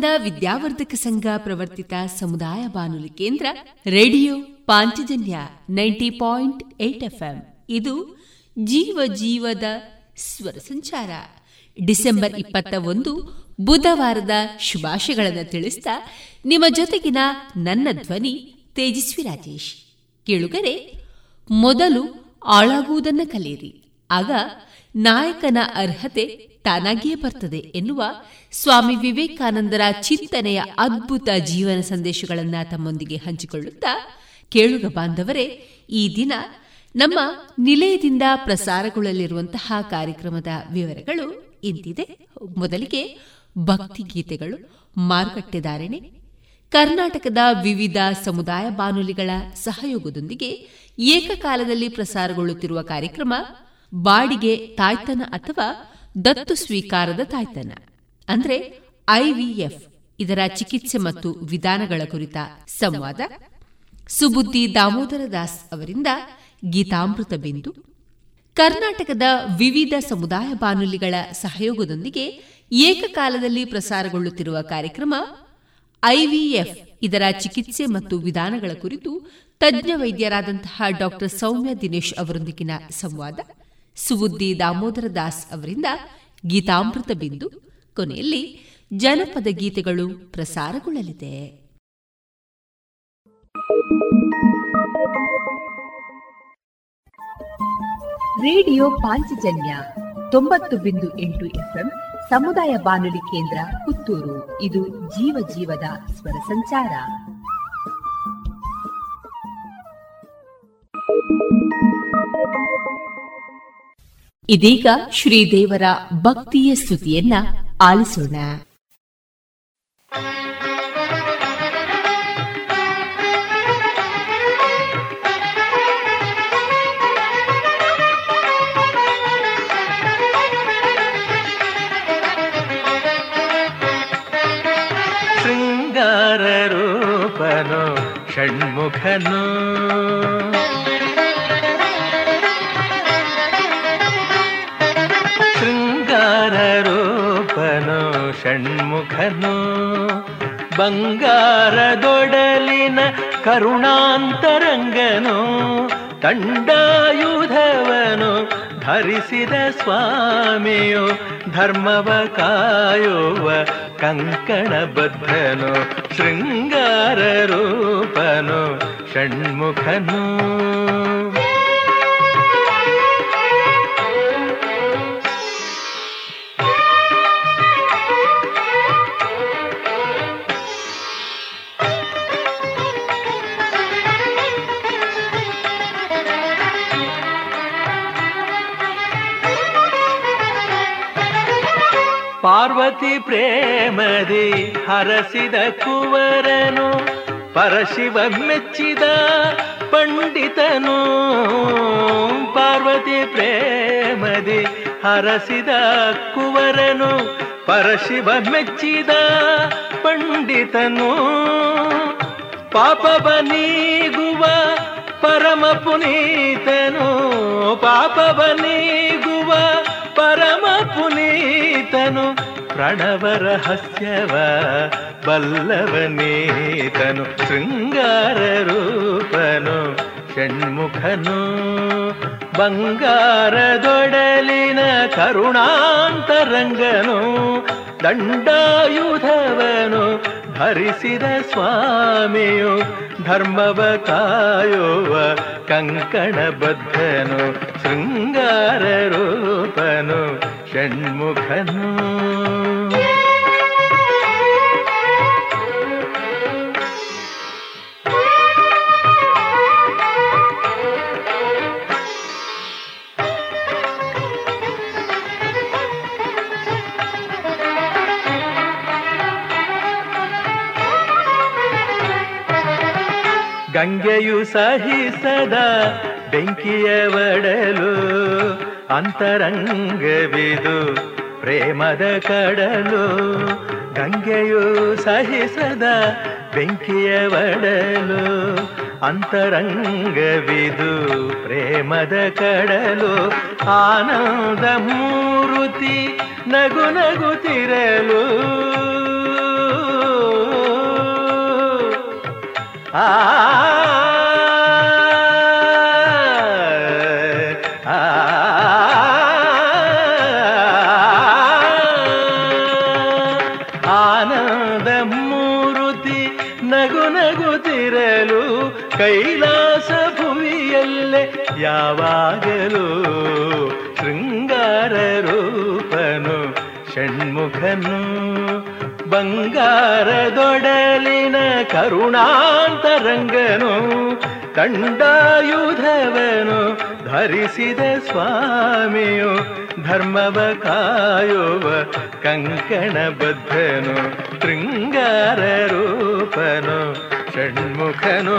ವಿವೇಕಾನಂದ ವಿದ್ಯಾವರ್ಧಕ ಸಂಘ ಪ್ರವರ್ತಿತ ಸಮುದಾಯ ಬಾನುಲಿ ಕೇಂದ್ರ radio Panchajanya ninety point eight FM. ಇದು ಜೀವ ಜೀವದ ಸ್ವರ ಸಂಚಾರ. ಡಿಸೆಂಬರ್ ಇಪ್ಪತ್ತ ಒಂದು ಬುಧವಾರದ ಶುಭಾಶಯಗಳನ್ನು ತಿಳಿಸಿದ ನಿಮ್ಮ ಜೊತೆಗಿನ ನನ್ನ ಧ್ವನಿ ತೇಜಸ್ವಿ ರಾಜೇಶ್. ಕೇಳುಗರೆ, ಮೊದಲು ಆಳಾಗುವುದನ್ನು ಕಲಿಯಿರಿ. ಆಗ ನಾಯಕನ ಅರ್ಹತೆ ತಾನಾಗಿಯೇ ಬರ್ತದೆ ಎನ್ನುವ ಸ್ವಾಮಿ ವಿವೇಕಾನಂದರ ಚಿಂತನೆಯ ಅದ್ಭುತ ಜೀವನ ಸಂದೇಶಗಳನ್ನ ತಮ್ಮೊಂದಿಗೆ ಹಂಚಿಕೊಳ್ಳುತ್ತಾ ಕೇಳುಗ ಬಾಂಧವರೇ, ಈ ದಿನ ನಮ್ಮ ನಿಲಯದಿಂದ ಪ್ರಸಾರಗೊಳ್ಳಲಿರುವಂತಹ ಕಾರ್ಯಕ್ರಮದ ವಿವರಗಳು ಇಂತಿದೆ. ಮೊದಲಿಗೆ ಭಕ್ತಿ ಗೀತೆಗಳು ಮಾರುಕಟ್ಟೆದಾರಣೆ ಕರ್ನಾಟಕದ ವಿವಿಧ ಸಮುದಾಯ ಬಾನುಲಿಗಳ ಸಹಯೋಗದೊಂದಿಗೆ ಏಕಕಾಲದಲ್ಲಿ ಪ್ರಸಾರಗೊಳ್ಳುತ್ತಿರುವ ಕಾರ್ಯಕ್ರಮ, ಬಾಡಿಗೆ ತಾಯ್ತನ ಅಥವಾ ದತ್ತು ಸ್ವೀಕಾರದ ತಾಯ್ತನ. ಅಂದ್ರೆ ಐವಿಎಫ್, ಇದರ ಚಿಕಿತ್ಸೆ ಮತ್ತು ವಿಧಾನಗಳ ಕುರಿತ ಸಂವಾದ. ಸುಬುದ್ದಿ ದಾಮೋದರ ದಾಸ್ ಅವರಿಂದ ಗೀತಾಮೃತ ಬಿಂದು. ಕರ್ನಾಟಕದ ವಿವಿಧ ಸಮುದಾಯ ಬಾನುಲಿಗಳ ಸಹಯೋಗದೊಂದಿಗೆ ಏಕಕಾಲದಲ್ಲಿ ಪ್ರಸಾರಗೊಳ್ಳುತ್ತಿರುವ ಕಾರ್ಯಕ್ರಮ ಐವಿಎಫ್, ಇದರ ಚಿಕಿತ್ಸೆ ಮತ್ತು ವಿಧಾನಗಳ ಕುರಿತು ತಜ್ಞ ವೈದ್ಯರಾದಂತಹ ಡಾಕ್ಟರ್ ಸೌಮ್ಯ ದಿನೇಶ್ ಅವರೊಂದಿಗಿನ ಸಂವಾದ. ಸುಬುದ್ದಿ ದಾಮೋದರ ದಾಸ್ ಅವರಿಂದ ಗೀತಾಮೃತ ಬಿಂದು ಕೊನೆಯಲ್ಲಿ ಜನಪದ ಗೀತೆಗಳು ಪ್ರಸಾರಗೊಳ್ಳಲಿದೆ. ರೇಡಿಯೋ ಪಾಂಚಜನ್ಯ ತೊಂಬತ್ತು ಬಿಂದು ಎಂಟು ಎಫ್ಎಂ ಸಮುದಾಯ ಬಾನುಲಿ ಕೇಂದ್ರ ಪುತ್ತೂರು. ಇದು ಜೀವ ಜೀವದ ಸ್ವರ ಸಂಚಾರ. ಇದೀಗ ಶ್ರೀದೇವರ ಭಕ್ತಿಯ ಸ್ತುತಿಯನ್ನ ಆಲಿಸೋಣ. ಶೃಂಗಾರ ರೂಪನು ಷಣ್ಮುಖನು ಬಂಗಾರದೊಡಲಿನ ಕರುಣಾಂತರಂಗನು. ತಂಡಾಯುಧವನು ಧರಿಸಿದ ಸ್ವಾಮಿಯು ಧರ್ಮವ ಕಾಯುವ ಕಂಕಣ ಬದ್ಧನು ಶೃಂಗಾರ ರೂಪನು ಷಣ್ಮುಖನು. ಪಾರ್ವತಿ ಪ್ರೇಮದಿ ಹರಸಿದ ಕುವರನು, ಪರಶಿವ ಮೆಚ್ಚಿದ ಪಂಡಿತನು. ಪಾರ್ವತಿ ಪ್ರೇಮದಿ ಹರಸಿದ ಕುವರನು, ಪರಶಿವ ಮೆಚ್ಚಿದ ಪಂಡಿತನು. ಪಾಪ ನೀಗುವ ಪರಮ ಪುನೀತನು, ಪಾಪ ನೀಗುವ ಪರಮ ಪುನೀತನು ಪ್ರಣವರ ಹಸ್ಯವ ಬಲ್ಲವನೇತನು ಶೃಂಗಾರ ರೂಪನು ಷಣ್ಮುಖನು ಬಂಗಾರದೊಡಲಿನ ಕರುಣಾಂತರಂಗನು ದಂಡಾಯುಧವನು ಧರಿಸಿದ ಸ್ವಾಮಿಯು ಧರ್ಮವ ಕಾಯುವ ಕಂಕಣ ಬದ್ಧನು ಶೃಂಗಾರ ರೂಪನು ಷಣ್ಮುಖನು. ಗಂಗೆಯು ಸಹಿಸದ ಬೆಂಕಿಯ ಒಡಲು ಅಂತರಂಗವಿದು ಪ್ರೇಮದ ಕಡಲು. ಗಂಗೆಯು ಸಹಿಸದ ಬೆಂಕಿಯ ಒಡಲು ಅಂತರಂಗವಿದು ಪ್ರೇಮದ ಕಡಲು. ಆನಂದ ಮೂರುತಿ ನಗು ನಗುತ್ತಿರಲು ಆ ಬಂಗಾರದೊಡಲಿನ ಕರುಣಾಂತರಂಗನು ತಂಡಾಯುಧವನು ಧರಿಸಿದ ಸ್ವಾಮಿಯು ಧರ್ಮವ ಕಾಯುವ ಕಂಕಣ ಬದ್ಧನು ಶೃಂಗಾರ ರೂಪನು ಷಣ್ಮುಖನು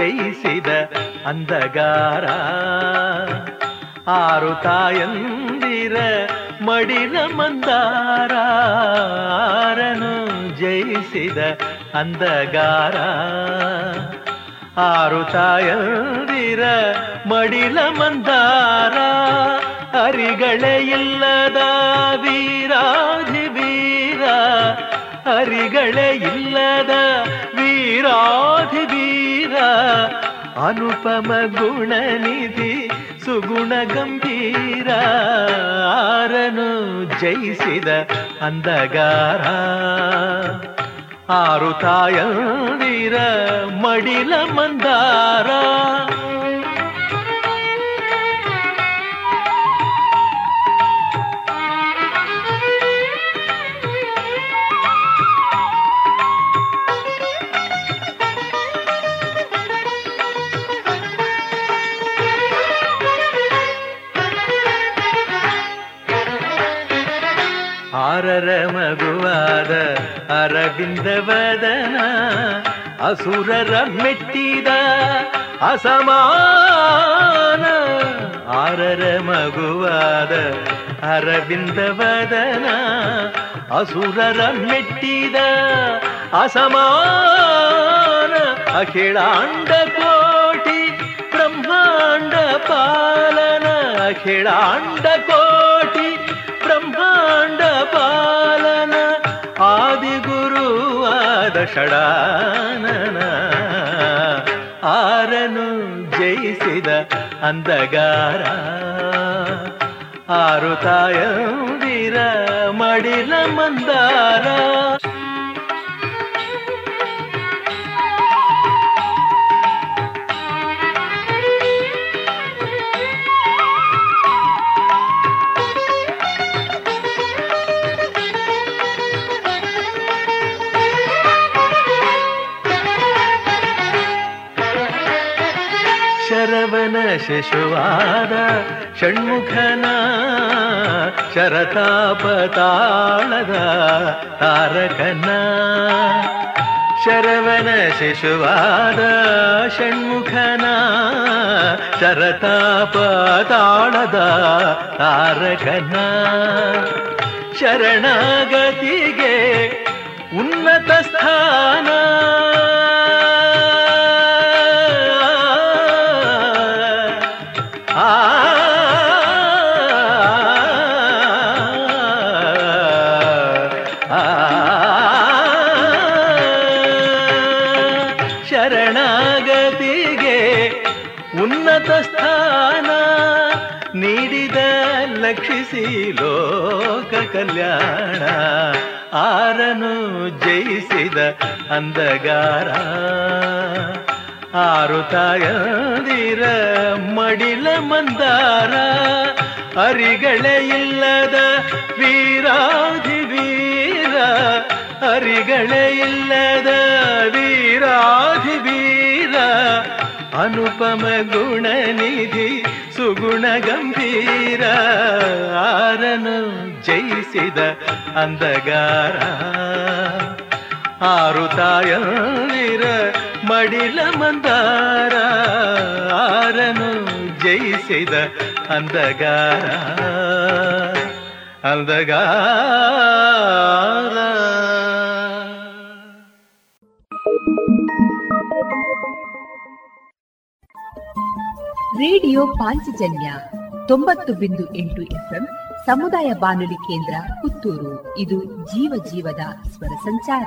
ಜಯಿಸಿದ ಅಂದಗಾರ ಆರು ತಾಯಂದಿರ ಮಡಿಲ ಮಂದಾರನು ಜಯಿಸಿದ ಅಂದಗಾರ ಆರು ತಾಯಂದಿರ ಮಡಿಲ ಮಂದಾರ, ಅರಿಗಳೇ ಇಲ್ಲದ ವೀರಾಧಿ ವೀರ ಹರಿಗಳೇ ಇಲ್ಲದ ವೀರಾಧಿ ವೀರ, ಅನುಪಮ ಗುಣನಿಧಿ ಸುಗುಣ ಗಂಭೀರ, ಆರನು ಜಯಿಸಿದ ಅಂದಗಾರ. ಆರು ವೀರ ಮಡಿಲ ಮಂದಾರ ಆರರ ಮಗುವಾದ ಅರವಿಂದ ವದನ, ಅಸುರರ ಮೆಟ್ಟಿದ ಅಸಮಾನ. ಆರರ ಮಗುವಾದ ಅರವಿಂದ ವದನ, ಅಸುರರ ಮೆಟ್ಟಿದ ಅಸಮಾನ. ಅಖಿಳಾಂಡ ಕೋಟಿ ಬ್ರಹ್ಮಾಂಡ ಪಾಲನ, ಅಖಿಳಾಂಡ ಕೋಟಿ ಷಡಾನನ ಆರನು ಜಯಿಸಿದ ಅಂದಗಾರ. ಆರು ವೀರ ಮಡಿಲ ಮಂದಾರ. ಶಿಶುವಾದ ಷಣ್ಮುಖನ ಶರತಾಪತಾಳದ ತಾರಕನ. ಶರವನ ಶಿಶುವಾದ ಷಣ್ಮುಖನ ಶರತಾಪತಾಳದ ತಾರಕನ. ಶರಣಾಗತಿಗೆ ಉನ್ನತ ಸ್ಥಾನ. ಅಂದಗಾರ ಆರು ತಾಯಂದಿರ ಮಡಿಲ ಮಂದಾರ, ಅರಿಗಳೇ ಇಲ್ಲದ ವೀರಾಧಿ ವೀರ, ಅರಿಗಳೇ ಇಲ್ಲದ ವೀರಾಧಿ ವೀರ, ಅನುಪಮ ಗುಣನಿಧಿ ಸುಗುಣ ಗಂಭೀರ, ಆರನು ಜಯಿಸಿದ ಅಂದಗಾರ. ಆರು ತಾಯಿರ ಮಡಿಲ ಮಂದಾರ, ಆರನು ಜಯಿಸಿದ ಅಂದಗಾರ. ರೇಡಿಯೋ ಪಾಂಚಜನ್ಯ ತೊಂಬತ್ತು ಬಿಂದು ಎಂಟು ಎಫ್ಎಂ ಸಮುದಾಯ ಬಾನುಲಿ ಕೇಂದ್ರ ಪುತ್ತೂರು. ಇದು ಜೀವ ಜೀವದ ಸ್ವರ ಸಂಚಾರ.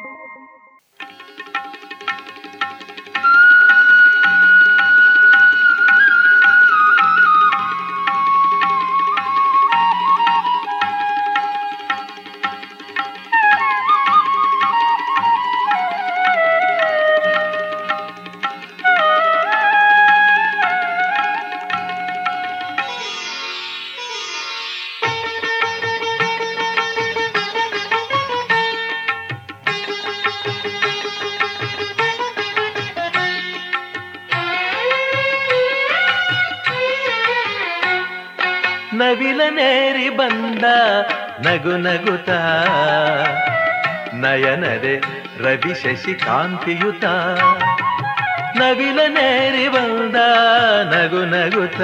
ನಗು ನಗುತ. ನಯನದೆ ರವಿ ಶಶಿ ಕಾಂತಿಯುತ. ನವಿಲನೇರಿ ಬಂದ ನಗು ನಗುತ.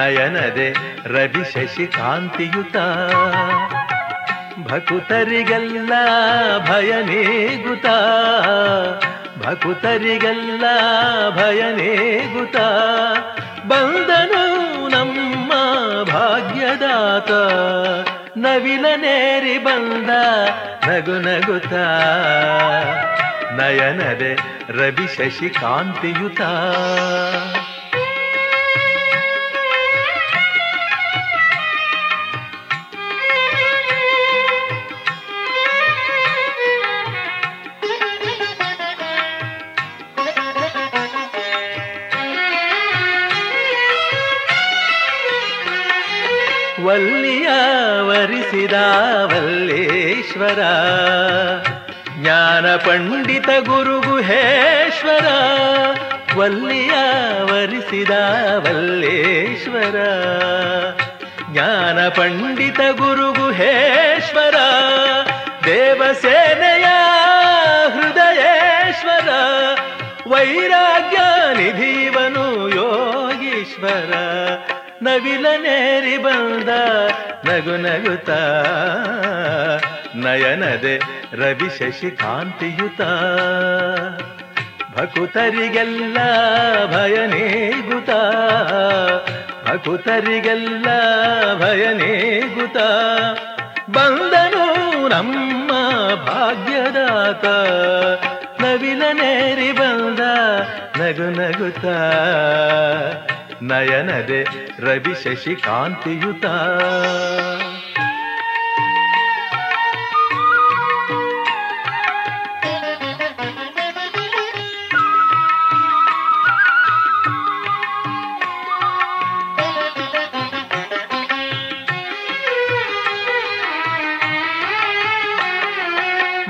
ನಯನದೆ ರವಿ ಶಶಿ ಕಾಂತಿಯುತ. ಭಕುತರಿಗೆಲ್ಲ ಭಯ ನೀಗುತ. ಭಕುತರಿಗೆಲ್ಲ ಭಯ ನೀಗುತ. ಬಂದನು ನಮ್ಮ ನವಿಲ ನೇರಿ ಬಂದ ನಗು ನಗುತ. ನಯನದೆ ರವಿ ಶಶಿ ಕಾಂತಿಯುತ ವಲ್ಲಿಯ ವರಿಸಿದ ವಲ್ಲೇಶ್ವರ. ಜ್ಞಾನ ಪಂಡಿತ ಗುರು ಗುಹೇಶ್ವರ ವಲ್ಲಿಯ ವರಿಸಿದ ವಲ್ಲೇಶ್ವರ. ಜ್ಞಾನ ಪಂಡಿತ ಗುರು ಗುಹೇಶ್ವರ ದೇವಸೇನೆಯ ಹೃದಯೇಶ್ವರ, ವೈರಾಗ್ಯ ನಿಧೀವನು ಯೋಗೀಶ್ವರ. ನವಿಲನೇರಿ ಬಂದ ನಗು ನಗುತ. ನಯನದೆ ರವಿ ಶಶಿ ಕಾಂತಿಯುತ. ಭಕುತರಿಗೆಲ್ಲ ಭಯ ನೀಗುತ. ಭಕುತರಿಗೆಲ್ಲ ಭಯ ನೀಗುತ. ಬಂದನು ನಮ್ಮ ಭಾಗ್ಯದಾತ. ನವಿಲನೇರಿ ಬಂದ ನಗು ನಗುತ್ತ ನಯನದೆ ರವಿ ಶಶಿ ಕಾಂತಿಯುತ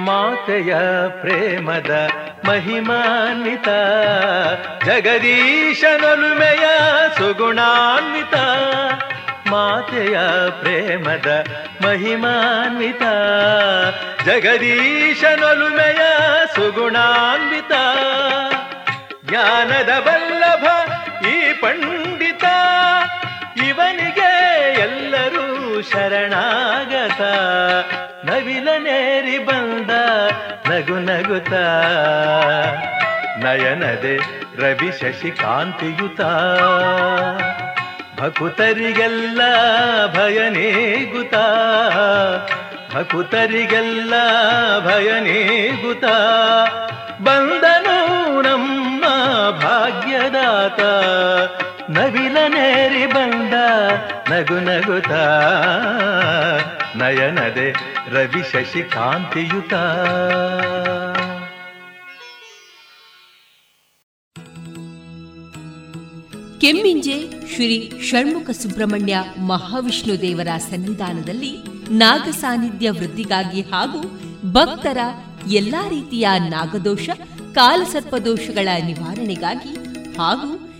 ಮಾತೆಯ ಪ್ರೇಮದ ಮಹಿಮಾನ್ವಿತ ಜಗದೀಶನೊಲುಮೆಯ ಸುಗುಣಾನ್ವಿತ, ಮಾತೆಯ ಪ್ರೇಮದ ಮಹಿಮಾನ್ವಿತ ಜಗದೀಶನೊಲುಮೆಯ ಸುಗುಣಾನ್ವಿತ. ಜ್ಞಾನದ ವಲ್ಲಭ ಈ ಪಂಡಿತ, ಇವನಿಗೆ ಎಲ್ಲರೂ ಶರಣಾಗತ ನವಿಲನೇರಿ ಬಂದ, ನಗು ನಗುತ. ನಯನದೆ ರವಿ ಶಶಿ ಕಾಂತಿಯುತ. ಭಕುತರಿಗೆಲ್ಲ ಭಯ ನೀಗುತ. ಭಕುತರಿಗೆಲ್ಲ ಭಯ ನೀಗುತ. ಬಂದನು ನಮ್ಮ ಭಾಗ್ಯದಾತ. ನವಿಲ ನೇರಿ ಬಂದ ನಗು ನಗುತ. ನಯನದೆ ರವಿ ಶಶಿ ಕಾಂತಿಯುತ. ಕೆಮ್ಮಿಂಜೆ ಶ್ರೀ ಷಣ್ಮುಖ ಸುಬ್ರಹ್ಮಣ್ಯ ಮಹಾವಿಷ್ಣು ದೇವರ ಸನ್ನಿಧಾನದಲ್ಲಿ ನಾಗ ಸಾನ್ನಿಧ್ಯ ವೃದ್ಧಿಗಾಗಿ ಹಾಗೂ ಭಕ್ತರ ಎಲ್ಲಾ ರೀತಿಯ ನಾಗದೋಷ, ಕಾಲಸರ್ಪದೋಷಗಳ ನಿವಾರಣೆಗಾಗಿ ಹಾಗೂ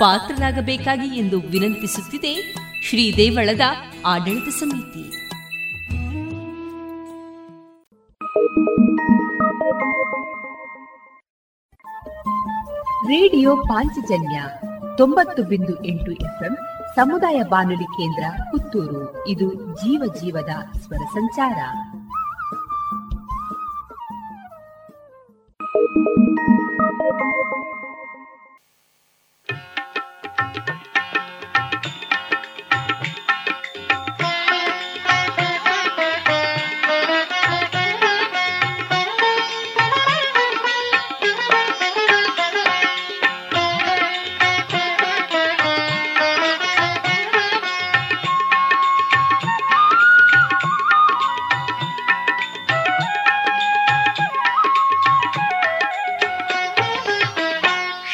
ಪಾತ್ರರಾಗಬೇಕಾಗಿ ಎಂದು ವಿನಂತಿಸುತ್ತಿದೆ ಶ್ರೀ ದೇವಳದ ಆಡಳಿತ ಸಮಿತಿ. ರೇಡಿಯೋ ಪಾಂಚಜನ್ಯ ತೊಂಬತ್ತು ಬಿಂದು ಎಂಟು ಎಫ್ಎಂ ಸಮುದಾಯ ಬಾನುಲಿ ಕೇಂದ್ರ ಪುತ್ತೂರು. ಇದು ಜೀವ ಜೀವದ ಸ್ವರ ಸಂಚಾರ.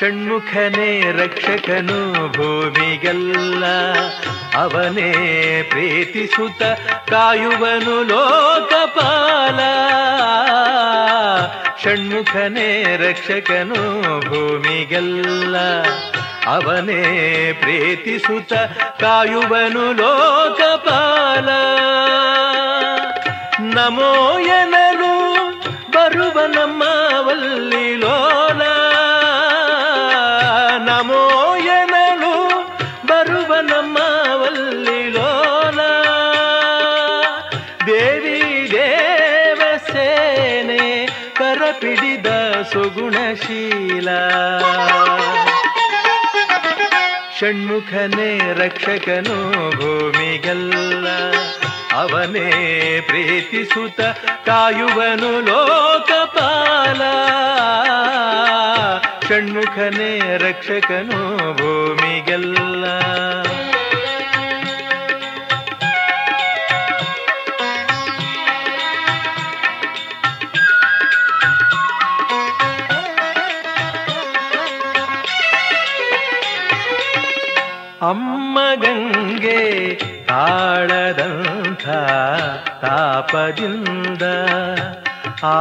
ಷಣ್ಮುಖನೇ ರಕ್ಷಕನು ಭೂಮಿಗೆಲ್ಲ. ಅವನೇ ಪ್ರೀತಿಸುತ್ತ ಕಾಯುವನು ಲೋಕಪಾಲ. ಷಣ್ಮುಖನೇ ರಕ್ಷಕನು ಭೂಮಿಗೆಲ್ಲ. ಅವನೇ ಪ್ರೀತಿಸುತ್ತ ಕಾಯುವನು ಲೋಕಪಾಲ. ನಮೋ ಷಣ್ಮುಖನೇ ರಕ್ಷಕನು ಭೂಮಿಗಲ್ಲ. ಅವನೇ ಪ್ರೀತಿಸುತ್ತ ಕಾಯುವನು ಲೋಕಪಾಲ. ಷಣ್ಮುಖನೇ ರಕ್ಷಕನು ಭೂಮಿಗೆಲ್ಲ. ಅಮ್ಮ ಗಂಗೆ ತಾಳದಂಥ ತಾಪದಿಂದ ಆ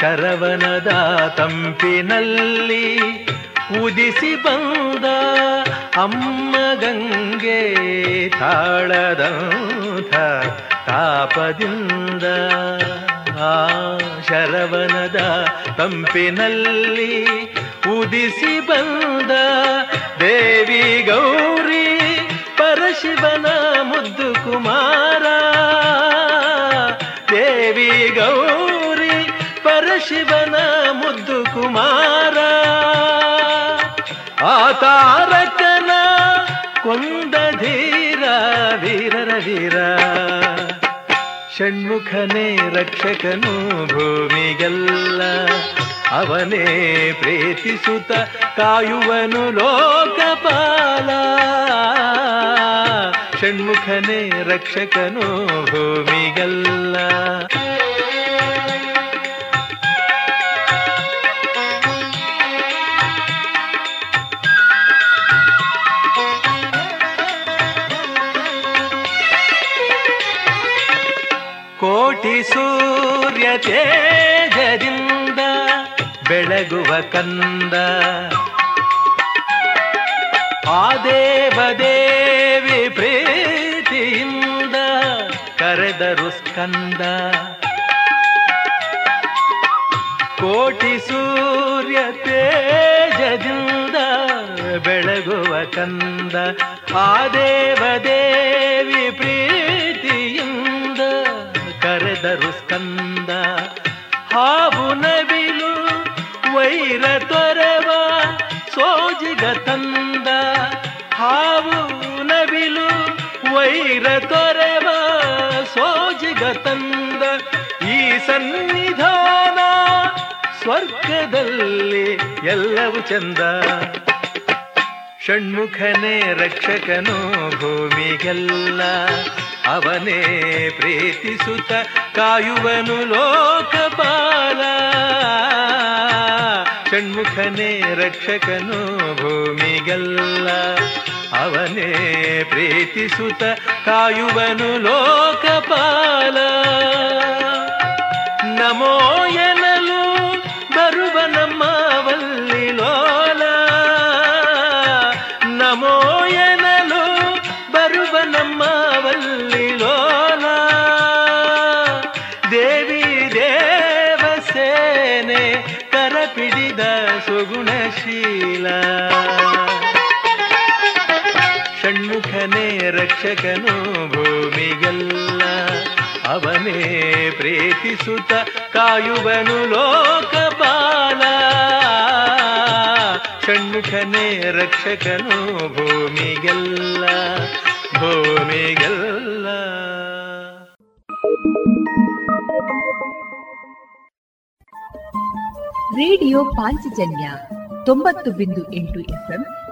ಶರವನದ ತಂಪಿನಲ್ಲಿ ಉದಿಸಿ ಬಂದ ಅಮ್ಮ ಗಂಗೆ ತಾಳದಂಥ ತಾಪದಿಂದ ಆ ಶರವನದ ತಂಪಿನಲ್ಲಿ ಉದಿಸಿ ಬಂದ ದೇವಿ ಗೌರಿ ಪರಶಿವನ ಮುದ್ದು ಕುಮಾರ. ದೇವಿ ಗೌರಿ ಪರಶಿವನ ಮುದ್ದು ಕುಮಾರ. ಆತಾರಕನ ತಾರಕನ ಕೊಂದ ಧೀರ, ವೀರರ ವೀರ. ಷಣ್ಮುಖನೇ ರಕ್ಷಕನು ಭೂಮಿಗೆಲ್ಲ. ಅವನೇ ಪ್ರೀತಿಸುತ್ತ ಕಾಯುವನು ಲೋಕಪಾಲ. ಷಣ್ಮುಖನೇ ರಕ್ಷಕನು ಭೂಮಿಗೆಲ್ಲ. ಕೋಟಿ ಸೂರ್ಯ ತೇಜದಿಂದ ಬೆಳಗುವ ಕಂದ. ಆ ದೇವದೇವಿ ಪ್ರೀತಿಯಿಂದ ಕರೆದರು ಸ್ಕಂದ ಕೋಟಿ ಸೂರ್ಯ ತೇಜದಿಂದ ಬೆಳಗುವ ಕಂದ. ಆ ದೇವದೇವಿ ಪ್ರೀತಿಯಿಂದ ಕರೆದರು ಸ್ಕಂದ. ಹಾವು ನವಿಲು ವೈರ ತೊರೆವ ಸೋಜಿಗ ತಂದ. ಹಾವು ನವಿಲು ವೈರ ತೊರೆವ ಸೋಜಿಗ ತಂದ. ಈ ಸನ್ನಿಧಾನ ಸ್ವರ್ಗದಲ್ಲಿ ಎಲ್ಲವೂ ಚಂದ. ಷಣ್ಮುಖನೇ ರಕ್ಷಕನು ಭೂಮಿಗೆಲ್ಲ. ಅವನೇ ಪ್ರೀತಿಸುತ್ತ ಕಾಯುವನು ಲೋಕಪಾಲ. ಷಣ್ಮುಖನೇ ರಕ್ಷಕನು ಭೂಮಿಗೆಲ್ಲ. ಅವನೇ ಪ್ರೀತಿಸುತ್ತ ಕಾಯುವನು ಲೋಕಪಾಲ. ನಮೋ ರಕ್ಷಕನು ಭೂಮಿಗೆಲ್ಲ. ಅವನೇ ಪ್ರೀತಿಸುತ್ತ ಕಾಯುವನು ಲೋಕಪಾಲ. ಷಣ್ಮುಖನೇ ರಕ್ಷಕನು ಭೂಮಿಗೆಲ್ಲ. ಭೂಮಿಗೆಲ್ಲ. ರೇಡಿಯೋ ಪಾಂಚಜನ್ಯ ತೊಂಬತ್ತು ಬಿಂದು ಎಂಟು ಎಫ್ಎಂ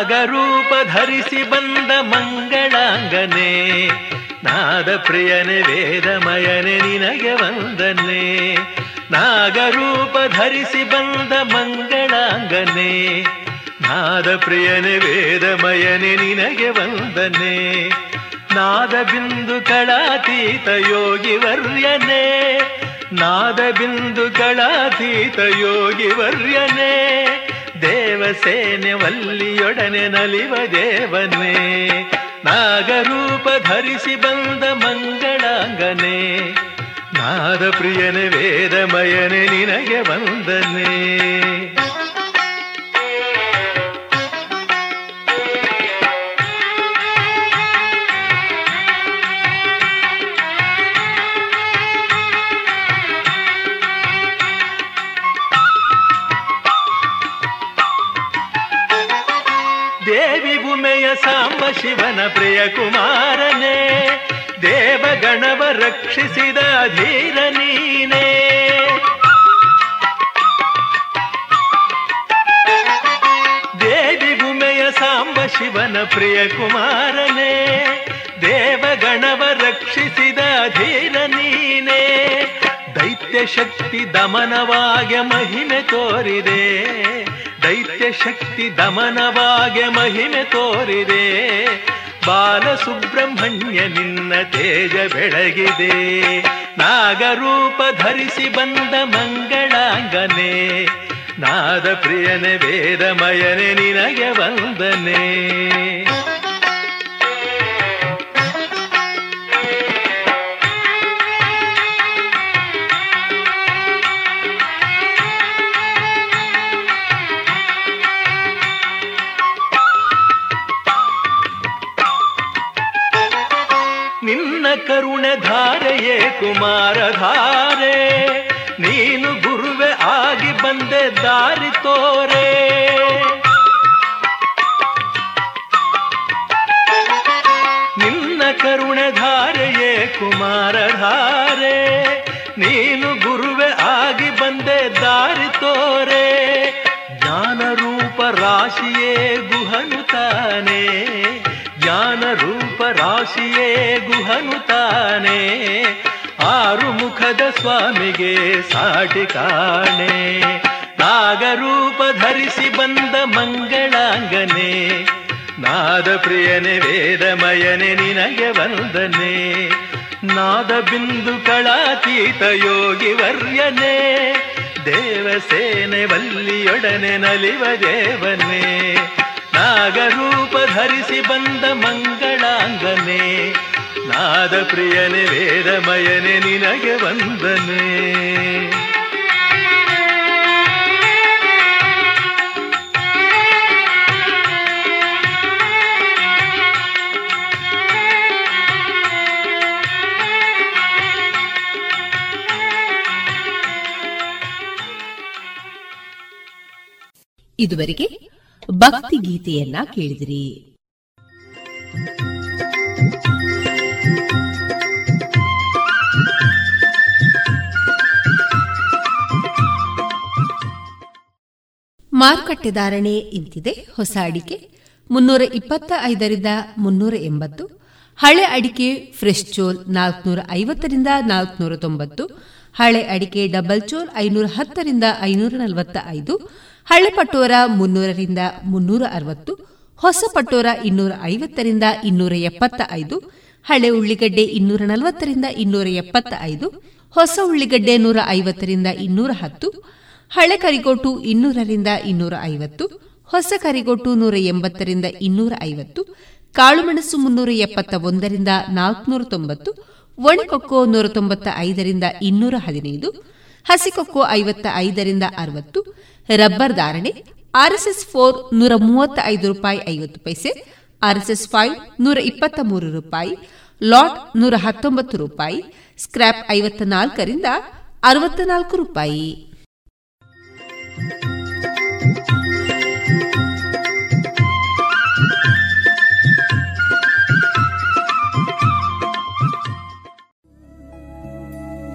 ನಾಗರೂಪ ಧರಿಸಿ ಬಂದ ಮಂಗಳಾಂಗನೆ ನಾದ ಪ್ರಿಯನೆ ವೇದಮಯನೆ, ನಿನಗೆ ವಂದನೆ. ನಾಗರೂಪ ಧರಿಸಿ ಬಂದ ಮಂಗಳಾಂಗನೆ ನಾದ ಪ್ರಿಯನೆ ವೇದಮಯನೆ, ನಿನಗೆ ವಂದನೆ. ನಾದ ಬಿಂದು ಕಳಾತೀತ ಯೋಗಿ ವರ್ಯನೆ ನಾದ ಬಿಂದು ಕಳಾತೀತ ಯೋಗಿ ವರ್ಯನೆ. ದೇವಸೇನೆ ವಲ್ಲಿಯೊಡನೆ ನಲಿವ ದೇವನೇ ನಾಗರೂಪ ಧರಿಸಿ ಬಂದ ಮಂಗಳಾಂಗನೆ. ನಾದ ಪ್ರಿಯನೆ ವೇದಮಯನೆ ನಿನಗೆ ವಂದನೆ. ಶಿವನ ಪ್ರಿಯ ಕುಮಾರನೇ, ದೇವಗಣವ ರಕ್ಷಿಸಿದ ಧೀರ ನೀನೇ. ದೇವಿ ಭೂಮಿಯ ಸಾಂಬ ಶಿವನ ಪ್ರಿಯ ಕುಮಾರನೇ, ದೇವಗಣವ ರಕ್ಷಿಸಿದ ಧೀರ ನೀನೇ. ದೈತ್ಯ ಶಕ್ತಿ ದಮನವಾಗೆ ಮಹಿಮೆ ತೋರಿದೆ. ದೈತ್ಯ ಶಕ್ತಿ ದಮನವಾಗೆ ಮಹಿಮೆ ತೋರಿದೆ. ಬಾಲ ಸುಬ್ರಹ್ಮಣ್ಯ ನಿನ್ನ ತೇಜ ಬೆಳಗಿದೆ. ನಾಗರೂಪ ಧರಿಸಿ ಬಂದ ಮಂಗಳಾಂಗನೆ. ನಾದ ಪ್ರಿಯನೆ ವೇದಮಯನೆ ನಿನಗೆ ವಂದನೆ. ಧಾರೆಯೇ ಕುಮಾರ ಧಾರೆ ನೀನು ಗುರುವೆ ಆಗಿ ಬಂದೆ ದಾರಿ ತೋರೆ. ನಿನ್ನ ಕರುಣೆ ಧಾರೆಯೇ ಕುಮಾರ ಧಾರೆ ನೀನು ಗುರುವೆ ಆಗಿ ಬಂದೆ ದಾರಿ ತೋರೆ. ಜ್ಞಾನ ರೂಪ ರಾಶಿಯೇ ಗುಹನು ತಾನೆ. ರಾಶಿಯೇ ಗುಹನು ತಾನೆ. ಆರು ಮುಖದ ಸ್ವಾಮಿಗೆ ಸಾಟಿ ಕಾಣೆ. ನಾಗರೂಪ ಧರಿಸಿ ಬಂದ ಮಂಗಳಾಂಗನೆ. ನಾದ ಪ್ರಿಯನೆ ವೇದಮಯನೆ, ನಿನಗೆ ವಂದನೆ. ನಾದ ಬಿಂದು ಕಳಾತೀತ ಯೋಗಿ ವರ್ಯನೆ. ದೇವಸೇನೆ, ವಲ್ಲಿಯೊಡನೆ, ನಲಿವ ದೇವನೇ. ನಾಗರೂಪ ಧರಿಸಿ ಬಂದ ಮಂಗಳಾಂಗನೆ. ನಾದ ಪ್ರಿಯನೆ ವೇದಮಯನೆ ನಿನಗೆ ವಂದನೆ. ಇದುವರೆಗೆ ಭಕ್ತಿ ಗೀತೆಯನ್ನ ಕೇಳಿದಿರಿ. ಮಾರುಕಟ್ಟೆ ಧಾರಣೆ ಇಂತಿದೆ. ಹೊಸ ಅಡಿಕೆ ಮುನ್ನೂರ ಇಪ್ಪತ್ತ ಐದರಿಂದ ಮುನ್ನೂರ ಎಂಬತ್ತು. ಹಳೆ ಅಡಿಕೆ ಫ್ರೆಶ್ ಚೋಲ್ ನಾಲ್ಕನೂರ ಐವತ್ತರಿಂದ ನಾಲ್ಕನೂರ ತೊಂಬತ್ತು. ಹಳೆ ಅಡಿಕೆ ಡಬಲ್ ಚೋಲ್ ಐನೂರ ಹತ್ತರಿಂದ ಐನೂರ ನಲವತ್ತ ಐದು ಹಳೆ ಪಟೋರ ಮುನ್ನೂರರಿಂದ ಮುನ್ನೂರ ಅರವತ್ತು ಹೊಸ ಪಟೋರ ಇನ್ನೂರ ಐವತ್ತರಿಂದ ಇನ್ನೂರ ಎಪ್ಪತ್ತ ಐದು ಹಳೆ ಉಳ್ಳಿಗಡ್ಡೆ ಇನ್ನೂರ ನಲವತ್ತರಿಂದ ಇನ್ನೂರ ಎಪ್ಪತ್ತ ಐದು ಹೊಸ ಉಳ್ಳಿಗಡ್ಡೆ ನೂರ ಐವತ್ತರಿಂದ ಇನ್ನೂರ ಹತ್ತು ಹಳೆ ಕರಿಗೋಟು ಇನ್ನೂರರಿಂದ ಇನ್ನೂರ ಐವತ್ತು ಹೊಸ ಕರಿಗೋಟು ನೂರ ಎಂಬತ್ತರಿಂದ ಇನ್ನೂರ ಐವತ್ತು ಕಾಳುಮೆಣಸು ಮುನ್ನೂರ ಎಪ್ಪತ್ತ ಒಂದರಿಂದ ನಾಲ್ಕುನೂರ ತೊಂಬತ್ತು ಒಣಕೊಕ್ಕೋ ನೂರ ತೊಂಬತ್ತ ಐದರಿಂದ ಇನ್ನೂರ ಹದಿನೈದು ಹಸಿಕೊಕ್ಕೋ ಐವತ್ತ ಐದರಿಂದ ಅರವತ್ತು ರಬ್ಬರ್ ಧಾರಣೆ, ಆರ್ಎಸ್ಎಸ್ ಫೋರ್ ನೂರ ಮೂವತ್ತ ಐದು ರೂಪಾಯಿ ಐವತ್ತು ಪೈಸೆ, ಆರ್ಎಸ್ಎಸ್ ಫೈವ್ ನೂರ ಇಪ್ಪತ್ತ ಮೂರು ರೂಪಾಯಿ, ಲಾಟ್ ನೂರ ಹತ್ತೊಂಬತ್ತು ರೂಪಾಯಿ ಸ್ಕ್ರಾಪ್ ಐವತ್ತ ನಾಲ್ಕರಿಂದ ಅರವತ್ತ ನಾಲ್ಕು ರೂಪಾಯಿ.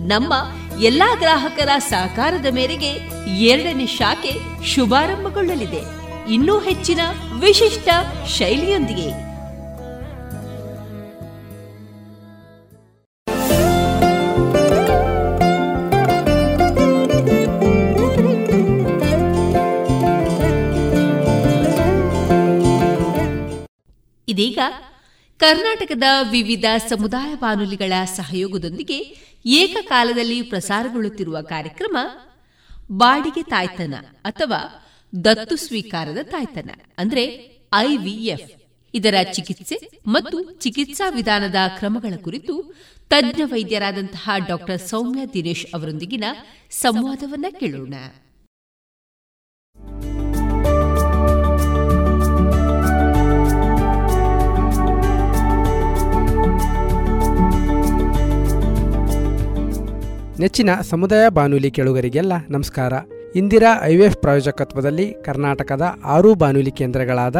ನಮ್ಮ ಎಲ್ಲಾ ಗ್ರಾಹಕರ ಸಹಕಾರದ ಮೇರೆಗೆ ಎರಡನೇ ಶಾಖೆ ಶುಭಾರಂಭಗೊಳ್ಳಲಿದೆ. ಇನ್ನೂ ಹೆಚ್ಚಿನ ವಿಶಿಷ್ಟ ಶೈಲಿಯೊಂದಿಗೆ. ಇದೀಗ ಕರ್ನಾಟಕದ ವಿವಿಧ ಸಮುದಾಯ ಬಾನುಲಿಗಳ ಸಹಯೋಗದೊಂದಿಗೆ ಏಕಕಾಲದಲ್ಲಿ ಪ್ರಸಾರಗೊಳ್ಳುತ್ತಿರುವ ಕಾರ್ಯಕ್ರಮ ಬಾಡಿಗೆ ತಾಯ್ತನ ಅಥವಾ ದತ್ತು ಸ್ವೀಕಾರದ ತಾಯ್ತನ, ಅಂದ್ರೆ ಐವಿಎಫ್. ಇದರ ಚಿಕಿತ್ಸೆ ಮತ್ತು ಚಿಕಿತ್ಸಾ ವಿಧಾನದ ಕ್ರಮಗಳ ಕುರಿತು ತಜ್ಞ ವೈದ್ಯರಾದಂತಹ ಡಾಕ್ಟರ್ ಸೌಮ್ಯ ದಿನೇಶ್ ಅವರೊಂದಿಗಿನ ಸಂವಾದವನ್ನ ಕೇಳೋಣ. ನೆಚ್ಚಿನ ಸಮುದಾಯ ಬಾನುಲಿ ಕೇಳುಗರಿಗೆಲ್ಲ ನಮಸ್ಕಾರ. ಇಂದಿರಾ ಐವಿಎಫ್ ಪ್ರಾಯೋಜಕತ್ವದಲ್ಲಿ ಕರ್ನಾಟಕದ ಆರು ಬಾನುಲಿ ಕೇಂದ್ರಗಳಾದ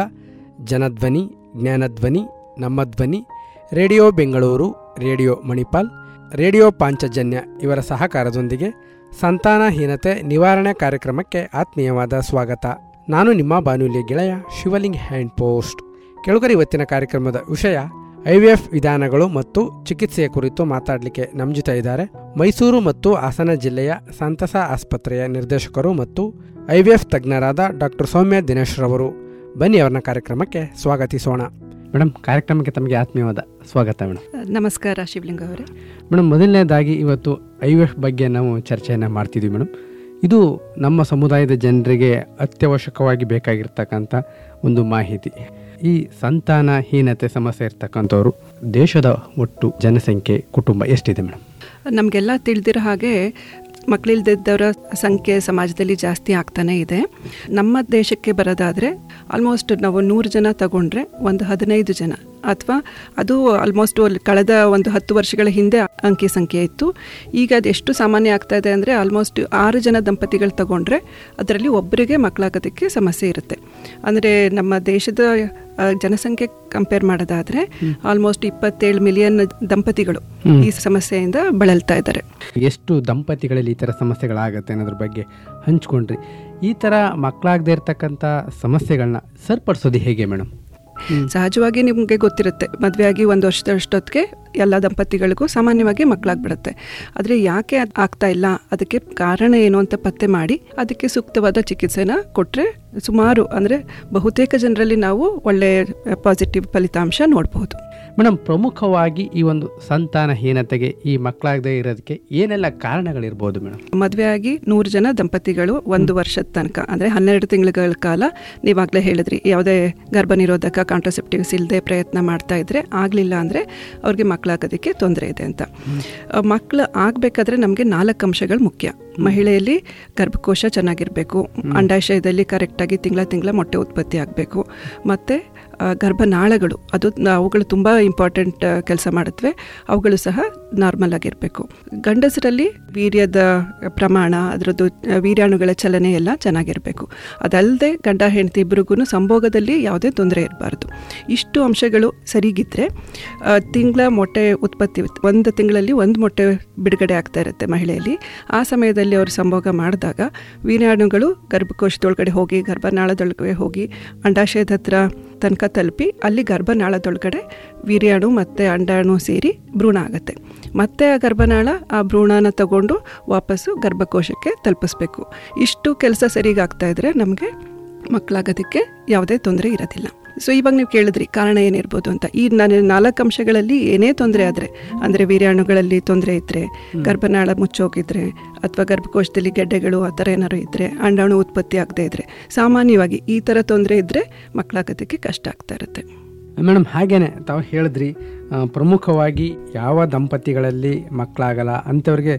ಜನಧ್ವನಿ, ಜ್ಞಾನಧ್ವನಿ ನಮ್ಮ ಧ್ವನಿ radio Bengaluru, radio Manipal, radio Panchajanya ಇವರ ಸಹಕಾರದೊಂದಿಗೆ ಸಂತಾನಹೀನತೆ ನಿವಾರಣೆ ಕಾರ್ಯಕ್ರಮಕ್ಕೆ ಆತ್ಮೀಯವಾದ ಸ್ವಾಗತ. ನಾನು ನಿಮ್ಮ ಬಾನುಲಿ ಗೆಳೆಯ ಶಿವಲಿಂಗ್ ಹ್ಯಾಂಡ್ ಪೋಸ್ಟ್. ಕೆಳಗರಿ ಇವತ್ತಿನ ಕಾರ್ಯಕ್ರಮದ ವಿಷಯ ಐವಿಎಫ್ ವಿಧಾನಗಳು ಮತ್ತು ಚಿಕಿತ್ಸೆಯ ಕುರಿತು ಮಾತಾಡಲಿಕ್ಕೆ ನಮ್ಮ ಜೊತೆ ಇದ್ದಾರೆ. ಮೈಸೂರು ಮತ್ತು ಹಾಸನ ಜಿಲ್ಲೆಯ ಸಂತಸ ಆಸ್ಪತ್ರೆಯ ನಿರ್ದೇಶಕರು ಮತ್ತು ಐವಿಎಫ್ ತಜ್ಞರಾದ ಡಾಕ್ಟರ್ ಸೌಮ್ಯ ದಿನೇಶ್ ರವರು ಬನ್ನಿ ಅವರನ್ನ ಕಾರ್ಯಕ್ರಮಕ್ಕೆ ಸ್ವಾಗತಿಸೋಣ. ಮೇಡಮ್ ಕಾರ್ಯಕ್ರಮಕ್ಕೆ ತಮಗೆ ಆತ್ಮೀಯವಾದ ಸ್ವಾಗತ ಮೇಡಮ್ ನಮಸ್ಕಾರ ಶಿವಲಿಂಗ ಅವರೇ. ಮೇಡಮ್ ಮೊದಲನೇದಾಗಿ ಇವತ್ತು ಐ ಎಫ್ ಬಗ್ಗೆ ನಾವು ಚರ್ಚೆಯನ್ನು ಮಾಡ್ತಿದ್ವಿ ಮೇಡಮ್ ಇದು ನಮ್ಮ ಸಮುದಾಯದ ಜನರಿಗೆ ಅತ್ಯವಶ್ಯಕವಾಗಿ ಬೇಕಾಗಿರ್ತಕ್ಕಂಥ ಒಂದು ಮಾಹಿತಿ. ಈ ಸಂತಾನಹೀನತೆ ಸಮಸ್ಯೆ ಇರ್ತಕ್ಕಂಥವ್ರು ದೇಶದ ಒಟ್ಟು ಜನಸಂಖ್ಯೆ, ಕುಟುಂಬ ಎಷ್ಟಿದೆ ಮೇಡಮ್? ನಮಗೆಲ್ಲ ತಿಳಿದಿರೋ ಹಾಗೆ ಮಕ್ಕಳಿಲ್ದಿದ್ದವರ ಸಂಖ್ಯೆ ಸಮಾಜದಲ್ಲಿ ಜಾಸ್ತಿ ಆಗ್ತಾನೆ ಇದೆ. ನಮ್ಮ ದೇಶಕ್ಕೆ ಬರೋದಾದರೆ ಆಲ್ಮೋಸ್ಟ್ ನಾವು ನೂರು ಜನ ತಗೊಂಡ್ರೆ ಒಂದು ಹದಿನೈದು ಜನ. ಅಥವಾ ಅದು ಆಲ್ಮೋಸ್ಟ್ ಕಳೆದ ಒಂದು ಹತ್ತು ವರ್ಷಗಳ ಹಿಂದೆ ಅಂಕಿ ಸಂಖ್ಯೆ ಇತ್ತು. ಈಗ ಅದು ಎಷ್ಟು ಸಾಮಾನ್ಯ ಆಗ್ತಾ ಇದೆ ಅಂದರೆ ಆಲ್ಮೋಸ್ಟ್ ಆರು ಜನ ದಂಪತಿಗಳು ತಗೊಂಡ್ರೆ ಅದರಲ್ಲಿ ಒಬ್ಬರಿಗೆ ಮಕ್ಕಳಾಗೋದಕ್ಕೆ ಸಮಸ್ಯೆ ಇರುತ್ತೆ. ಅಂದರೆ ನಮ್ಮ ದೇಶದ ಜನಸಂಖ್ಯೆ ಕಂಪೇರ್ ಮಾಡೋದಾದರೆ ಆಲ್ಮೋಸ್ಟ್ ಇಪ್ಪತ್ತೇಳು ಮಿಲಿಯನ್ ದಂಪತಿಗಳು ಈ ಸಮಸ್ಯೆಯಿಂದ ಬಳಲ್ತಾ ಇದ್ದಾರೆ. ಎಷ್ಟು ದಂಪತಿಗಳಲ್ಲಿ ಈ ಥರ ಸಮಸ್ಯೆಗಳಾಗತ್ತೆ ಅನ್ನೋದ್ರ ಬಗ್ಗೆ ಹಂಚ್ಕೊಂಡ್ರಿ. ಈ ಥರ ಮಕ್ಕಳಾಗದೇ ಇರ್ತಕ್ಕಂಥ ಸಮಸ್ಯೆಗಳನ್ನ ಸರಿಪಡಿಸೋದು ಹೇಗೆ ಮೇಡಮ್? ಸಹಜವಾಗಿ ನಿಮಗೆ ಗೊತ್ತಿರುತ್ತೆ. ಮದುವೆಯಾಗಿ ಒಂದು ವರ್ಷದಷ್ಟೊತ್ತಿಗೆ ಎಲ್ಲ ದಂಪತಿಗಳಿಗೂ ಸಾಮಾನ್ಯವಾಗಿ ಮಕ್ಕಳಾಗ್ಬಿಡುತ್ತೆ ಆದರೆ ಯಾಕೆ ಅದು ಆಗ್ತಾ ಇಲ್ಲ? ಅದಕ್ಕೆ ಕಾರಣ ಏನು ಅಂತ ಪತ್ತೆ ಮಾಡಿ ಅದಕ್ಕೆ ಸೂಕ್ತವಾದ ಚಿಕಿತ್ಸೆನ ಕೊಟ್ಟರೆ ಸುಮಾರು ಅಂದರೆ ಬಹುತೇಕ ಜನರಲ್ಲಿ ನಾವು ಒಳ್ಳೆಯ ಪಾಸಿಟಿವ್ ಫಲಿತಾಂಶ ನೋಡಬಹುದು. ಮೇಡಮ್ ಪ್ರಮುಖವಾಗಿ ಈ ಒಂದು ಸಂತಾನಹೀನತೆಗೆ ಈ ಮಕ್ಕಳಾಗದೇ ಇರೋದಕ್ಕೆ ಏನೆಲ್ಲ ಕಾರಣಗಳಿರ್ಬೋದು ಮೇಡಮ್ ಮದುವೆ ಆಗಿ ನೂರು ಜನ ದಂಪತಿಗಳು ಒಂದು ವರ್ಷದ ತನಕ ಅಂದರೆ ಹನ್ನೆರಡು ತಿಂಗಳ ಕಾಲ ನೀವಾಗಲೇ ಹೇಳಿದ್ರಿ ಯಾವುದೇ ಗರ್ಭ ನಿರೋಧಕ ಕಾಂಟ್ರಸೆಪ್ಟಿವ್ಸ್ ಇಲ್ಲದೆ ಪ್ರಯತ್ನ ಮಾಡ್ತಾ ಇದ್ರೆ ಆಗಲಿಲ್ಲ ಅಂದರೆ ಅವ್ರಿಗೆ ಮಕ್ಕಳಾಗೋದಕ್ಕೆ ತೊಂದರೆ ಇದೆ ಅಂತ. ಮಕ್ಕಳು ಆಗಬೇಕಾದ್ರೆ ನಮಗೆ ನಾಲ್ಕು ಅಂಶಗಳು ಮುಖ್ಯ. ಮಹಿಳೆಯಲ್ಲಿ ಗರ್ಭಕೋಶ ಚೆನ್ನಾಗಿರಬೇಕು ಅಂಡಾಶಯದಲ್ಲಿ ಕರೆಕ್ಟಾಗಿ ತಿಂಗಳ ತಿಂಗಳ ಮೊಟ್ಟೆ ಉತ್ಪತ್ತಿ ಆಗಬೇಕು ಮತ್ತು ಗರ್ಭನಾಳಗಳು. ಅದು ಅವುಗಳು ತುಂಬ ಇಂಪಾರ್ಟೆಂಟ್ ಕೆಲಸ ಮಾಡುತ್ತವೆ. ಅವುಗಳು ಸಹ ನಾರ್ಮಲ್ ಆಗಿರಬೇಕು. ಗಂಡಸರಲ್ಲಿ ವೀರ್ಯದ ಪ್ರಮಾಣ, ಅದರದ್ದು ವೀರ್ಯಾಣುಗಳ ಚಲನೆ ಎಲ್ಲ ಚೆನ್ನಾಗಿರಬೇಕು. ಅದಲ್ಲದೆ ಗಂಡ ಹೆಂಡತಿ ಇಬ್ಬರಿಗೂ ಸಂಭೋಗದಲ್ಲಿ ಯಾವುದೇ ತೊಂದರೆ ಇರಬಾರ್ದು. ಇಷ್ಟು ಅಂಶಗಳು ಸರಿಗಿದ್ದರೆ ತಿಂಗಳ ಮೊಟ್ಟೆ ಉತ್ಪತ್ತಿ ಒಂದು ತಿಂಗಳಲ್ಲಿ ಒಂದು ಮೊಟ್ಟೆ ಬಿಡುಗಡೆ ಆಗ್ತಾ ಇರುತ್ತೆ ಮಹಿಳೆಯಲ್ಲಿ. ಆ ಸಮಯದಲ್ಲಿ ಅವರು ಸಂಭೋಗ ಮಾಡಿದಾಗ ವೀರ್ಯಾಣುಗಳು ಗರ್ಭಕೋಶದೊಳಗಡೆ ಹೋಗಿ, ಗರ್ಭನಾಳದೊಳಗೆ ಹೋಗಿ, ಅಂಡಾಶಯದ ಹತ್ರ ತನಕ ತಲುಪಿ ಅಲ್ಲಿ ಗರ್ಭನಾಳದೊಳಗಡೆ ವೀರ್ಯಾಣು ಮತ್ತು ಅಂಡಾಣು ಸೇರಿ ಭ್ರೂಣ ಆಗುತ್ತೆ. ಮತ್ತೆ ಆ ಗರ್ಭನಾಳ ಆ ಭ್ರೂಣನ ತಗೊಂಡು ವಾಪಸ್ಸು ಗರ್ಭಕೋಶಕ್ಕೆ ತಲುಪಿಸ್ಬೇಕು. ಇಷ್ಟು ಕೆಲಸ ಸರಿಗಾಗ್ತಾ ಇದ್ದರೆ ನಮಗೆ ಮಕ್ಕಳಾಗೋದಕ್ಕೆ ಯಾವುದೇ ತೊಂದರೆ ಇರೋದಿಲ್ಲ. ಸೊ ಇವಾಗ ನೀವು ಕೇಳಿದ್ರಿ ಕಾರಣ ಏನಿರ್ಬೋದು ಅಂತ. ಈ ನಾನು ನಾಲ್ಕು ಅಂಶಗಳಲ್ಲಿ ಏನೇ ತೊಂದರೆ ಆದರೆ ಅಂದರೆ ವೀರ್ಯಾಣುಗಳಲ್ಲಿ ತೊಂದರೆ ಇದ್ದರೆ ಗರ್ಭನಾಳ ಮುಚ್ಚೋಗಿದ್ರೆ ಅಥವಾ ಗರ್ಭಕೋಶದಲ್ಲಿ ಗೆಡ್ಡೆಗಳು ಆ ಥರ ಏನಾದ್ರು ಇದ್ದರೆ ಅಂಡಾಣು ಉತ್ಪತ್ತಿ ಆಗದೆ ಇದ್ದರೆ ಸಾಮಾನ್ಯವಾಗಿ ಈ ಥರ ತೊಂದರೆ ಇದ್ದರೆ ಮಕ್ಕಳಾಗೋದಕ್ಕೆ ಕಷ್ಟ ಆಗ್ತಾ ಇರುತ್ತೆ. ಮೇಡಮ್ ಹಾಗೇನೆ ತಾವು ಹೇಳಿದ್ರಿ ಪ್ರಮುಖವಾಗಿ ಯಾವ ದಂಪತಿಗಳಲ್ಲಿ ಮಕ್ಕಳಾಗಲ್ಲ ಅಂಥವ್ರಿಗೆ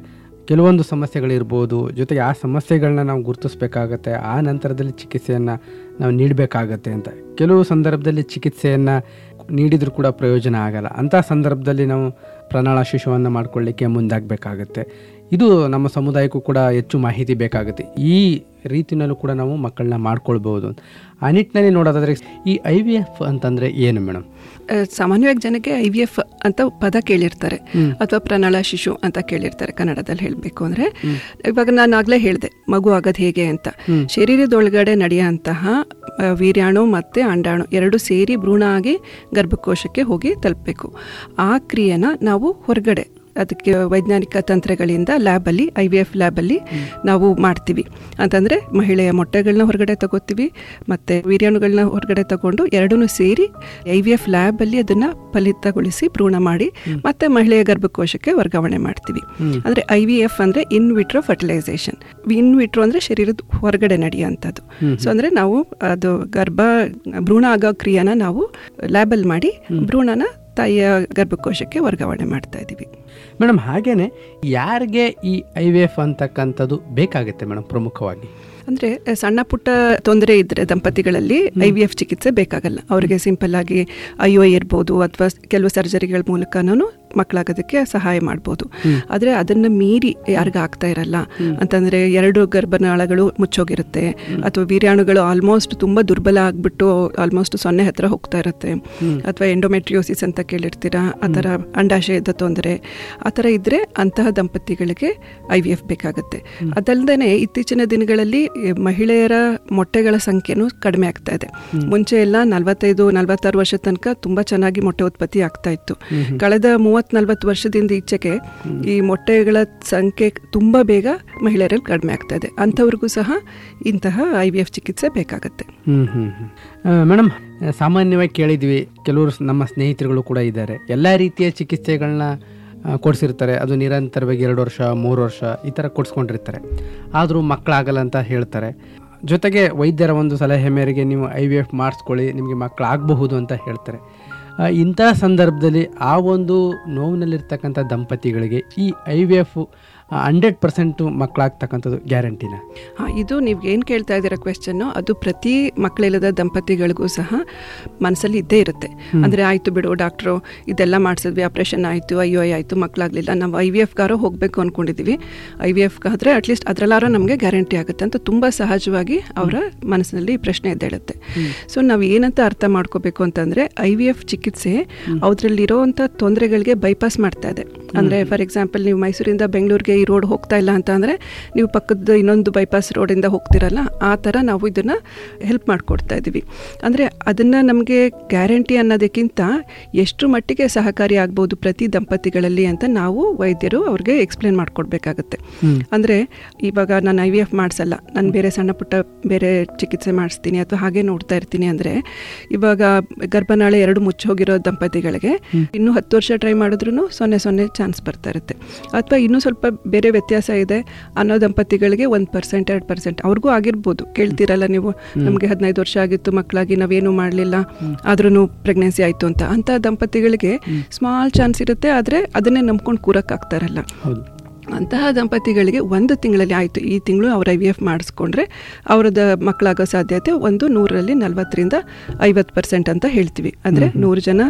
ಕೆಲವೊಂದು ಸಮಸ್ಯೆಗಳಿರ್ಬೋದು ಜೊತೆಗೆ ಆ ಸಮಸ್ಯೆಗಳನ್ನ ನಾವು ಗುರುತಿಸ್ಬೇಕಾಗತ್ತೆ ಆ ನಂತರದಲ್ಲಿ ಚಿಕಿತ್ಸೆಯನ್ನು ನಾವು ನೀಡಬೇಕಾಗತ್ತೆ ಅಂತ. ಕೆಲವು ಸಂದರ್ಭದಲ್ಲಿ ಚಿಕಿತ್ಸೆಯನ್ನು ನೀಡಿದರೂ ಕೂಡ ಪ್ರಯೋಜನ ಆಗಲ್ಲ. ಅಂಥ ಸಂದರ್ಭದಲ್ಲಿ ನಾವು ಪ್ರಣಾಳ ಶಿಶುವನ್ನು ಮಾಡಿಕೊಳ್ಳಿಕ್ಕೆ ಮುಂದಾಗಬೇಕಾಗತ್ತೆ. ಇದು ನಮ್ಮ ಸಮುದಾಯಕ್ಕೂ ಕೂಡ ಹೆಚ್ಚು ಮಾಹಿತಿ ಬೇಕಾಗುತ್ತೆ. ಈ ರೀತಿಯಲ್ಲೂ ಕೂಡ ನಾವು ಮಕ್ಕಳನ್ನ ಮಾಡ್ಕೊಳ್ಬೋದು ಆ ನಿಟ್ಟಿನಲ್ಲಿ ನೋಡೋದಾದರೆ ಈ ಐ ವಿ ಎಫ್ ಅಂತಂದರೆ ಏನು ಮೇಡಮ್? ಸಾಮಾನ್ಯವಾಗಿ ಜನಕ್ಕೆ ಐ ವಿ ಎಫ್ ಅಂತ ಪದ ಕೇಳಿರ್ತಾರೆ. ಅಥವಾ ಪ್ರಣಳ ಶಿಶು ಅಂತ ಕೇಳಿರ್ತಾರೆ ಕನ್ನಡದಲ್ಲಿ ಹೇಳಬೇಕು ಅಂದರೆ. ಇವಾಗ ನಾನು ಆಗಲೇ ಹೇಳಿದೆ ಮಗು ಆಗೋದು ಹೇಗೆ ಅಂತ. ಶರೀರದೊಳಗಡೆ ನಡೆಯುವಂತಹ ವೀರ್ಯಾಣು ಮತ್ತು ಅಂಡಾಣು ಎರಡು ಸೇರಿ ಭ್ರೂಣ ಆಗಿ ಗರ್ಭಕೋಶಕ್ಕೆ ಹೋಗಿ ತಲುಪಬೇಕು. ಆ ಕ್ರಿಯೆನ ನಾವು ಹೊರಗಡೆ ಅದಕ್ಕೆ ವೈಜ್ಞಾನಿಕ ತಂತ್ರಗಳಿಂದ ಲ್ಯಾಬಲ್ಲಿ ಐ ವಿ ಎಫ್ ಲ್ಯಾಬಲ್ಲಿ ನಾವು ಮಾಡ್ತೀವಿ. ಅಂತಂದರೆ ಮಹಿಳೆಯ ಮೊಟ್ಟೆಗಳನ್ನ ಹೊರಗಡೆ ತಗೋತೀವಿ, ಮತ್ತು ವೀರ್ಯಾಣುಗಳನ್ನ ಹೊರಗಡೆ ತಗೊಂಡು ಎರಡೂ ಸೇರಿ ಐ ವಿ ಎಫ್ ಲ್ಯಾಬಲ್ಲಿ ಅದನ್ನು ಫಲಿತಗೊಳಿಸಿ ಭ್ರೂಣ ಮಾಡಿ, ಮತ್ತೆ ಮಹಿಳೆಯ ಗರ್ಭಕೋಶಕ್ಕೆ ವರ್ಗಾವಣೆ ಮಾಡ್ತೀವಿ. ಅಂದರೆ ಐ ವಿ ಎಫ್ ಅಂದರೆ in vitro fertilisation in vitro ಅಂದರೆ ಶರೀರದ ಹೊರಗಡೆ ನಡೆಯುವಂಥದ್ದು. ಸೊ ಅಂದರೆ ನಾವು ಅದು ಗರ್ಭ, ಭ್ರೂಣ ಆಗೋ ಕ್ರಿಯೆನ ನಾವು ಲ್ಯಾಬಲ್ಲಿ ಮಾಡಿ ಭ್ರೂಣನ ತಾಯಿಯ ಗರ್ಭಕೋಶಕ್ಕೆ ವರ್ಗಾವಣೆ ಮಾಡ್ತಾ ಇದ್ದೀವಿ. ಮೇಡಮ್ ಹಾಗೇನೆ ಯಾರಿಗೆ ಈ ಐ ವಿ ಎಫ್ ಅಂತಕ್ಕಂಥದ್ದು ಬೇಕಾಗುತ್ತೆ ಮೇಡಮ್ ಪ್ರಮುಖವಾಗಿ? ಅಂದರೆ ಸಣ್ಣ ಪುಟ್ಟ ತೊಂದರೆ ಇದ್ದರೆ ದಂಪತಿಗಳಲ್ಲಿ ಐ ವಿ ಎಫ್ ಚಿಕಿತ್ಸೆ ಬೇಕಾಗಲ್ಲ. ಅವರಿಗೆ ಸಿಂಪಲ್ ಆಗಿ ಐ ಒ ಇರ್ಬೋದು ಅಥವಾ ಕೆಲವು ಸರ್ಜರಿಗಳ ಮೂಲಕನೂ ಮಕ್ಕಳಾಗೋದಕ್ಕೆ ಸಹಾಯ ಮಾಡ್ಬೋದು. ಆದರೆ ಅದನ್ನು ಮೀರಿ ಯಾರಿಗೂ ಆಗ್ತಾ ಇರಲ್ಲ. ಅಂತಂದರೆ ಎರಡು ಗರ್ಭನಾಳಗಳು ಮುಚ್ಚೋಗಿರುತ್ತೆ. ಅಥವಾ ವೀರ್ಯಾಣುಗಳು ಆಲ್ಮೋಸ್ಟ್ ತುಂಬ ದುರ್ಬಲ ಆಗಿಬಿಟ್ಟು ಆಲ್ಮೋಸ್ಟ್ ಸೊನ್ನೆ ಹತ್ತಿರ ಹೋಗ್ತಾ ಇರುತ್ತೆ. ಅಥವಾ ಎಂಡೋಮೆಟ್ರಿಯೋಸಿಸ್ ಅಂತ ಕೇಳಿರ್ತೀರಾ? ಆ ಥರ ಅಂಡಾಶಯದ ತೊಂದರೆ. ಆ ಥರ ಇದ್ದರೆ ಅಂತಹ ದಂಪತಿಗಳಿಗೆ ಐ ವಿ ಎಫ್ ಬೇಕಾಗುತ್ತೆ ಅದಲ್ಲದೆ ಇತ್ತೀಚಿನ ದಿನಗಳಲ್ಲಿ ಮಹಿಳೆಯರ ಮೊಟ್ಟೆಗಳ ಸಂಖ್ಯೆನೂ ಕಡಿಮೆ ಆಗ್ತಾ ಇದೆ. ಮುಂಚೆ ಎಲ್ಲ ನಲವತ್ತೈದು ನಲವತ್ತಾರು ವರ್ಷ ತನಕ ತುಂಬ ಚೆನ್ನಾಗಿ ಮೊಟ್ಟೆ ಉತ್ಪತ್ತಿ ಆಗ್ತಾ ಇತ್ತು. ಕಳೆದ ಮೂವತ್ತು ನಲವತ್ತು ವರ್ಷದಿಂದ ಈಚೆಗೆ ಈ ಮೊಟ್ಟೆಗಳ ಸಂಖ್ಯೆ ತುಂಬ ಬೇಗ ಮಹಿಳೆಯರಲ್ಲಿ ಕಡಿಮೆ ಆಗ್ತಾ ಇದೆ. ಅಂಥವ್ರಿಗೂ ಸಹ ಇಂತಹ ಐ ವಿ ಎಫ್ ಚಿಕಿತ್ಸೆ ಬೇಕಾಗತ್ತೆ ಮೇಡಮ್, ಸಾಮಾನ್ಯವಾಗಿ ಕೇಳಿದ್ವಿ, ಕೆಲವರು ನಮ್ಮ ಸ್ನೇಹಿತರುಗಳು ಕೂಡ ಇದ್ದಾರೆ. ಎಲ್ಲ ರೀತಿಯ ಚಿಕಿತ್ಸೆಗಳನ್ನ ಕೊಡಿಸಿರ್ತಾರೆ. ಅದು ನಿರಂತರವಾಗಿ ಎರಡು ವರ್ಷ, ಮೂರು ವರ್ಷ ಈ ಥರ ಕೊಡಿಸ್ಕೊಂಡಿರ್ತಾರೆ. ಆದರೂ ಮಕ್ಕಳಾಗಲ್ಲ ಅಂತ ಹೇಳ್ತಾರೆ. ಜೊತೆಗೆ ವೈದ್ಯರ ಒಂದು ಸಲಹೆ ಮೇರೆಗೆ ನೀವು ಐ ವಿ ಎಫ್ ಮಾಡಿಸ್ಕೊಳ್ಳಿ, ನಿಮಗೆ ಮಕ್ಕಳಾಗಬಹುದು ಅಂತ ಹೇಳ್ತಾರೆ. ಇಂಥ ಸಂದರ್ಭದಲ್ಲಿ ಆ ಒಂದು ನೋವಿನಲ್ಲಿರ್ತಕ್ಕಂಥ ದಂಪತಿಗಳಿಗೆ ಈ I V F hundred percent ಮಕ್ಕಳಾಗ್ತಕ್ಕಂಥದ್ದು ಗ್ಯಾರಂಟಿನ. ಹಾಂ ಇದು ನೀವು ಏನು ಕೇಳ್ತಾ ಇದ್ದೀರಾ ಕ್ವೆಶನ್ನು ಅದು ಪ್ರತಿ ಮಕ್ಕಳಿಲ್ಲದ ದಂಪತಿಗಳಿಗೂ ಸಹ ಮನಸ್ಸಲ್ಲಿ ಇದ್ದೇ ಇರುತ್ತೆ. ಅಂದರೆ ಆಯಿತು ಬಿಡು ಡಾಕ್ಟ್ರು ಇದೆಲ್ಲ ಮಾಡಿಸಿದ್ವಿ ಆಪ್ರೇಷನ್ ಆಯಿತು ಅಯ್ಯೋ ಆಯಿತು ಮಕ್ಕಳಾಗಲಿಲ್ಲ ನಾವು ಐ ವಿ ಎಫ್ಗಾರೋ ಹೋಗಬೇಕು ಅಂದ್ಕೊಂಡಿದ್ದೀವಿ ಐ ವಿ ಎಫ್ಗಾದರೆ ಅಟ್ಲೀಸ್ಟ್ ಅದರಲ್ಲಾರೋ ನಮಗೆ ಗ್ಯಾರಂಟಿ ಆಗುತ್ತೆ ಅಂತ ತುಂಬ ಸಹಜವಾಗಿ ಅವರ ಮನಸ್ಸಿನಲ್ಲಿ ಈ ಪ್ರಶ್ನೆ ಎದ್ದೇಳುತ್ತೆ. ಸೊ ನಾವು ಏನಂತ ಅರ್ಥ ಮಾಡ್ಕೋಬೇಕು ಅಂತಂದರೆ ಐ ವಿ ಎಫ್ ಚಿಕಿತ್ಸೆ ಅದರಲ್ಲಿರೋವಂಥ ತೊಂದರೆಗಳಿಗೆ ಬೈಪಾಸ್ ಮಾಡ್ತಾ ಇದೆ. ಅಂದರೆ ಫಾರ್ ಎಕ್ಸಾಂಪಲ್ ನೀವು ಮೈಸೂರಿಂದ ಬೆಂಗಳೂರಿಗೆ ಈ ರೋಡ್ ಹೋಗ್ತಾ ಇಲ್ಲ ಅಂತ ಅಂದರೆ ನೀವು ಪಕ್ಕದ ಇನ್ನೊಂದು ಬೈಪಾಸ್ ರೋಡಿಂದ ಹೋಗ್ತಿರಲ್ಲ ಆ ಥರ ನಾವು ಇದನ್ನು ಹೆಲ್ಪ್ ಮಾಡಿಕೊಡ್ತಾ ಇದ್ದೀವಿ ಅಂದರೆ ಅದನ್ನು ನಮಗೆ ಗ್ಯಾರಂಟಿ ಅನ್ನೋದಕ್ಕಿಂತ ಎಷ್ಟು ಮಟ್ಟಿಗೆ ಸಹಕಾರಿ ಆಗ್ಬೋದು ಪ್ರತಿ ದಂಪತಿಗಳಲ್ಲಿ ಅಂತ ನಾವು ವೈದ್ಯರು ಅವ್ರಿಗೆ ಎಕ್ಸ್ಪ್ಲೇನ್ ಮಾಡಿಕೊಡ್ಬೇಕಾಗತ್ತೆ. ಅಂದರೆ ಇವಾಗ ನಾನು ಐ ವಿ ಎಫ್ ಮಾಡಿಸಲ್ಲ ನಾನು ಬೇರೆ ಸಣ್ಣ ಪುಟ್ಟ ಬೇರೆ ಚಿಕಿತ್ಸೆ ಮಾಡಿಸ್ತೀನಿ ಅಥವಾ ಹಾಗೆ ನೋಡ್ತಾ ಇರ್ತೀನಿ ಅಂದರೆ ಇವಾಗ ಗರ್ಭನಾಳೆ ಎರಡು ಮುಚ್ಚೋಗಿರೋ ದಂಪತಿಗಳಿಗೆ ಇನ್ನೂ ಹತ್ತು ವರ್ಷ ಟ್ರೈ ಮಾಡಿದ್ರು ಸೊನ್ನೆ ಸೊನ್ನೆ ಚಾನ್ಸ್ ಬರ್ತಾ ಇರುತ್ತೆ. ಅಥವಾ ಇನ್ನೂ ಸ್ವಲ್ಪ ಬೇರೆ ವ್ಯತ್ಯಾಸ ಇದೆ ಅನ್ನೋ ದಂಪತಿಗಳಿಗೆ ಒಂದು ಪರ್ಸೆಂಟ್ ಎರಡು ಪರ್ಸೆಂಟ್ ಅವ್ರಿಗೂ ಆಗಿರ್ಬೋದು. ಕೇಳ್ತೀರಲ್ಲ ನೀವು ನಮಗೆ ಹದಿನೈದು ವರ್ಷ ಆಗಿತ್ತು ಮಕ್ಕಳಾಗಿ ನಾವೇನು ಮಾಡಲಿಲ್ಲ ಆದ್ರೂ ಪ್ರೆಗ್ನೆನ್ಸಿ ಆಯಿತು ಅಂತ. ಅಂಥ ದಂಪತಿಗಳಿಗೆ ಸ್ಮಾಲ್ ಚಾನ್ಸ್ ಇರುತ್ತೆ ಆದರೆ ಅದನ್ನೇ ನಂಬ್ಕೊಂಡು ಕೂರಕ್ಕಾಗ್ತಾರಲ್ಲ. ಅಂತಹ ದಂಪತಿಗಳಿಗೆ ಒಂದು ತಿಂಗಳಲ್ಲಿ ಆಯಿತು. ಈ ತಿಂಗಳು ಅವ್ರ ಐ ವಿ ಎಫ್ ಮಾಡಿಸ್ಕೊಂಡ್ರೆ ಅವ್ರದ್ದು ಮಕ್ಕಳಾಗೋ ಸಾಧ್ಯತೆ ಒಂದು ನೂರರಲ್ಲಿ ನಲವತ್ತರಿಂದ ಐವತ್ತು ಪರ್ಸೆಂಟ್ ಅಂತ ಹೇಳ್ತೀವಿ. ಅಂದರೆ ನೂರು ಜನ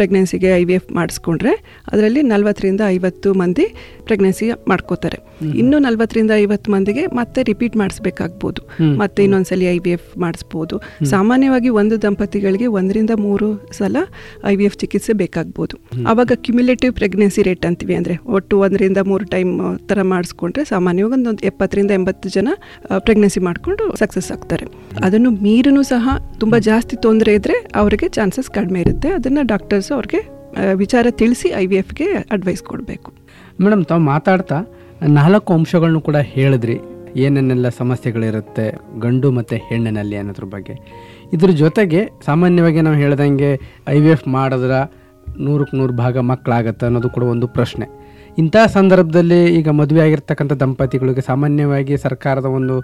ಪ್ರೆಗ್ನೆನ್ಸಿಗೆ ಐ ವಿ ಎಫ್ ಮಾಡಿಸ್ಕೊಂಡ್ರೆ ಅದರಲ್ಲಿ ನಲ್ವತ್ತರಿಂದ ಐವತ್ತು ಮಂದಿ ಪ್ರೆಗ್ನೆನ್ಸಿ ಮಾಡ್ಕೋತಾರೆ. ಇನ್ನು ನಲ್ವತ್ತರಿಂದ ಐವತ್ತು ಮಂದಿಗೆ ಮತ್ತೆ ರಿಪೀಟ್ ಮಾಡಿಸ್ಬೇಕಾಗ್ಬೋದು. ಮತ್ತೆ ಇನ್ನೊಂದ್ಸಲಿ ಐ ವಿ ಎಫ್ ಮಾಡಿಸ್ಬೋದು. ಸಾಮಾನ್ಯವಾಗಿ ಒಂದು ದಂಪತಿಗಳಿಗೆ ಒಂದರಿಂದ ಮೂರು ಸಲ ಐ ವಿ ಎಫ್ ಚಿಕಿತ್ಸೆ ಬೇಕಾಗ್ಬೋದು. ಆವಾಗ ಕ್ಯುಮ್ಯುಲೇಟಿವ್ ಪ್ರೆಗ್ನೆನ್ಸಿ ರೇಟ್ ಅಂತೀವಿ ಅಂದರೆ ಒಟ್ಟು ಒಂದರಿಂದ ಮೂರು ಟೈಮ್ ಥರ ಮಾಡಿಸ್ಕೊಂಡ್ರೆ ಸಾಮಾನ್ಯವಾಗಿ ಒಂದೊಂದು ಎಪ್ಪತ್ತರಿಂದ ಎಂಬತ್ತು ಜನ ಪ್ರೆಗ್ನೆನ್ಸಿ ಮಾಡಿಕೊಂಡು ಸಕ್ಸಸ್ ಆಗ್ತಾರೆ. ಅದನ್ನು ಮೀರಿನೂ ಸಹ ತುಂಬ ಜಾಸ್ತಿ ತೊಂದರೆ ಇದ್ದರೆ ಅವರಿಗೆ ಚಾನ್ಸಸ್ ಕಡಿಮೆ ಇರುತ್ತೆ. ಅದನ್ನು ಡಾಕ್ಟರ್ಸ್ ಅವ್ರಿಗೆ ವಿಚಾರ ತಿಳಿಸಿ ಐ ವಿ ಎಫ್ಗೆ ಅಡ್ವೈಸ್ ಕೊಡಬೇಕು. ಮೇಡಮ್, ತಾವು ಮಾತಾಡ್ತಾ ನಾಲ್ಕು ಅಂಶಗಳನ್ನು ಕೂಡ ಹೇಳಿದ್ರಿ. ಏನೇನೆಲ್ಲ ಸಮಸ್ಯೆಗಳಿರುತ್ತೆ, ಗಂಡು ಮತ್ತು ಹೆಣ್ಣಿನಲ್ಲಿ ಅನ್ನೋದ್ರ ಬಗ್ಗೆ. ಇದ್ರ ಜೊತೆಗೆ ಸಾಮಾನ್ಯವಾಗಿ ನಾವು ಹೇಳ್ದಂಗೆ ಐ ವಿ ಎಫ್ ಮಾಡಿದ್ರೆ ನೂರಕ್ಕೆ ನೂರು ಭಾಗ ಮಕ್ಕಳಾಗತ್ತೆ ಅನ್ನೋದು ಕೂಡ ಒಂದು ಪ್ರಶ್ನೆ. ಇಂಥ ಸಂದರ್ಭದಲ್ಲಿ ಈಗ ಮದುವೆ ಆಗಿರ್ತಕ್ಕಂಥ ದಂಪತಿಗಳಿಗೆ ಸಾಮಾನ್ಯವಾಗಿ ಸರ್ಕಾರದ ಒಂದು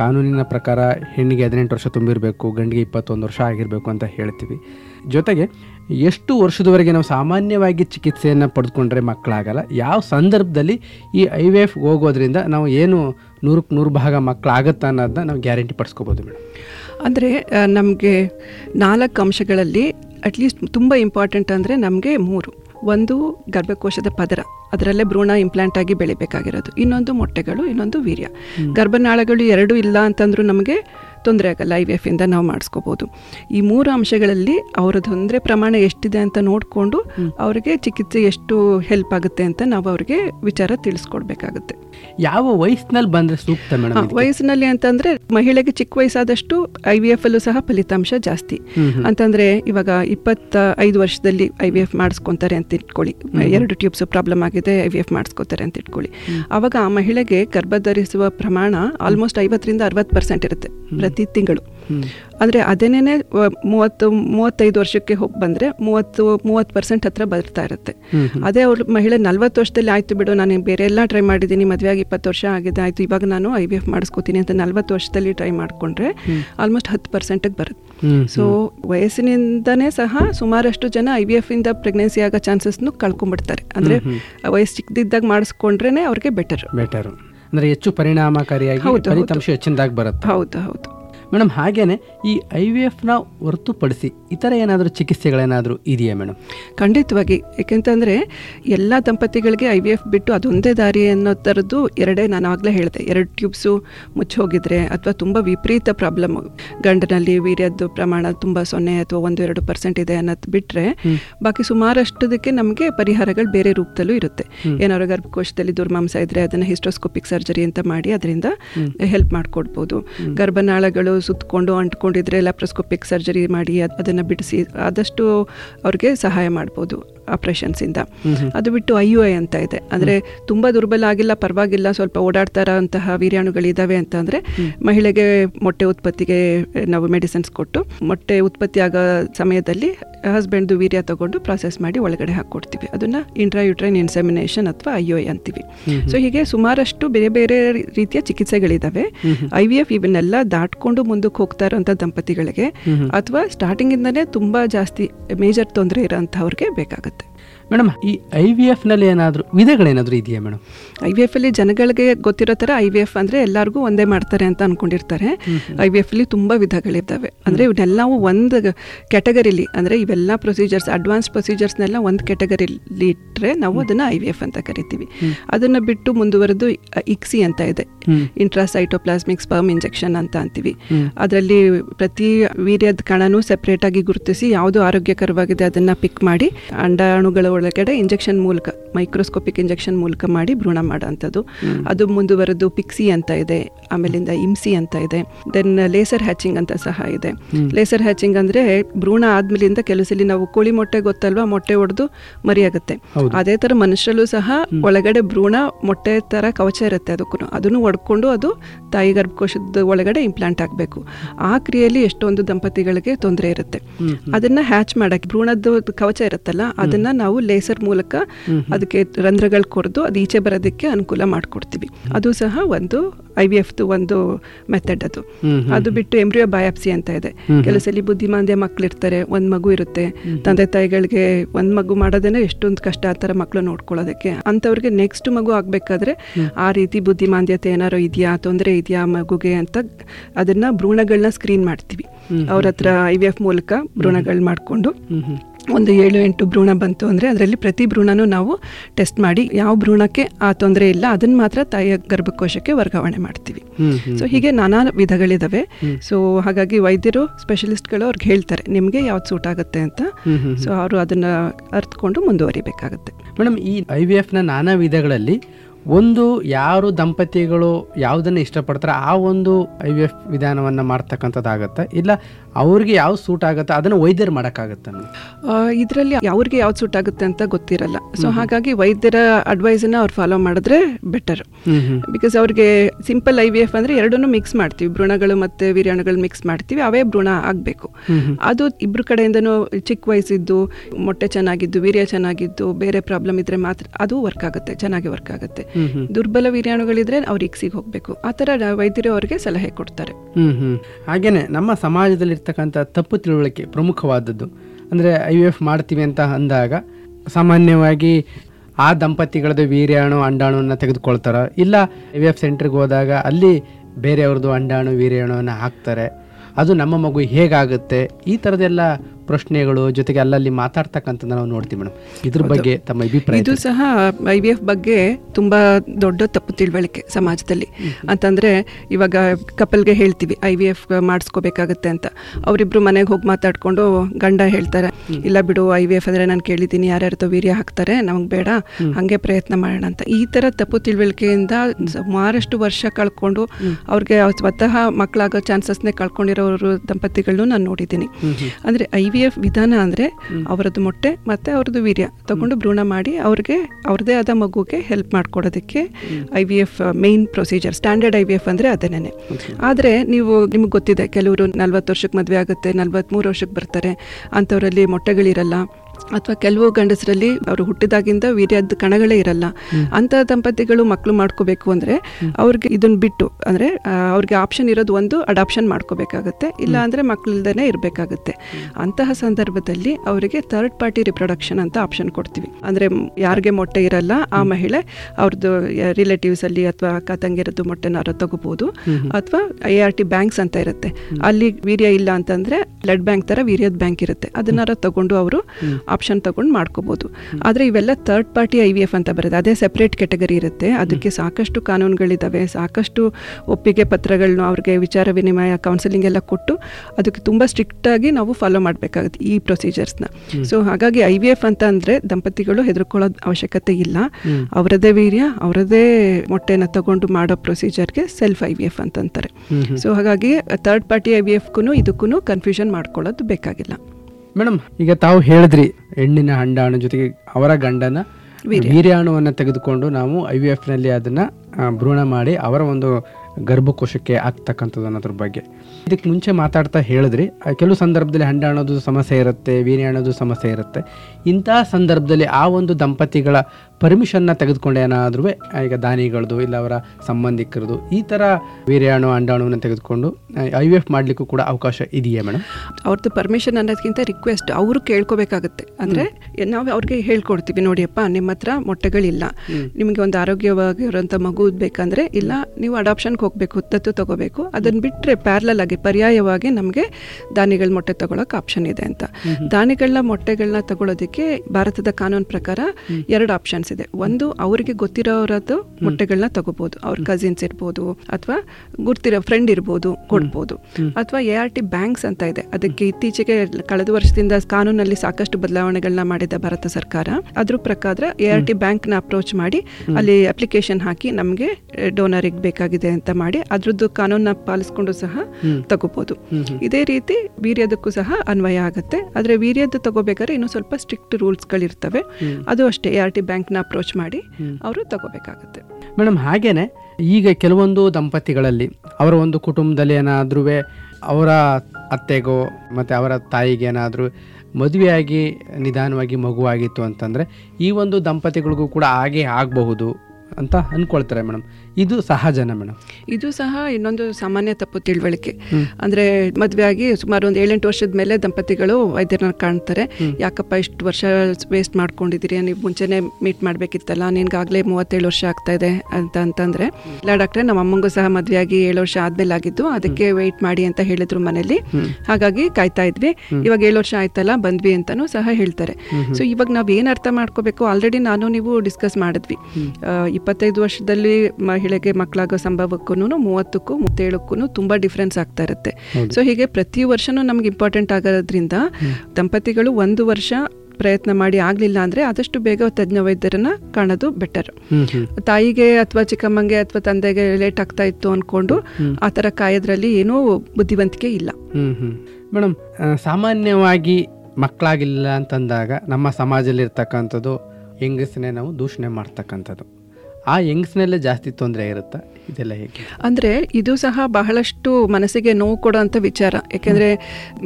ಕಾನೂನಿನ ಪ್ರಕಾರ ಹೆಣ್ಣಿಗೆ ಹದಿನೆಂಟು ವರ್ಷ ತುಂಬಿರಬೇಕು, ಗಂಡಿಗೆ ಇಪ್ಪತ್ತೊಂದು ವರ್ಷ ಆಗಿರಬೇಕು ಅಂತ ಹೇಳ್ತೀವಿ. ಜೊತೆಗೆ ಎಷ್ಟು ವರ್ಷದವರೆಗೆ ನಾವು ಸಾಮಾನ್ಯವಾಗಿ ಚಿಕಿತ್ಸೆಯನ್ನು ಪಡೆದುಕೊಂಡ್ರೆ ಮಕ್ಕಳಾಗಲ್ಲ? ಯಾವ ಸಂದರ್ಭದಲ್ಲಿ ಈ ಐ ವಿ ಎಫ್ ಹೋಗೋದ್ರಿಂದ ನಾವು ಏನು ನೂರಕ್ಕೆ ನೂರು ಭಾಗ ಮಕ್ಕಳಾಗತ್ತಾ ಅನ್ನೋದನ್ನ ನಾವು ಗ್ಯಾರಂಟಿ ಪಡಿಸ್ಕೋಬೋದು ಮೇಡಮ್. ಅಂದರೆ ನಮಗೆ ನಾಲ್ಕು ಅಂಶಗಳಲ್ಲಿ ಅಟ್ಲೀಸ್ಟ್ ತುಂಬ ಇಂಪಾರ್ಟೆಂಟ್ ಅಂದರೆ ನಮಗೆ ಮೂರು. ಒಂದು ಗರ್ಭಕೋಶದ ಪದರ ಅದರಲ್ಲೇ ಭ್ರೂಣ ಇಂಪ್ಲಾಂಟ್ ಆಗಿ ಬೆಳಿಬೇಕಾಗಿರೋದು. ಇನ್ನೊಂದು ಮೊಟ್ಟೆಗಳು ಇನ್ನೊಂದು ವೀರ್ಯ. ಗರ್ಭನಾಳಗಳು ಎರಡು ಇಲ್ಲ ಅಂತಂದ್ರೂ ನಮಗೆ ತೊಂದರೆ ಆಗಲ್ಲ ಐ ವಿ ಎಫ್ ಇಂದ ನಾವು ಮಾಡಿಸ್ಕೋಬೋದು. ಈ ಮೂರು ಅಂಶಗಳಲ್ಲಿ ಅವರ ತೊಂದರೆ ಪ್ರಮಾಣ ಎಷ್ಟಿದೆ ಅಂತ ನೋಡಿಕೊಂಡು ಅವರಿಗೆ ಚಿಕಿತ್ಸೆ ಎಷ್ಟು ಹೆಲ್ಪ್ ಆಗುತ್ತೆ ಅಂತ ನಾವು ಅವರಿಗೆ ವಿಚಾರ ತಿಳಿಸ್ಕೊಡ್ಬೇಕಾಗುತ್ತೆ. ಯಾವ ವಯಸ್ಸಿನಲ್ಲಿ ಬಂದ್ರೆ ಸೂಕ್ತ ಮೇಡಮ್ ವಯಸ್ಸಿನಲ್ಲಿ ಅಂತಂದ್ರೆ ಮಹಿಳೆಗೆ ಚಿಕ್ಕ ವಯಸ್ಸಾದಷ್ಟು ಐ ವಿ ಎಫ್ ಅಲ್ಲೂ ಸಹ ಫಲಿತಾಂಶ ಜಾಸ್ತಿ. ಅಂತಂದ್ರೆ ಇವಾಗ ಇಪ್ಪತ್ತ ಐದು ವರ್ಷದಲ್ಲಿ ಐ ವಿ ಎಫ್ ಮಾಡಿಸ್ಕೊಂತಾರೆ ಅಂತ ಇಟ್ಕೊಳ್ಳಿ. ಎರಡು ಟ್ಯೂಬ್ಸ್ ಪ್ರಾಬ್ಲಮ್ ಆಗಿದೆ ಐ ವಿ ಎಫ್ ಮಾಡಿಸ್ಕೋತಾರೆ ಅಂತ ಇಟ್ಕೊಳ್ಳಿ. ಅವಾಗ ಆ ಮಹಿಳೆಗೆ ಗರ್ಭ ಧರಿಸುವ ಪ್ರಮಾಣ ಆಲ್ಮೋಸ್ಟ್ ಐವತ್ತರಿಂದ ಅರವತ್ತು ಪರ್ಸೆಂಟ್ ಇರುತ್ತೆ. ಪ್ರತಿ ತಿಂಗಳು. ಅಂದರೆ ಅದೇನೇ ಮೂವತ್ತು ಮೂವತ್ತೈದು ವರ್ಷಕ್ಕೆ ಹೋಗಿ ಬಂದರೆ ಮೂವತ್ತು ಮೂವತ್ತು ಪರ್ಸೆಂಟ್ ಹತ್ರ ಬರ್ತಾ ಇರುತ್ತೆ. ಅದೇ ಅವ್ರ ಮಹಿಳೆ ನಲ್ವತ್ತು ವರ್ಷದಲ್ಲಿ ಆಯ್ತು ಬಿಡು ನಾನು ಬೇರೆ ಎಲ್ಲ ಟ್ರೈ ಮಾಡಿದ್ದೀನಿ ಮದುವೆ ಆಗಿ ಇಪ್ಪತ್ತು ವರ್ಷ ಆಗಿದೆ ಆಯಿತು ಇವಾಗ ನಾನು ಐ ವಿ ಎಫ್ ಮಾಡಿಸ್ಕೋತೀನಿ ಅಂತ ನಲ್ವತ್ತು ವರ್ಷದಲ್ಲಿ ಟ್ರೈ ಮಾಡಿಕೊಂಡ್ರೆ ಆಲ್ಮೋಸ್ಟ್ ಹತ್ತು ಪರ್ಸೆಂಟಿಗೆ ಬರುತ್ತೆ. ಸೊ ವಯಸ್ಸಿನಿಂದನೇ ಸಹ ಸುಮಾರಷ್ಟು ಜನ ಐ ವಿ ಎಫ್ ಇಂದ ಪ್ರೆಗ್ನೆನ್ಸಿ ಆಗೋ ಚಾನ್ಸಸ್ನು ಕಳ್ಕೊಂಡ್ಬಿಡ್ತಾರೆ. ಅಂದರೆ ವಯಸ್ಸು ಚಿಕ್ಕದಿದ್ದಾಗ ಮಾಡಿಸ್ಕೊಂಡ್ರೆ ಅವ್ರಿಗೆ ಬೆಟರ್ ಬೆಟರ್ ಅಂದರೆ ಹೆಚ್ಚು ಪರಿಣಾಮಕಾರಿಯಾಗಿ. ಫಲಿತಾಂಶ ಹೆಚ್ಚಿನದಾಗಿ ಬರುತ್ತೆ. ಹೌದು ಹೌದು. ಮೇಡಮ್ ಹಾಗೇನೆ ಈ ಐ ವಿ ಎಫ್ನ ಹೊರತುಪಡಿಸಿ ಇತರ ಏನಾದರೂ ಚಿಕಿತ್ಸೆಗಳೇನಾದರೂ ಇದೆಯಾ ಮೇಡಮ್? ಖಂಡಿತವಾಗಿ. ಯಾಕೆಂತಂದರೆ ಎಲ್ಲ ದಂಪತಿಗಳಿಗೆ ಐ ವಿ ಎಫ್ ಬಿಟ್ಟು ಅದೊಂದೇ ದಾರಿ ಅನ್ನೋ ಥರದ್ದು ಎರಡೇ ನಾನು ಆಗಲೇ ಹೇಳಿದೆ. ಎರಡು ಟ್ಯೂಬ್ಸು ಮುಚ್ಚೋಗಿದ್ರೆ ಅಥವಾ ತುಂಬ ವಿಪರೀತ ಪ್ರಾಬ್ಲಮ್ ಗಂಡನಲ್ಲಿ ವೀರ್ಯದ್ದು ಪ್ರಮಾಣ ತುಂಬ ಸೊನ್ನೆ ಅಥವಾ ಒಂದು ಎರಡು ಪರ್ಸೆಂಟ್ ಇದೆ ಅನ್ನೋದು ಬಿಟ್ಟರೆ ಬಾಕಿ ಸುಮಾರಷ್ಟುದಕ್ಕೆ ನಮಗೆ ಪರಿಹಾರಗಳು ಬೇರೆ ರೂಪದಲ್ಲೂ ಇರುತ್ತೆ. ಏನಾದ್ರು ಗರ್ಭಕೋಶದಲ್ಲಿ ದುರ್ಮಾಂಸ ಇದ್ದರೆ ಅದನ್ನು ಹಿಸ್ಟೋಸ್ಕೋಪಿಕ್ ಸರ್ಜರಿ ಅಂತ ಮಾಡಿ ಅದರಿಂದ ಹೆಲ್ಪ್ ಮಾಡಿಕೊಡ್ಬೋದು. ಗರ್ಭನಾಳಗಳು ಸುತ್ತಕೊಂಡು ಅಂಟ್ಕೊಂಡಿದ್ರೆ ಲ್ಯಾಪ್ರೋಸ್ಕೋಪಿಕ್ ಸರ್ಜರಿ ಮಾಡಿ ಅದನ್ನು ಬಿಡಿಸಿ ಆದಷ್ಟು ಅವ್ರಿಗೆ ಸಹಾಯ ಮಾಡ್ಬೋದು ಆಪರೇಷನ್ಸಿಂದ ಅದು ಬಿಟ್ಟು ಐ ಯು ಐ ಅಂತ ಇದೆ. ಅಂದರೆ ತುಂಬ ದುರ್ಬಲ ಆಗಿಲ್ಲ ಪರವಾಗಿಲ್ಲ ಸ್ವಲ್ಪ ಓಡಾಡ್ತಾ ಇರೋಂತಹ ವೀರ್ಯಾಣುಗಳಿದ್ದಾವೆ ಅಂತ ಅಂದರೆ ಮಹಿಳೆಗೆ ಮೊಟ್ಟೆ ಉತ್ಪತ್ತಿಗೆ ನಾವು ಮೆಡಿಸಿನ್ಸ್ ಕೊಟ್ಟು ಮೊಟ್ಟೆ ಉತ್ಪತ್ತಿ ಆಗೋ ಸಮಯದಲ್ಲಿ ಹಸ್ಬೆಂಡ್ದು ವೀರ್ಯ ತಗೊಂಡು ಪ್ರಾಸೆಸ್ ಮಾಡಿ ಒಳಗಡೆ ಹಾಕ್ಕೊಡ್ತೀವಿ ಅದನ್ನು ಇಂಟ್ರಾಯುಟ್ರೈನ್ ಇನ್ಸೆಮಿನೇಷನ್ ಅಥವಾ ಐ ಯು ಐ ಅಂತೀವಿ. ಸೊ ಹೀಗೆ ಸುಮಾರಷ್ಟು ಬೇರೆ ಬೇರೆ ರೀತಿಯ ಚಿಕಿತ್ಸೆಗಳಿದ್ದಾವೆ ಐ ವಿ ಎಫ್ ಇವನ್ನೆಲ್ಲ ದಾಟ್ಕೊಂಡು ಮುಂದಕ್ಕೆ ಹೋಗ್ತಾ ಇರೋಂಥ ದಂಪತಿಗಳಿಗೆ ಅಥವಾ ಸ್ಟಾರ್ಟಿಂಗಿಂದನೇ ತುಂಬ ಜಾಸ್ತಿ ಮೇಜರ್ ತೊಂದರೆ ಇರೋಂಥವ್ರಿಗೆ ಬೇಕಾಗುತ್ತೆ. ಮೇಡಮ್ ಈ ಐ ವಿ ಎಫ್ನಲ್ಲಿ ಏನಾದರೂ ವಿಧಗಳೇನಾದರೂ ಇದೆಯಾ ಮೇಡಮ್? ಐ ವಿ ಎಫ್ ಅಲ್ಲಿ ಜನಗಳಿಗೆ ಗೊತ್ತಿರೋ ಥರ ಐ ವಿ ಎಫ್ ಅಂದರೆ ಎಲ್ಲರಿಗೂ ಒಂದೇ ಮಾಡ್ತಾರೆ ಅಂತ ಅಂದ್ಕೊಂಡಿರ್ತಾರೆ ಐ ವಿ ಎಫ್ ಅಲ್ಲಿ ತುಂಬ ವಿಧಗಳಿದ್ದಾವೆ. ಅಂದರೆ ಇವನ್ನೆಲ್ಲವೂ ಒಂದು ಕ್ಯಾಟಗರಿಲಿ ಅಂದರೆ ಇವೆಲ್ಲ ಪ್ರೊಸೀಜರ್ಸ್ ಅಡ್ವಾನ್ಸ್ ಪ್ರೊಸೀಜರ್ಸ್ನೆಲ್ಲ ಒಂದು ಕ್ಯಾಟಗರಿಲಿ ಇಟ್ಟರೆ ನಾವು ಅದನ್ನು ಐ ವಿ ಎಫ್ ಅಂತ ಕರಿತೀವಿ. ಅದನ್ನು ಬಿಟ್ಟು ಮುಂದುವರೆದು ಇಕ್ಸಿ ಅಂತ ಇದೆ. ಇಂಟ್ರಾಸೈಟೋಪ್ಲಾಸ್ಮಿಕ್ ಸ್ಪರ್ಮ್ ಇಂಜೆಕ್ಷನ್ ಅಂತ ಅಂತೀವಿ. ಅದರಲ್ಲಿ ಪ್ರತಿ ವೀರ್ಯದ ಕಣನೂ ಸೆಪರೇಟ್ ಆಗಿ ಗುರುತಿಸಿ ಯಾವುದು ಆರೋಗ್ಯಕರವಾಗಿದೆ ಅದನ್ನ ಪಿಕ್ ಮಾಡಿ ಅಂಡಾಣುಗಳ ಒಳಗಡೆ ಇಂಜೆಕ್ಷನ್ ಮೂಲಕ ಮೈಕ್ರೋಸ್ಕೋಪಿಕ್ ಇಂಜೆಕ್ಷನ್ ಮೂಲಕ ಮಾಡಿ ಭ್ರೂಣ ಮಾಡೋಂಥದ್ದು ಅದು ಮುಂದುವರೆದು ಪಿಕ್ಸಿ ಅಂತ ಇದೆ ಆಮೇಲಿಂದ ಇಮ್ಸಿ ಅಂತ ಇದೆ. ದೆನ್ ಲೇಸರ್ ಹ್ಯಾಚಿಂಗ್ ಅಂತ ಸಹ ಇದೆ. ಲೇಸರ್ ಹ್ಯಾಚಿಂಗ್ ಅಂದ್ರೆ ಭ್ರೂಣ ಆದ್ಮೇಲಿಂದ ಕೆಲವು ಸಲ ನಾವು ಕೋಳಿ ಮೊಟ್ಟೆ ಗೊತ್ತಲ್ವಾ ಮೊಟ್ಟೆ ಒಡೆದು ಮರಿಯಾಗುತ್ತೆ. ಅದೇ ತರ ಮನುಷ್ಯರಲ್ಲೂ ಸಹ ಒಳಗಡೆ ಭ್ರೂಣ ಮೊಟ್ಟೆ ತರ ಕವಚ ಇರುತ್ತೆ ಅದಕ್ಕೂ ಅದನ್ನು ಒಡ್ಕೊಂಡು ಅದು ತಾಯಿ ಗರ್ಭಕೋಶದ ಒಳಗಡೆ ಇಂಪ್ಲಾಂಟ್ ಆಗಬೇಕು ಆ ಕ್ರಿಯೆಯಲ್ಲಿ ಎಷ್ಟೊಂದು ದಂಪತಿಗಳಿಗೆ ತೊಂದರೆ ಇರುತ್ತೆ. ಅದನ್ನ ಹ್ಯಾಚ್ ಮಾಡಕ್ಕೆ ಭ್ರೂಣದ ಕವಚ ಇರುತ್ತಲ್ಲ ಅದನ್ನ ನಾವು ಲೇಸರ್ ಮೂಲಕ ಅದಕ್ಕೆ ರಂಧ್ರಗಳು ಕೊರೆದು ಅದು ಈಚೆ ಬರೋದಕ್ಕೆ ಅನುಕೂಲ ಮಾಡಿಕೊಡ್ತೀವಿ. ಅದು ಸಹ ಒಂದು ಐ ವಿ ಒಂದು ಮೆಥಡ್ ಅದು. ಅದು ಬಿಟ್ಟು ಎಂಬ್ರಿಯೋ ಬಯಾಪ್ಸಿ ಅಂತ ಇದೆ. ಕೆಲವು ಸಲ ಬುದ್ಧಿಮಾಂದ್ಯ ಮಕ್ಳಿರ್ತಾರೆ ಒಂದು ಮಗು ಇರುತ್ತೆ. ತಂದೆ ತಾಯಿಗಳಿಗೆ ಒಂದು ಮಗು ಮಾಡೋದೇನೆ ಎಷ್ಟೊಂದು ಕಷ್ಟ ಆ ಥರ ಮಕ್ಕಳು ನೋಡ್ಕೊಳ್ಳೋದಕ್ಕೆ. ಅಂಥವ್ರಿಗೆ ನೆಕ್ಸ್ಟ್ ಮಗು ಆಗಬೇಕಾದ್ರೆ ಆ ರೀತಿ ಬುದ್ಧಿಮಾಂದ್ಯತೆ ಏನಾರು ಇದೆಯಾ ತೊಂದರೆ ಇದೆಯಾ ಮಗುಗೆ ಅಂತ ಅದನ್ನ ಭ್ರೂಣಗಳನ್ನ ಸ್ಕ್ರೀನ್ ಮಾಡ್ತೀವಿ. ಅವ್ರ ಹತ್ರ ಐ ವಿ ಎಫ್ ಮೂಲಕ ಭ್ರೂಣಗಳು ಮಾಡಿಕೊಂಡು ಒಂದು ಏಳು ಎಂಟು ಭ್ರೂಣ ಬಂತು ಅಂದರೆ ಅದರಲ್ಲಿ ಪ್ರತಿ ಭ್ರೂಣನೂ ನಾವು ಟೆಸ್ಟ್ ಮಾಡಿ ಯಾವ ಭ್ರೂಣಕ್ಕೆ ಆ ತೊಂದರೆ ಇಲ್ಲ ಅದನ್ನ ಮಾತ್ರ ತಾಯಿಯ ಗರ್ಭಕೋಶಕ್ಕೆ ವರ್ಗಾವಣೆ ಮಾಡ್ತೀವಿ. ಸೊ ಹೀಗೆ ನಾನಾ ವಿಧಗಳಿದ್ದಾವೆ ಸೊ ಹಾಗಾಗಿ ವೈದ್ಯರು ಸ್ಪೆಷಲಿಸ್ಟ್ಗಳು ಅವ್ರಿಗೆ ಹೇಳ್ತಾರೆ ನಿಮಗೆ ಯಾವ್ದು ಸೂಟ್ ಆಗುತ್ತೆ ಅಂತ? ಸೊ ಅವರು ಅದನ್ನು ಅರ್ಥಕೊಂಡು ಮುಂದುವರಿಬೇಕಾಗುತ್ತೆ. ಮೇಡಮ್ ಈ ಐ ವಿ ಎಫ್ನ ನಾನಾ ವಿಧಗಳಲ್ಲಿ ಒಂದು ಯಾರು ದಂಪತಿಗಳು ಯಾವುದನ್ನು ಇಷ್ಟಪಡ್ತಾರೆ ಆ ಒಂದು ಐ ವಿ ಎಫ್ ವಿಧಾನವನ್ನು ಮಾಡ್ತಕ್ಕಂಥದ್ದಾಗತ್ತೆ? ಇಲ್ಲ ಅವ್ರಿಗೆ ಯಾವ್ದು ಸೂಟ್ ಆಗುತ್ತೆ ಅದನ್ನು ವೈದ್ಯರು ಮಾಡೋಕ್ಕಾಗತ್ತೆ ಇದರಲ್ಲಿ ಅವ್ರಿಗೆ ಯಾವ್ದು ಸೂಟ್ ಆಗುತ್ತೆ ಅಂತ ಗೊತ್ತಿರಲ್ಲ. ಸೊ ಹಾಗಾಗಿ ವೈದ್ಯರ ಅಡ್ವೈಸ್ ಅನ್ನ ಅವ್ರು ಫಾಲೋ ಮಾಡಿದ್ರೆ ಬೆಟರ್ ಬಿಕಾಸ್ ಅವ್ರಿಗೆ ಸಿಂಪಲ್ ಐ ವಿ ಎಫ್ ಅಂದ್ರೆ ಎರಡನ್ನೂ ಮಿಕ್ಸ್ ಮಾಡ್ತೀವಿ. ಭ್ರೂಣಗಳು ಮತ್ತೆ ವೀರ್ಯಾಣುಗಳು ಮಿಕ್ಸ್ ಮಾಡ್ತೀವಿ. ಅವೇ ಭ್ರೂಣ ಆಗಬೇಕು. ಅದು ಇಬ್ರು ಕಡೆಯಿಂದನೂ ಚಿಕ್ಕ ವಯಸ್ಸಿದ್ದು ಮೊಟ್ಟೆ ಚೆನ್ನಾಗಿದ್ದು ವೀರ್ಯ ಚೆನ್ನಾಗಿದ್ದು ಬೇರೆ ಪ್ರಾಬ್ಲಮ್ ಇದ್ರೆ ಮಾತ್ರ ಅದು ವರ್ಕ್ ಆಗುತ್ತೆ ಚೆನ್ನಾಗಿ ವರ್ಕ್ ಆಗುತ್ತೆ. ದುರ್ಬಲ ವೀರ್ಯಾಣುಗಳಿದ್ರೆ ಅವ್ರು ಇಕ್ಸಿಗೆ ಹೋಗ್ಬೇಕು ಆ ಥರ ವೈದ್ಯರು ಅವ್ರಿಗೆ ಸಲಹೆ ಕೊಡ್ತಾರೆ. ಹಾಗೇನೆ ನಮ್ಮ ಸಮಾಜದಲ್ಲಿ ಇರ್ತಕ್ಕಂಥ ತಪ್ಪು ತಿಳುವಳಿಕೆ ಪ್ರಮುಖವಾದದ್ದು. ಅಂದರೆ ಐ ವಿ ಎಫ್ ಮಾಡ್ತೀವಿ ಅಂತ ಅಂದಾಗ ಸಾಮಾನ್ಯವಾಗಿ ಆ ದಂಪತಿಗಳದ್ದು ವೀರ್ಯಾಣು, ಅಂಡಾಣುವನ್ನು ತೆಗೆದುಕೊಳ್ತಾರ. ಇಲ್ಲ, ಐ ವಿ ಎಫ್ ಸೆಂಟ್ರಿಗೆ ಹೋದಾಗ ಅಲ್ಲಿ ಬೇರೆಯವ್ರದ್ದು ಅಂಡಾಣು, ವೀರ್ಯಾಣುವನ್ನು ಹಾಕ್ತಾರೆ. ಅದು ನಮ್ಮ ಮಗು ಹೇಗಾಗುತ್ತೆ? ಈ ಥರದೆಲ್ಲ ಪ್ರಶ್ನೆಗಳು ಜೊತೆಗೆ ಅಲ್ಲಲ್ಲಿ ಮಾತಾಡ್ತಕ್ಕಂಥದ್ದು ನಾವು ನೋಡ್ತೀವಿ ಮೇಡಮ್. ಇದ್ರ ಬಗ್ಗೆ ತಮ್ಮ ಅಭಿಪ್ರಾಯ ಇದು ಸಹ ಐ ವಿ ಎಫ್ ಬಗ್ಗೆ ತುಂಬ ದೊಡ್ಡ ತಪ್ಪು ತಿಳುವಳಿಕೆ ಸಮಾಜದಲ್ಲಿ. ಅಂತಂದ್ರೆ ಇವಾಗ ಕಪಲ್ಗೆ ಹೇಳ್ತೀವಿ ಐ ವಿ ಎಫ್ ಮಾಡಿಸ್ಕೋಬೇಕಾಗತ್ತೆ ಅಂತ. ಅವರಿಬ್ರು ಮನೆಗೆ ಹೋಗಿ ಮಾತಾಡ್ಕೊಂಡು ಗಂಡ ಹೇಳ್ತಾರೆ ಇಲ್ಲ ಬಿಡು ಐ ವಿ ಎಫ್ ಅಂದರೆ ನಾನು ಕೇಳಿದ್ದೀನಿ ಯಾರ್ಯಾರ್ದೋ ವೀರ್ಯ ಹಾಕ್ತಾರೆ ನಮಗೆ ಬೇಡ ಹಾಗೆ ಪ್ರಯತ್ನ ಮಾಡೋಣ ಅಂತ. ಈ ತರ ತಪ್ಪು ತಿಳುವಳಿಕೆಯಿಂದ ಸುಮಾರಷ್ಟು ವರ್ಷ ಕಳ್ಕೊಂಡು ಅವ್ರಿಗೆ ಸ್ವತಃ ಮಕ್ಕಳಾಗೋ ಚಾನ್ಸಸ್ನೇ ಕಳ್ಕೊಂಡಿರೋರು ದಂಪತಿಗಳನ್ನೂ ನಾನು ನೋಡಿದ್ದೀನಿ. ಅಂದರೆ ಐ ವಿ ಎಫ್ ವಿಧಾನ ಅಂದ್ರೆ ಅವರದ್ದು ಮೊಟ್ಟೆ ಮತ್ತೆ ಅವ್ರದ್ದು ವೀರ್ಯ. ತಗೊಂಡು ಭ್ರೂಣ ಮಾಡಿ ಅವ್ರಿಗೆ ಅವ್ರದೇ ಆದ ಮಗುಗೆ help ಮಾಡ್ಕೊಡೋದಕ್ಕೆ I V F main procedure standard I V F ಅಂದ್ರೆ ಅದನ್ನೇ ಆದ್ರೆ ನೀವು ನಿಮ್ಗೆ ಗೊತ್ತಿದೆ ಕೆಲವರು ನಲ್ವತ್ತು ವರ್ಷಕ್ಕೆ ಮದುವೆ ಆಗುತ್ತೆ ನಲ್ವತ್ಮೂರು ವರ್ಷಕ್ಕೆ ಬರ್ತಾರೆ ಅಂಥವರಲ್ಲಿ ಮೊಟ್ಟೆಗಳಿರಲ್ಲ. ಅಥವಾ ಕೆಲವು ಗಂಡಸರಲ್ಲಿ ಅವರು ಹುಟ್ಟಿದಾಗಿಂದ ವೀರ್ಯದ ಕಣಗಳೇ ಇರಲ್ಲ. ಅಂತ ದಂಪತಿಗಳು ಮಕ್ಕಳು ಮಾಡ್ಕೋಬೇಕು ಅಂದ್ರೆ ಅವ್ರಿಗೆ ಇದನ್ನ ಬಿಟ್ಟು ಅಂದ್ರೆ ಅವ್ರಿಗೆ ಆಪ್ಷನ್ ಇರೋದು ಒಂದು ಅಡಾಪ್ಷನ್ ಮಾಡ್ಕೋಬೇಕಾಗತ್ತೆ. ಇಲ್ಲ ಅಂದ್ರೆ ಮಕ್ಕಳಿಲ್ದೇನೆ ಇರಬೇಕಾಗತ್ತೆ. ಅಂತಹ ಸಂದರ್ಭದಲ್ಲಿ ಅವರಿಗೆ ಥರ್ಡ್ ಪಾರ್ಟಿ ರಿಪ್ರೊಡಕ್ಷನ್ ಅಂತ ಆಪ್ಷನ್ ಕೊಡ್ತೀವಿ. ಅಂದ್ರೆ ಯಾರಿಗೆ ಮೊಟ್ಟೆ ಇರಲ್ಲ ಆ ಮಹಿಳೆ ಅವ್ರದ್ದು ರಿಲೇಟಿವ್ಸ್ ಅಲ್ಲಿ ಅಥವಾ ಅಕ್ಕ ತಂಗಿರದ್ದು ಮೊಟ್ಟೆನ ತಗೋಬಹುದು ಅಥವಾ ಐ ಆರ್ ಟಿ ಬ್ಯಾಂಕ್ಸ್ ಅಂತ ಇರುತ್ತೆ. ಅಲ್ಲಿ ವೀರ್ಯ ಇಲ್ಲ ಅಂತಂದ್ರೆ ಬ್ಲಡ್ ಬ್ಯಾಂಕ್ ತರ ವೀರ್ಯದ ಬ್ಯಾಂಕ್ ಇರುತ್ತೆ. ಅದನ್ನಾರ ತಗೊಂಡು ಅವರು ಆಪ್ಷನ್ ತಗೊಂಡು ಮಾಡ್ಕೋಬಹುದು ಆದರೆ ಇವೆಲ್ಲ third party I V F ಅಂತ ಬರುತ್ತೆ. ಅದೇ ಸೆಪರೇಟ್ ಕೆಟಗರಿ ಇರುತ್ತೆ. ಅದಕ್ಕೆ ಸಾಕಷ್ಟು ಕಾನೂನುಗಳಿದ್ದಾವೆ ಸಾಕಷ್ಟು ಒಪ್ಪಿಗೆ ಪತ್ರಗಳನ್ನ ಅವ್ರಿಗೆ ವಿಚಾರ ವಿನಿಮಯ ಕೌನ್ಸಿಲಿಂಗ್ ಎಲ್ಲ ಕೊಟ್ಟು ಅದಕ್ಕೆ ತುಂಬ ಸ್ಟ್ರಿಕ್ಟ್ ಆಗಿ ನಾವು ಫಾಲೋ ಮಾಡಬೇಕಾಗುತ್ತೆ ಈ ಪ್ರೊಸೀಜರ್ಸ್ನ ಸೊ ಹಾಗಾಗಿ ಐ ವಿ ಎಫ್ ಅಂತ ಅಂದ್ರೆ ದಂಪತಿಗಳು ಹೆದರ್ಕೊಳ್ಳೋದು ಅವಶ್ಯಕತೆ ಇಲ್ಲ. ಅವರದೇ ವೀರ್ಯ ಅವರದೇ ಮೊಟ್ಟೆನ ತಗೊಂಡು ಮಾಡೋ ಪ್ರೊಸೀಜರ್ಗೆ ಸೆಲ್ಫ್ ಐ ವಿ ಎಫ್ ಅಂತಂತಾರೆ ಸೊ ಹಾಗಾಗಿ ಥರ್ಡ್ ಪಾರ್ಟಿ ಐ ವಿ ಎಫ್ಗೂ ಇದಕ್ಕೂ ಕನ್ಫ್ಯೂಷನ್ ಮಾಡ್ಕೊಳ್ಳೋದು ಬೇಕಾಗಿಲ್ಲ. ಮೇಡಮ್ ಈಗ ತಾವು ಹೇಳಿದ್ರಿ ಹೆಣ್ಣಿನ ಹಂಡಾಣು ಜೊತೆಗೆ ಅವರ ಗಂಡನ ವೀರ್ಯಾಣುವನ್ನು ತೆಗೆದುಕೊಂಡು ನಾವು ಐ ವಿ ಎಫ್ನಲ್ಲಿ ಅದನ್ನ ಭ್ರೂಣ ಮಾಡಿ ಅವರ ಒಂದು ಗರ್ಭಕೋಶಕ್ಕೆ ಆಗ್ತಕ್ಕಂಥದ್ದು ಅನ್ನೋದ್ರ ಬಗ್ಗೆ. ಇದಕ್ಕೆ ಮುಂಚೆ ಮಾತಾಡ್ತಾ ಹೇಳಿದ್ರಿ ಕೆಲವು ಸಂದರ್ಭದಲ್ಲಿ ಹಂಡಾಣೋದು ಸಮಸ್ಯೆ ಇರುತ್ತೆ ವೀರ್ಯಾಣೋದು ಸಮಸ್ಯೆ ಇರುತ್ತೆ. ಇಂತಹ ಸಂದರ್ಭದಲ್ಲಿ ಆ ಒಂದು ದಂಪತಿಗಳ ಪರ್ಮಿಷನ್ನ ತೆಗೆದುಕೊಂಡು ಏನಾದ್ರೂ ಈಗ ದಾನಿಗಳದು ಇಲ್ಲ ಅವರ ಸಂಬಂಧಿಕರದು ಈ ಥರ ವೀರ್ಯಾಣು ಅಂಡಾಣುವನ್ನು ತೆಗೆದುಕೊಂಡು ಐ ವಿ ಎಫ್ ಮಾಡಲಿಕ್ಕೂ ಕೂಡ ಅವಕಾಶ ಇದೆಯಾ ಮೇಡಮ್ ಅವ್ರದ್ದು ಪರ್ಮಿಷನ್ ಅನ್ನೋದಕ್ಕಿಂತ ರಿಕ್ವೆಸ್ಟ್ ಅವರು ಕೇಳ್ಕೋಬೇಕಾಗುತ್ತೆ. ಅಂದರೆ ನಾವು ಅವ್ರಿಗೆ ಹೇಳ್ಕೊಡ್ತೀವಿ ನೋಡಿಯಪ್ಪ ನಿಮ್ಮ ಹತ್ರ ಮೊಟ್ಟೆಗಳಿಲ್ಲ. ನಿಮಗೆ ಒಂದು ಆರೋಗ್ಯವಾಗಿರೋಂಥ ಮಗು ಬೇಕಂದ್ರೆ ಇಲ್ಲ ನೀವು ಅಡಾಪ್ಷನ್ಗೆ ಹೋಗಬೇಕು ದತ್ತು ತಗೋಬೇಕು ಅದನ್ನು ಬಿಟ್ಟರೆ ಪ್ಯಾರ್ಲಲ್ ಆಗಿ ಪರ್ಯಾಯವಾಗಿ ನಮಗೆ ದಾನಿಗಳ ಮೊಟ್ಟೆ ತಗೊಳಕ್ಕೆ ಆಪ್ಷನ್ ಇದೆ ಅಂತ. ದಾನಿಗಳನ್ನ ಮೊಟ್ಟೆಗಳನ್ನ ತಗೊಳ್ಳೋದಕ್ಕೆ ಭಾರತದ ಕಾನೂನು ಪ್ರಕಾರ ಎರಡು ಆಪ್ಷನ್ಸ್ ಇದೆ. ಒಂದು ಅವರಿಗೆ ಗೊತ್ತಿರೋರದ್ದು ಮೊಟ್ಟೆಗಳನ್ನ ತಗೋಬಹುದು ಅವ್ರ ಕಸಿನ್ಸ್ ಇರ್ಬೋದು ಅಥವಾ ಗುರ್ತಿರೋ ಫ್ರೆಂಡ್ ಇರ್ಬೋದು ಕೊಡ್ಬೋದು. ಅಥವಾ ಎ ಆರ್ ಟಿ ಬ್ಯಾಂಕ್ಸ್ ಅಂತ ಇದೆ. ಅದಕ್ಕೆ ಇತ್ತೀಚೆಗೆ ಕಳೆದ ವರ್ಷದಿಂದ ಕಾನೂನಲ್ಲಿ ಸಾಕಷ್ಟು ಬದಲಾವಣೆಗಳನ್ನ ಮಾಡಿದ ಭಾರತ ಸರ್ಕಾರ. ಅದ್ರ ಪ್ರಕಾರ ಎ ಆರ್ ಟಿ ನ ಅಪ್ರೋಚ್ ಮಾಡಿ ಅಲ್ಲಿ ಅಪ್ಲಿಕೇಶನ್ ಹಾಕಿ ನಮಗೆ ಡೋನರಿಗೆ ಬೇಕಾಗಿದೆ ಅಂತ ಮಾಡಿ ಅದ್ರದ್ದು ಕಾನೂನ ಪಾಲಿಸ್ಕೊಂಡು ಸಹ ತಗೋಬಹುದು ಇದೇ ರೀತಿ ವೀರ್ಯದಕ್ಕೂ ಸಹ ಅನ್ವಯ ಆಗುತ್ತೆ. ಆದ್ರೆ ವೀರ್ಯದ ತಗೋಬೇಕಾದ್ರೆ ಇನ್ನೂ ಸ್ವಲ್ಪ ಸ್ಟ್ರಿಕ್ಟ್ ರೂಲ್ಸ್ಗಳಿರ್ತವೆ. ಅದು ಅಷ್ಟೇ ಎ ಆರ್ ಟಿ ಬ್ಯಾಂಕ್ನ ಅಪ್ರೋಚ್ ಮಾಡಿ ಅವರು ತಗೋಬೇಕಾಗುತ್ತೆ. ಮೇಡಮ್ ಹಾಗೇನೆ ಈಗ ಕೆಲವೊಂದು ದಂಪತಿಗಳಲ್ಲಿ ಅವರ ಒಂದು ಕುಟುಂಬದಲ್ಲಿ ಏನಾದ್ರೂ ಅವರ ಅತ್ತೆಗೋ ಮತ್ತು ಅವರ ತಾಯಿಗೆ ಏನಾದರೂ ಮದುವೆಯಾಗಿ ನಿಧಾನವಾಗಿ ಮಗುವಾಗಿತ್ತು ಅಂತಂದರೆ ಈ ಒಂದು ದಂಪತಿಗಳಿಗೂ ಕೂಡ ಹಾಗೆ ಆಗಬಹುದು ಅಂತ ಅಂದ್ಕೊಳ್ತಾರೆ ಮೇಡಮ್. ಇದು ಸಹಜನ ಮೇಡಮ್ ಇದು ಸಹ ಇನ್ನೊಂದು ಸಾಮಾನ್ಯ ತಪ್ಪು ತಿಳುವಳಿಕೆ. ಅಂದ್ರೆ ಮದುವೆ ಆಗಿ ಸುಮಾರು ಒಂದು ಏಳೆಂಟು ವರ್ಷದ ಮೇಲೆ ದಂಪತಿಗಳು ವೈದ್ಯರನ್ನ ಕಾಣ್ತಾರೆ. ಯಾಕಪ್ಪ ಇಷ್ಟು ವರ್ಷ ವೇಸ್ಟ್ ಮಾಡ್ಕೊಂಡಿದ್ದೀರಿ ನೀವು ಮುಂಚೆನೆ ಮೀಟ್ ಮಾಡ್ಬೇಕಿತ್ತಲ್ಲ ನಿನ್ಗಾಗ್ಲೇ ಮೂವತ್ತೇಳು ವರ್ಷ ಆಗ್ತಾ ಇದೆ ಅಂತ ಅಂತಂದ್ರೆ ಇಲ್ಲ ಡಾಕ್ಟ್ರೆ ನಮ್ಮ ಅಮ್ಮಂಗೂ ಸಹ ಮದುವೆ ಆಗಿ ಏಳು ವರ್ಷ ಆದ್ಮೇಲೆ ಆಗಿದ್ದು ಅದಕ್ಕೆ ವೆಯ್ಟ್ ಮಾಡಿ ಅಂತ ಹೇಳಿದ್ರು ಮನೇಲಿ. ಹಾಗಾಗಿ ಕಾಯ್ತಾ ಇದ್ವಿ. ಇವಾಗ ಏಳು ವರ್ಷ ಆಯ್ತಲ್ಲ ಬಂದ್ವಿ ಅಂತಾನು ಸಹ ಹೇಳ್ತಾರೆ. ಸೊ ಇವಾಗ ನಾವ್ ಏನ್ ಅರ್ಥ ಮಾಡ್ಕೋಬೇಕು ಆಲ್ರೆಡಿ ನಾನು ನೀವು ಡಿಸ್ಕಸ್ ಮಾಡಿದ್ವಿ. ಇಪ್ಪತ್ತೈದು ವರ್ಷದಲ್ಲಿ ಮಹಿಳೆಗೆ ಮಕ್ಕಳಾಗೋ ಸಂಭವಕ್ಕೂ ಮೂವತ್ತಕ್ಕೂ ಮೂವತ್ತೇಳಕ್ಕೂ ತುಂಬ ಡಿಫ್ರೆನ್ಸ್ ಆಗ್ತಾ ಇರುತ್ತೆ. ಸೊ ಹೀಗೆ ಪ್ರತಿ ವರ್ಷನೂ ನಮ್ಗೆ ಇಂಪಾರ್ಟೆಂಟ್ ಆಗೋದ್ರಿಂದ ದಂಪತಿಗಳು ಒಂದು ವರ್ಷ ಪ್ರಯತ್ನ ಮಾಡಿ ಆಗ್ಲಿಲ್ಲ ಅಂದ್ರೆ ಆದಷ್ಟು ಬೇಗ ತಜ್ಞ ವೈದ್ಯರನ್ನ ಕಾಣೋದು ಬೆಟರ್ ತಾಯಿಗೆ ಅಥವಾ ಚಿಕ್ಕಮ್ಮಂಗೆ ಅಥವಾ ತಂದೆಗೆ ಲೇಟ್ ಆಗ್ತಾ ಇತ್ತು ಅನ್ಕೊಂಡು ಆ ಥರ ಕಾಯೋದ್ರಲ್ಲಿ ಏನೂ ಬುದ್ಧಿವಂತಿಕೆ ಇಲ್ಲ. ಮೇಡಮ್ ಸಾಮಾನ್ಯವಾಗಿ ಮಕ್ಕಳಾಗಿಲ್ಲ ಅಂತಂದಾಗ ನಮ್ಮ ಸಮಾಜದಲ್ಲಿ ಇರ್ತಕ್ಕಂಥದ್ದು ಹೆಂಗಸನ್ನೇ ನಾವು ದೂಷಣೆ ಮಾಡ್ತಕ್ಕಂಥದ್ದು. ಆ ಯಂಗ್ಸ್ನಲ್ಲೇ ಜಾಸ್ತಿ ತೊಂದರೆ ಇರುತ್ತೆ? ಇದೆಲ್ಲ ಹೇಗೆ? ಅಂದರೆ ಇದು ಸಹ ಬಹಳಷ್ಟು ಮನಸ್ಸಿಗೆ ನೋವು ಕೊಡೋಂಥ ವಿಚಾರ. ಯಾಕೆಂದರೆ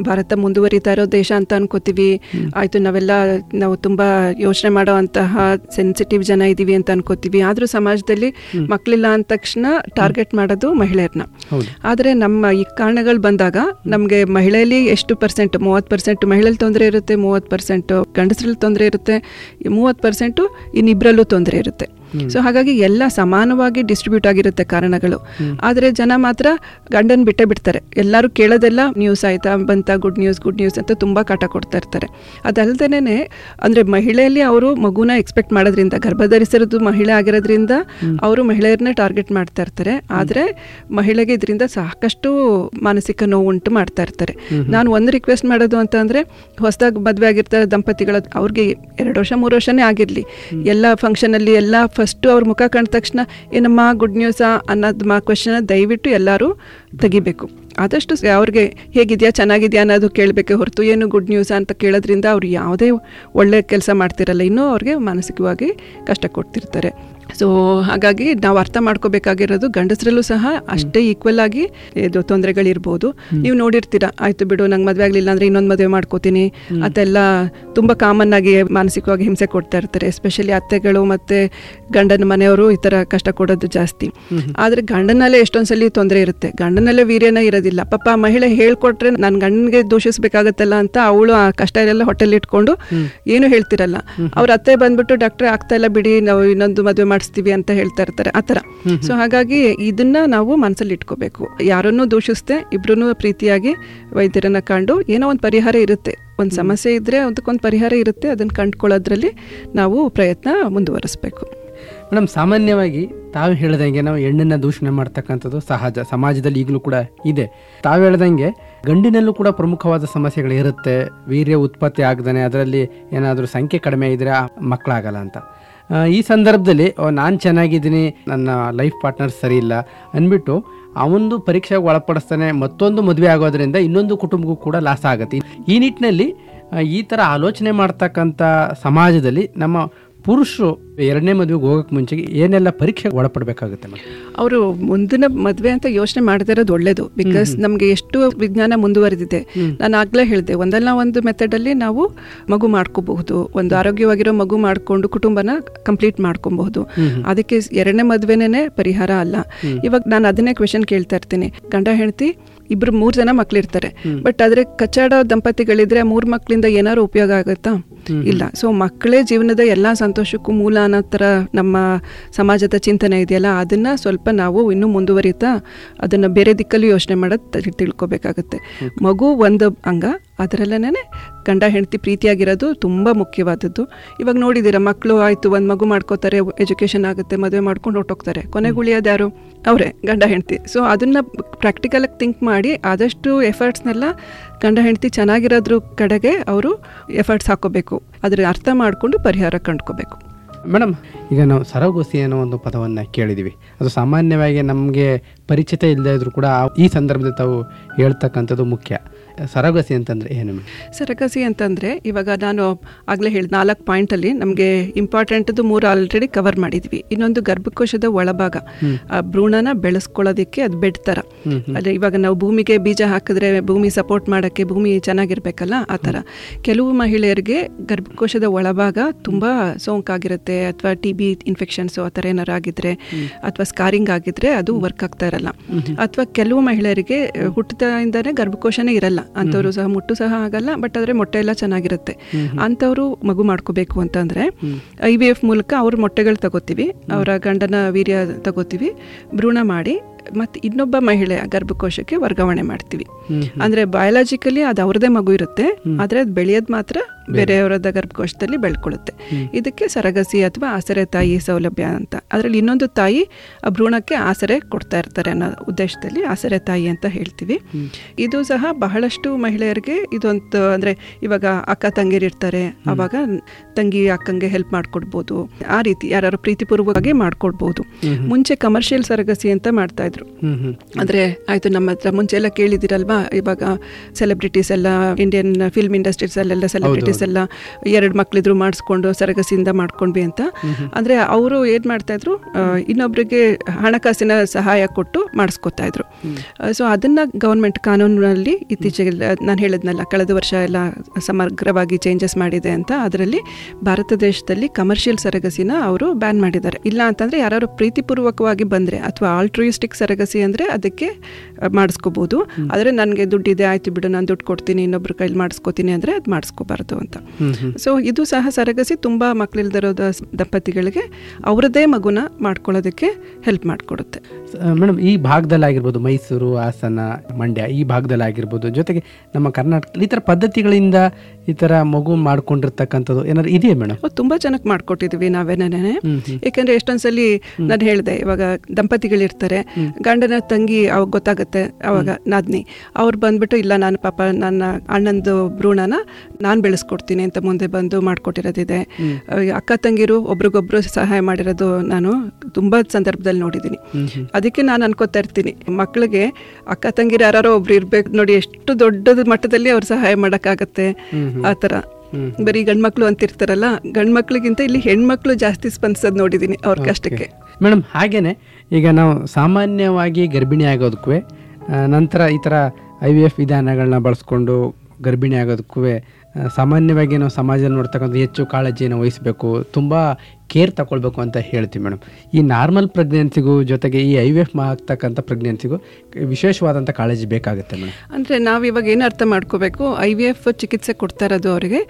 ಭಾರತ ಮುಂದುವರಿತಾ ಇರೋ ದೇಶ ಅಂತ ಅನ್ಕೋತೀವಿ. ಆಯಿತು ನಾವೆಲ್ಲ ನಾವು ತುಂಬ ಯೋಚನೆ ಮಾಡೋ ಅಂತಹ ಸೆನ್ಸಿಟಿವ್ ಜನ ಇದ್ದೀವಿ ಅಂತ ಅನ್ಕೋತೀವಿ. ಆದರೂ ಸಮಾಜದಲ್ಲಿ ಮಕ್ಕಳಿಲ್ಲ ಅಂದ ತಕ್ಷಣ ಟಾರ್ಗೆಟ್ ಮಾಡೋದು ಮಹಿಳೆಯರನ್ನ. ಆದರೆ ನಮ್ಮ ಈ ಕಾರಣಗಳು ಬಂದಾಗ ನಮಗೆ ಮಹಿಳೆಯಲ್ಲಿ ಎಷ್ಟು ಪರ್ಸೆಂಟ್ ಮೂವತ್ತು ಪರ್ಸೆಂಟ್ ಮಹಿಳೆಯಲ್ಲಿ ತೊಂದರೆ ಇರುತ್ತೆ ಮೂವತ್ತು ಪರ್ಸೆಂಟ್ ಗಂಡಸರಲ್ಲಿ ತೊಂದರೆ ಇರುತ್ತೆ ಮೂವತ್ತು ಪರ್ಸೆಂಟು ಇನ್ನಿಬ್ಬರಲ್ಲೂ ತೊಂದರೆ ಇರುತ್ತೆ. ಸೊ ಹಾಗಾಗಿ ಎಲ್ಲ ಸಮಾನವಾಗಿ ಡಿಸ್ಟ್ರಿಬ್ಯೂಟ್ ಆಗಿರುತ್ತೆ ಕಾರಣಗಳು. ಆದರೆ ಜನ ಮಾತ್ರ ಗಂಡನ್ ಬಿಟ್ಟೇ ಬಿಡ್ತಾರೆ. ಎಲ್ಲರೂ ಕೇಳೋದೆಲ್ಲ ನ್ಯೂಸ್ ಆಯ್ತಾ ಬಂತ ಗುಡ್ ನ್ಯೂಸ್ ಗುಡ್ ನ್ಯೂಸ್ ಅಂತ ತುಂಬಾ ಕಾಟ ಕೊಡ್ತಾ ಇರ್ತಾರೆ. ಅದಲ್ದೇನೆ ಅಂದ್ರೆ ಮಹಿಳೆಯಲ್ಲಿ ಅವರು ಮಗುನ ಎಕ್ಸ್ಪೆಕ್ಟ್ ಮಾಡೋದ್ರಿಂದ ಗರ್ಭಧರಿಸಿರೋದು ಮಹಿಳೆ ಆಗಿರೋದ್ರಿಂದ ಅವರು ಮಹಿಳೆಯರನ್ನ ಟಾರ್ಗೆಟ್ ಮಾಡ್ತಾ ಇರ್ತಾರೆ. ಆದ್ರೆ ಮಹಿಳೆಗೆ ಇದರಿಂದ ಸಾಕಷ್ಟು ಮಾನಸಿಕ ನೋವು ಉಂಟು ಮಾಡ್ತಾ ಇರ್ತಾರೆ. ನಾನು ಒಂದು ರಿಕ್ವೆಸ್ಟ್ ಮಾಡೋದು ಅಂತ ಅಂದರೆ ಹೊಸದಾಗಿ ಮದುವೆ ಆಗಿರ್ತಾರೆ ದಂಪತಿಗಳ ಅವ್ರಿಗೆ ಎರಡು ವರ್ಷ ಮೂರು ವರ್ಷನೇ ಆಗಿರಲಿ. ಎಲ್ಲ ಫಂಕ್ಷನಲ್ಲಿ ಎಲ್ಲ ಫಸ್ಟ್ ಅವ್ರ ಮುಖ ಕಂಡ ತಕ್ಷಣ, ಏನಮ್ಮ ಗುಡ್ ನ್ಯೂಸಾ ಅನ್ನೋದು ಮಾ ಕ್ವಶನ್ ದಯವಿಟ್ಟು ಎಲ್ಲರೂ ತೆಗಿಬೇಕು. ಆದಷ್ಟು ಅವ್ರಿಗೆ ಹೇಗಿದೆಯಾ, ಚೆನ್ನಾಗಿದೆಯಾ ಅನ್ನೋದು ಕೇಳಬೇಕೆ ಹೊರತು ಏನು ಗುಡ್ ನ್ಯೂಸ್ ಅಂತ ಕೇಳೋದ್ರಿಂದ ಅವ್ರು ಯಾವುದೇ ಒಳ್ಳೆ ಕೆಲಸ ಮಾಡ್ತಿರಲ್ಲ, ಇನ್ನೂ ಅವ್ರಿಗೆ ಮಾನಸಿಕವಾಗಿ ಕಷ್ಟ ಕೊಡ್ತಿರ್ತಾರೆ. ಸೊ ಹಾಗಾಗಿ ನಾವು ಅರ್ಥ ಮಾಡ್ಕೋಬೇಕಾಗಿರೋದು ಗಂಡಸರಲ್ಲೂ ಸಹ ಅಷ್ಟೇ ಈಕ್ವಲ್ ಆಗಿ ಇದು ತೊಂದರೆಗಳಿರ್ಬೋದು. ನೀವು ನೋಡಿರ್ತೀರಾ ಆಯ್ತು ಬಿಡು ನಂಗೆ ಮದುವೆ ಆಗಲಿಲ್ಲ ಅಂದ್ರೆ ಇನ್ನೊಂದು ಮದುವೆ ಮಾಡ್ಕೋತೀನಿ. ಅದೆಲ್ಲ ತುಂಬ ಕಾಮನ್ ಆಗಿ ಮಾನಸಿಕವಾಗಿ ಹಿಂಸೆ ಕೊಡ್ತಾ ಇರ್ತಾರೆ ಎಸ್ಪೆಷಲಿ ಅತ್ತೆಗಳು ಮತ್ತೆ ಗಂಡನ ಮನೆಯವರು ಈ ಥರ ಕಷ್ಟ ಕೊಡೋದು ಜಾಸ್ತಿ. ಆದರೆ ಗಂಡನಲ್ಲೇ ಎಷ್ಟೊಂದ್ಸಲಿ ತೊಂದರೆ ಇರುತ್ತೆ. ಗಂಡನಲ್ಲೇ ವೀರ್ಯನ ಇರೋದಿಲ್ಲ. ಪಾಪ ಮಹಿಳೆ ಹೇಳ್ಕೊಟ್ರೆ ನನ್ನ ಗಂಡನಿಗೆ ದೂಷಿಸಬೇಕಾಗತ್ತಲ್ಲ ಅಂತ ಅವಳು ಆ ಕಷ್ಟ ಎಲ್ಲ ಹೊಟ್ಟೆಲಿ ಇಟ್ಕೊಂಡು ಏನು ಹೇಳ್ತಿರಲ್ಲ. ಅವ್ರ ಅತ್ತೆ ಬಂದ್ಬಿಟ್ಟು ಡಾಕ್ಟ್ರೆ ಆಗ್ತಾ ಇಲ್ಲ ಬಿಡಿ ನಾವು ಇನ್ನೊಂದು ಮದುವೆ ಮಾಡಿಸ್ತೀವಿ ಅಂತ ಹೇಳ್ತಾ ಇರ್ತಾರೆ ಆ ಥರ. ಸೊ ಹಾಗಾಗಿ ಇದನ್ನ ನಾವು ಮನಸ್ಸಲ್ಲಿ ಇಟ್ಕೋಬೇಕು. ಯಾರನ್ನೂ ದೂಷಿಸ್ದೆ ಇಬ್ರು ಪ್ರೀತಿಯಾಗಿ ವೈದ್ಯರನ್ನ ಕಂಡು ಏನೋ ಒಂದು ಪರಿಹಾರ ಇರುತ್ತೆ. ಒಂದು ಸಮಸ್ಯೆ ಇದ್ರೆ ಅದಕ್ಕೊಂದು ಪರಿಹಾರ ಇರುತ್ತೆ ಅದನ್ನ ಕಂಡುಕೊಳ್ಳೋದ್ರಲ್ಲಿ ನಾವು ಪ್ರಯತ್ನ ಮುಂದುವರಿಸಬೇಕು. ಮೇಡಮ್ ಸಾಮಾನ್ಯವಾಗಿ ತಾವು ಹೇಳ್ದಂಗೆ ನಾವು ಹೆಣ್ಣನ್ನ ದೂಷಣೆ ಮಾಡ್ತಕ್ಕಂಥದ್ದು ಸಹಜ ಸಮಾಜದಲ್ಲಿ ಈಗಲೂ ಕೂಡ ಇದೆ. ತಾವು ಹೇಳ್ದಂಗೆ ಗಂಡಿನಲ್ಲೂ ಕೂಡ ಪ್ರಮುಖವಾದ ಸಮಸ್ಯೆಗಳು ಇರುತ್ತೆ ವೀರ್ಯ ಉತ್ಪತ್ತಿ ಆಗ್ದಾನೆ ಅದರಲ್ಲಿ ಏನಾದರೂ ಸಂಖ್ಯೆ ಕಡಿಮೆ ಇದ್ರೆ ಮಕ್ಕಳಾಗಲ್ಲ ಅಂತ. ಈ ಸಂದರ್ಭದಲ್ಲಿ ನಾನು ಚೆನ್ನಾಗಿದ್ದೀನಿ, ನನ್ನ ಲೈಫ್ ಪಾರ್ಟ್ನರ್ ಸರಿ ಇಲ್ಲ ಅಂದ್ಬಿಟ್ಟು ಅವನದು ಪರೀಕ್ಷೆಗೆ ಒಳಪಡಿಸ್ತಾನೆ, ಮತ್ತೊಂದು ಮದುವೆ ಆಗೋದ್ರಿಂದ ಇನ್ನೊಂದು ಕುಟುಂಬಕ್ಕೂ ಕೂಡ ಲಾಸ್ ಆಗುತ್ತೆ. ಈ ನಿಟ್ಟಿನಲ್ಲಿ ಈ ಥರ ಆಲೋಚನೆ ಮಾಡ್ತಕ್ಕಂಥ ಸಮಾಜದಲ್ಲಿ ನಮ್ಮ ಪುರುಷರು ಎರಡನೇ ಮದುವೆಗೆ ಹೋಗಕ್ಕೆ ಮುಂಚೆಗೆ ಏನೆಲ್ಲ ಪರೀಕ್ಷೆಗೆ ಒಳಪಡಬೇಕಾಗುತ್ತೆ ಅವರು ಮುಂದಿನ ಮದುವೆ ಅಂತ ಯೋಚನೆ ಮಾಡದೇ ಇರೋದು ಒಳ್ಳೇದು ಬಿಕಾಸ್ ನಮಗೆ ಎಷ್ಟು ವಿಜ್ಞಾನ ಮುಂದುವರೆದಿದೆ. ನಾನು ಆಗಲೇ ಹೇಳಿದೆ ಒಂದಲ್ಲ ಒಂದು ಮೆಥಡ್ ಅಲ್ಲಿ ನಾವು ಮಗು ಮಾಡ್ಕೋಬಹುದು. ಒಂದು ಆರೋಗ್ಯವಾಗಿರೋ ಮಗು ಮಾಡಿಕೊಂಡು ಕುಟುಂಬನ ಕಂಪ್ಲೀಟ್ ಮಾಡ್ಕೊಬಹುದು. ಅದಕ್ಕೆ ಎರಡನೇ ಮದುವೆನೇ ಪರಿಹಾರ ಅಲ್ಲ. ಇವಾಗ ನಾನು ಅದನ್ನೇ ಕ್ವೆಶನ್ ಕೇಳ್ತಾ ಇರ್ತೀನಿ. ಗಂಡ ಹೆಂಡತಿ ಇಬ್ರು ಮೂರ್ ಜನ ಮಕ್ಳಿರ್ತಾರೆ. ಬಟ್ ಆದ್ರೆ ಕಚ್ಚಾಡ ದಂಪತಿಗಳಿದ್ರೆ ಮೂರ್ ಮಕ್ಳಿಂದ ಏನಾದ್ರು ಉಪಯೋಗ ಆಗುತ್ತಾ? ಇಲ್ಲ. ಸೊ ಮಕ್ಕಳೇ ಜೀವನದ ಎಲ್ಲಾ ಸಂತೋಷಕ್ಕೂ ಮೂಲ ಅನ್ನೋ ಥರ ನಮ್ಮ ಸಮಾಜದ ಚಿಂತನೆ ಇದೆಯಲ್ಲ ಅದನ್ನ ಸ್ವಲ್ಪ ನಾವು ಇನ್ನೂ ಮುಂದುವರಿತಾ ಅದನ್ನ ಬೇರೆ ದಿಕ್ಕಲ್ಲೂ ಯೋಚನೆ ಮಾಡೋದು ತಿಳ್ಕೊಬೇಕಾಗುತ್ತೆ. ಮಗು ಒಂದು ಅಂಗ ಅದರಲ್ಲೇನೆ ಗಂಡ ಹೆಂಡತಿ ಪ್ರೀತಿಯಾಗಿರೋದು ತುಂಬ ಮುಖ್ಯವಾದದ್ದು. ಇವಾಗ ನೋಡಿದ್ದೀರಾ ಮಕ್ಕಳು ಆಯಿತು ಒಂದು ಮಗು ಮಾಡ್ಕೋತಾರೆ ಎಜುಕೇಷನ್ ಆಗುತ್ತೆ ಮದುವೆ ಮಾಡ್ಕೊಂಡು ಹೊಟ್ಟೋಗ್ತಾರೆ ಕೊನೆಗೆ ಉಳಿಯೋದು ಯಾರು? ಅವರೇ ಗಂಡ ಹೆಂಡತಿ. ಸೊ ಅದನ್ನ ಪ್ರಾಕ್ಟಿಕಲಾಗಿ ಥಿಂಕ್ ಮಾಡಿ ಆದಷ್ಟು ಎಫರ್ಟ್ಸ್ನೆಲ್ಲ ಗಂಡ ಹೆಂಡತಿ ಚೆನ್ನಾಗಿರೋದ್ರ ಕಡೆಗೆ ಅವರು ಎಫರ್ಟ್ಸ್ ಹಾಕೋಬೇಕು. ಅದರ ಅರ್ಥ ಮಾಡಿಕೊಂಡು ಪರಿಹಾರ ಕಂಡ್ಕೋಬೇಕು. ಮೇಡಮ್ ಈಗ ನಾವು ಸರಗೋಸಿ ಅನ್ನೋ ಒಂದು ಪದವನ್ನು ಕೇಳಿದ್ದೀವಿ ಅದು ಸಾಮಾನ್ಯವಾಗಿ ನಮಗೆ ಪರಿಚಿತ ಇಲ್ಲದೇ ಇದ್ರೂ ಕೂಡ ಈ ಸಂದರ್ಭದಲ್ಲಿ ತಾವು ಹೇಳ್ತಕ್ಕಂಥದ್ದು ಮುಖ್ಯ. ಸರಗೋಸಿ ಅಂತಂದ್ರೆ ಏನು ಸರಗಸಿ ಅಂತಂದರೆ ಇವಾಗ ನಾನು ಆಗಲೇ ಹೇಳಿದ ನಾಲ್ಕು ಪಾಯಿಂಟಲ್ಲಿ ನಮಗೆ ಇಂಪಾರ್ಟೆಂಟ್ದು ಮೂರು ಆಲ್ರೆಡಿ ಕವರ್ ಮಾಡಿದ್ವಿ. ಇನ್ನೊಂದು ಗರ್ಭಕೋಶದ ಒಳಭಾಗ. ಆ ಭ್ರೂಣನ ಬೆಳೆಸ್ಕೊಳ್ಳೋದಕ್ಕೆ ಅದು ಬೆಡ್ ಥರ ಅದೇ ಇವಾಗ ನಾವು ಭೂಮಿಗೆ ಬೀಜ ಹಾಕಿದ್ರೆ ಭೂಮಿ ಸಪೋರ್ಟ್ ಮಾಡೋಕ್ಕೆ ಭೂಮಿ ಚೆನ್ನಾಗಿರ್ಬೇಕಲ್ಲ ಆ ಥರ ಕೆಲವು ಮಹಿಳೆಯರಿಗೆ ಗರ್ಭಕೋಶದ ಒಳಭಾಗ ತುಂಬ ಸೋಂಕಾಗಿರುತ್ತೆ ಅಥವಾ ಟಿ ಬಿ ಇನ್ಫೆಕ್ಷನ್ಸು ಆ ಥರ ಏನಾರು ಆಗಿದ್ರೆ ಅಥವಾ ಸ್ಕಾರಿಂಗ್ ಆಗಿದ್ರೆ ಅದು ವರ್ಕ್ ಆಗ್ತಾ ಇರಲ್ಲ. ಅಥವಾ ಕೆಲವು ಮಹಿಳೆಯರಿಗೆ ಹುಟ್ಟಿದಾಗಿಂದಾನೇ ಗರ್ಭಕೋಶನೇ ಇರಲ್ಲ. ಅಂಥವ್ರು ಸಹ ಮುಟ್ಟು ಸಹ ಆಗಲ್ಲ ಬಟ್ ಆದರೆ ಮೊಟ್ಟೆ ಎಲ್ಲ ಚೆನ್ನಾಗಿರುತ್ತೆ. ಅಂಥವ್ರು ಮಗು ಮಾಡ್ಕೋಬೇಕು ಅಂತಂದರೆ ಐ ವಿ ಎಫ್ ಮೂಲಕ ಅವ್ರ ಮೊಟ್ಟೆಗಳು ತಗೋತೀವಿ ಅವರ ಗಂಡನ ವೀರ್ಯ ತಗೋತೀವಿ ಭ್ರೂಣ ಮಾಡಿ ಮತ್ತು ಇನ್ನೊಬ್ಬ ಮಹಿಳೆ ಗರ್ಭಕೋಶಕ್ಕೆ ವರ್ಗಾವಣೆ ಮಾಡ್ತೀವಿ. ಅಂದ್ರೆ ಬಯಾಲಜಿಕಲಿ ಅದು ಅವ್ರದೇ ಮಗು ಇರುತ್ತೆ ಆದ್ರೆ ಅದು ಬೆಳೆಯೋದು ಮಾತ್ರ ಬೇರೆಯವರದ ಗರ್ಭಕೋಶದಲ್ಲಿ ಬೆಳ್ಕೊಳ್ಳುತ್ತೆ. ಇದಕ್ಕೆ ಸರಗಸಿ ಅಥವಾ ಆಸರೆ ತಾಯಿ ಸೌಲಭ್ಯ ಅಂತ. ಅದರಲ್ಲಿ ಇನ್ನೊಂದು ತಾಯಿ ಆ ಭ್ರೂಣಕ್ಕೆ ಆಸರೆ ಕೊಡ್ತಾ ಇರ್ತಾರೆ ಅನ್ನೋ ಉದ್ದೇಶದಲ್ಲಿ ಆಸರೆ ತಾಯಿ ಅಂತ ಹೇಳ್ತೀವಿ. ಇದು ಸಹ ಬಹಳಷ್ಟು ಮಹಿಳೆಯರಿಗೆ ಇದೊಂದು ಅಂದ್ರೆ ಇವಾಗ ಅಕ್ಕ ತಂಗಿರಿರ್ತಾರೆ ಅವಾಗ ತಂಗಿ ಅಕ್ಕಂಗೆ ಹೆಲ್ಪ್ ಮಾಡ್ಕೊಡ್ಬೋದು. ಆ ರೀತಿ ಯಾರು ಪ್ರೀತಿಪೂರ್ವಕವಾಗಿ ಮಾಡ್ಕೊಡ್ಬೋದು. ಮುಂಚೆ ಕಮರ್ಷಿಯಲ್ ಸರಗಸಿ ಅಂತ ಮಾಡ್ತಾ ಇದ್ರು. ಅಂದ್ರೆ ಆಯ್ತು ನಮ್ಮ ಹತ್ರ ಮುಂಚೆ ಎಲ್ಲ ಕೇಳಿದಿರಲ್ವಾ ಇವಾಗ ಸೆಲೆಬ್ರಿಟೀಸ್ ಎಲ್ಲ ಇಂಡಿಯನ್ ಫಿಲ್ಮ್ ಇಂಡಸ್ಟ್ರೀಸ್ ಅಲ್ಲೆಲ್ಲ ಸೆಲೆಬ್ರಿಟೀಸ್ ಎಲ್ಲ ಎರಡು ಮಕ್ಳಿದ್ರು ಮಾಡಿಸ್ಕೊಂಡು ಸರಗಸಿಯಿಂದ ಮಾಡ್ಕೊಂಡ್ವಿ ಅಂತ. ಅಂದ್ರೆ ಅವರು ಏನ್ ಮಾಡ್ತಾ ಇದ್ರು ಆ, ಇನ್ನೊಬ್ರಿಗೆ ಹಣಕಾಸಿನ ಸಹಾಯ ಕೊಟ್ಟು ಮಾಡಿಸ್ಕೊತಾ ಇದ್ರು. ಸೊ ಅದನ್ನ ಗವರ್ಮೆಂಟ್ ಕಾನೂನಿನಲ್ಲಿ ಇತ್ತೀಚೆಗೆ ನಾನು ಹೇಳಿದ್ನಲ್ಲ ಕಳೆದ ವರ್ಷ ಎಲ್ಲ ಸಮಗ್ರವಾಗಿ ಚೇಂಜಸ್ ಮಾಡಿದೆ ಅಂತ. ಅದರಲ್ಲಿ ಭಾರತ ದೇಶದಲ್ಲಿ ಕಮರ್ಷಿಯಲ್ ಸರಗಸಿನ ಅವರು ಬ್ಯಾನ್ ಮಾಡಿದ್ದಾರೆ. ಇಲ್ಲ ಅಂತಂದ್ರೆ ಯಾರು ಪ್ರೀತಿಪೂರ್ವಕವಾಗಿ ಬಂದ್ರೆ ಅಥವಾ ಆಲ್ಟ್ರಿಯಿಸ್ಟಿಕ್ ಸರಗಸಿ ಅಂದ್ರೆ ಅದಕ್ಕೆ ಮಾಡಿಸ್ಕೋಬೋದು. ಆದರೆ ನನಗೆ ದುಡ್ಡಿದೆ ಆಯ್ತು ಬಿಡು ನಾನು ದುಡ್ಡು ಕೊಡ್ತೀನಿ ಇನ್ನೊಬ್ರ ಕೈಲಿ ಮಾಡಿಸ್ಕೋತೀನಿ ಅಂದ್ರೆ ಅದು ಮಾಡಿಸ್ಕೋಬಾರ್ದು ಅಂತ. ಸೊ ಇದು ಸಹ ಸರಗಸಿ ತುಂಬಾ ಮಕ್ಕಳಿಲ್ದಿರೋದ ದಂಪತಿಗಳಿಗೆ ಅವರದೇ ಮಗುನ ಮಾಡ್ಕೊಳ್ಳೋದಕ್ಕೆ ಹೆಲ್ಪ್ ಮಾಡಿಕೊಡುತ್ತೆ. ಮೇಡಮ್ ಈ ಭಾಗದಲ್ಲಿ ಆಗಿರ್ಬೋದು ಮೈಸೂರು ಹಾಸನ ಮಂಡ್ಯ ಈ ಭಾಗದಲ್ಲಿ ಆಗಿರ್ಬೋದು ಜೊತೆಗೆ ನಮ್ಮ ಕರ್ನಾಟಕ ಈ ಥರ ಪದ್ಧತಿಗಳಿಂದ ಈ ಥರ ಮಗು ಮಾಡ್ಕೊಂಡಿರ್ತಕ್ಕಂಥದ್ದು ಏನಾದ್ರು ಇದೆಯಾ ಮೇಡಮ್ ತುಂಬ ಚೆನ್ನಾಗಿ ಮಾಡ್ಕೊಟ್ಟಿದ್ವಿ ನಾವೇನೇನೆ ಯಾಕಂದ್ರೆ ಎಷ್ಟೊಂದ್ಸಲಿ ನಾನು ಹೇಳಿದೆ ಇವಾಗ ದಂಪತಿಗಳಿರ್ತಾರೆ. ಗಂಡನ ತಂಗಿ ಅವಾಗ ಗೊತ್ತಾಗುತ್ತೆ ಅವಾಗ ನಾದ್ನಿ. ಅವ್ರು ಬಂದ್ಬಿಟ್ಟು ಇಲ್ಲ ನಾನು ಪಾಪ ನನ್ನ ಅಣ್ಣಂದು ಭ್ರೂಣನ ನಾನು ಬೆಳೆಸ್ಕೊಡ್ತೀನಿ ಅಂತ ಮುಂದೆ ಬಂದು ಮಾಡ್ಕೊಟ್ಟಿರೋದಿದೆ. ಅಕ್ಕ ತಂಗಿರು ಒಬ್ರಿಗೊಬ್ರು ಸಹಾಯ ಮಾಡಿರೋದು ನಾನು ತುಂಬಾ ಸಂದರ್ಭದಲ್ಲಿ ನೋಡಿದ್ದೀನಿ. ಅದಕ್ಕೆ ನಾನು ಅನ್ಕೋತಾ ಇರ್ತೀನಿ. ಮಕ್ಕಳಿಗೆ ಅಕ್ಕ ತಂಗಿರು ಯಾರೋ ಒಬ್ರು ಇರ್ಬೇಕು ನೋಡಿ ಎಷ್ಟು ದೊಡ್ಡದ ಮಟ್ಟದಲ್ಲಿ ಅವ್ರು ಸಹಾಯ ಮಾಡೋಕ್ಕಾಗತ್ತೆ. ಆ ಥರ. ಬರೀ ಗಂಡ್ಮಕ್ಳು ಅಂತಿರ್ತಾರಲ್ಲ ಗಂಡ್ಮಕ್ಳಿಗಿಂತ ಇಲ್ಲಿ ಹೆಣ್ಮಕ್ಳು ಜಾಸ್ತಿ ಸ್ಪಂದಿಸೋದು ನೋಡಿದ್ದೀನಿ ಅವ್ರ ಕಷ್ಟಕ್ಕೆ. ಮೇಡಮ್ ಹಾಗೇನೆ ಈಗ ನಾವು ಸಾಮಾನ್ಯವಾಗಿ ಗರ್ಭಿಣಿ ಆಗೋದಕ್ಕೂ ನಂತರ ಈ ಥರ ಐ ವಿ ಎಫ್ ವಿಧಾನಗಳನ್ನ ಬಳಸ್ಕೊಂಡು ಗರ್ಭಿಣಿ ಆಗೋದಕ್ಕೂ ಸಾಮಾನ್ಯವಾಗಿ ನಾವು ಸಮಾಜದಲ್ಲಿ ನೋಡ್ತಕ್ಕಂಥ ಹೆಚ್ಚು ಕಾಳಜಿಯನ್ನು ವಹಿಸಬೇಕು ತುಂಬ ಕೇರ್ ತಗೊಳ್ಬೇಕು ಅಂತ ಹೇಳ್ತೀವಿ ಮೇಡಮ್. ಈ ನಾರ್ಮಲ್ ಪ್ರೆಗ್ನೆನ್ಸಿಗೂ ಜೊತೆಗೆ ಈ ಐ ವಿ ಎಫ್ ಆಗ್ತಕ್ಕಂಥ ಪ್ರೆಗ್ನೆನ್ಸಿಗೂ ವಿಶೇಷವಾದಂಥ ಕಾಳಜಿ ಬೇಕಾಗುತ್ತೆ ಮೇಡಮ್. ಅಂದರೆ ನಾವು ಇವಾಗ ಏನು ಅರ್ಥ ಮಾಡ್ಕೋಬೇಕು? ಐ ವಿ ಎಫ್ ಚಿಕಿತ್ಸೆ ಕೊಡ್ತಾ ಇರೋದು ಅವರಿಗೆ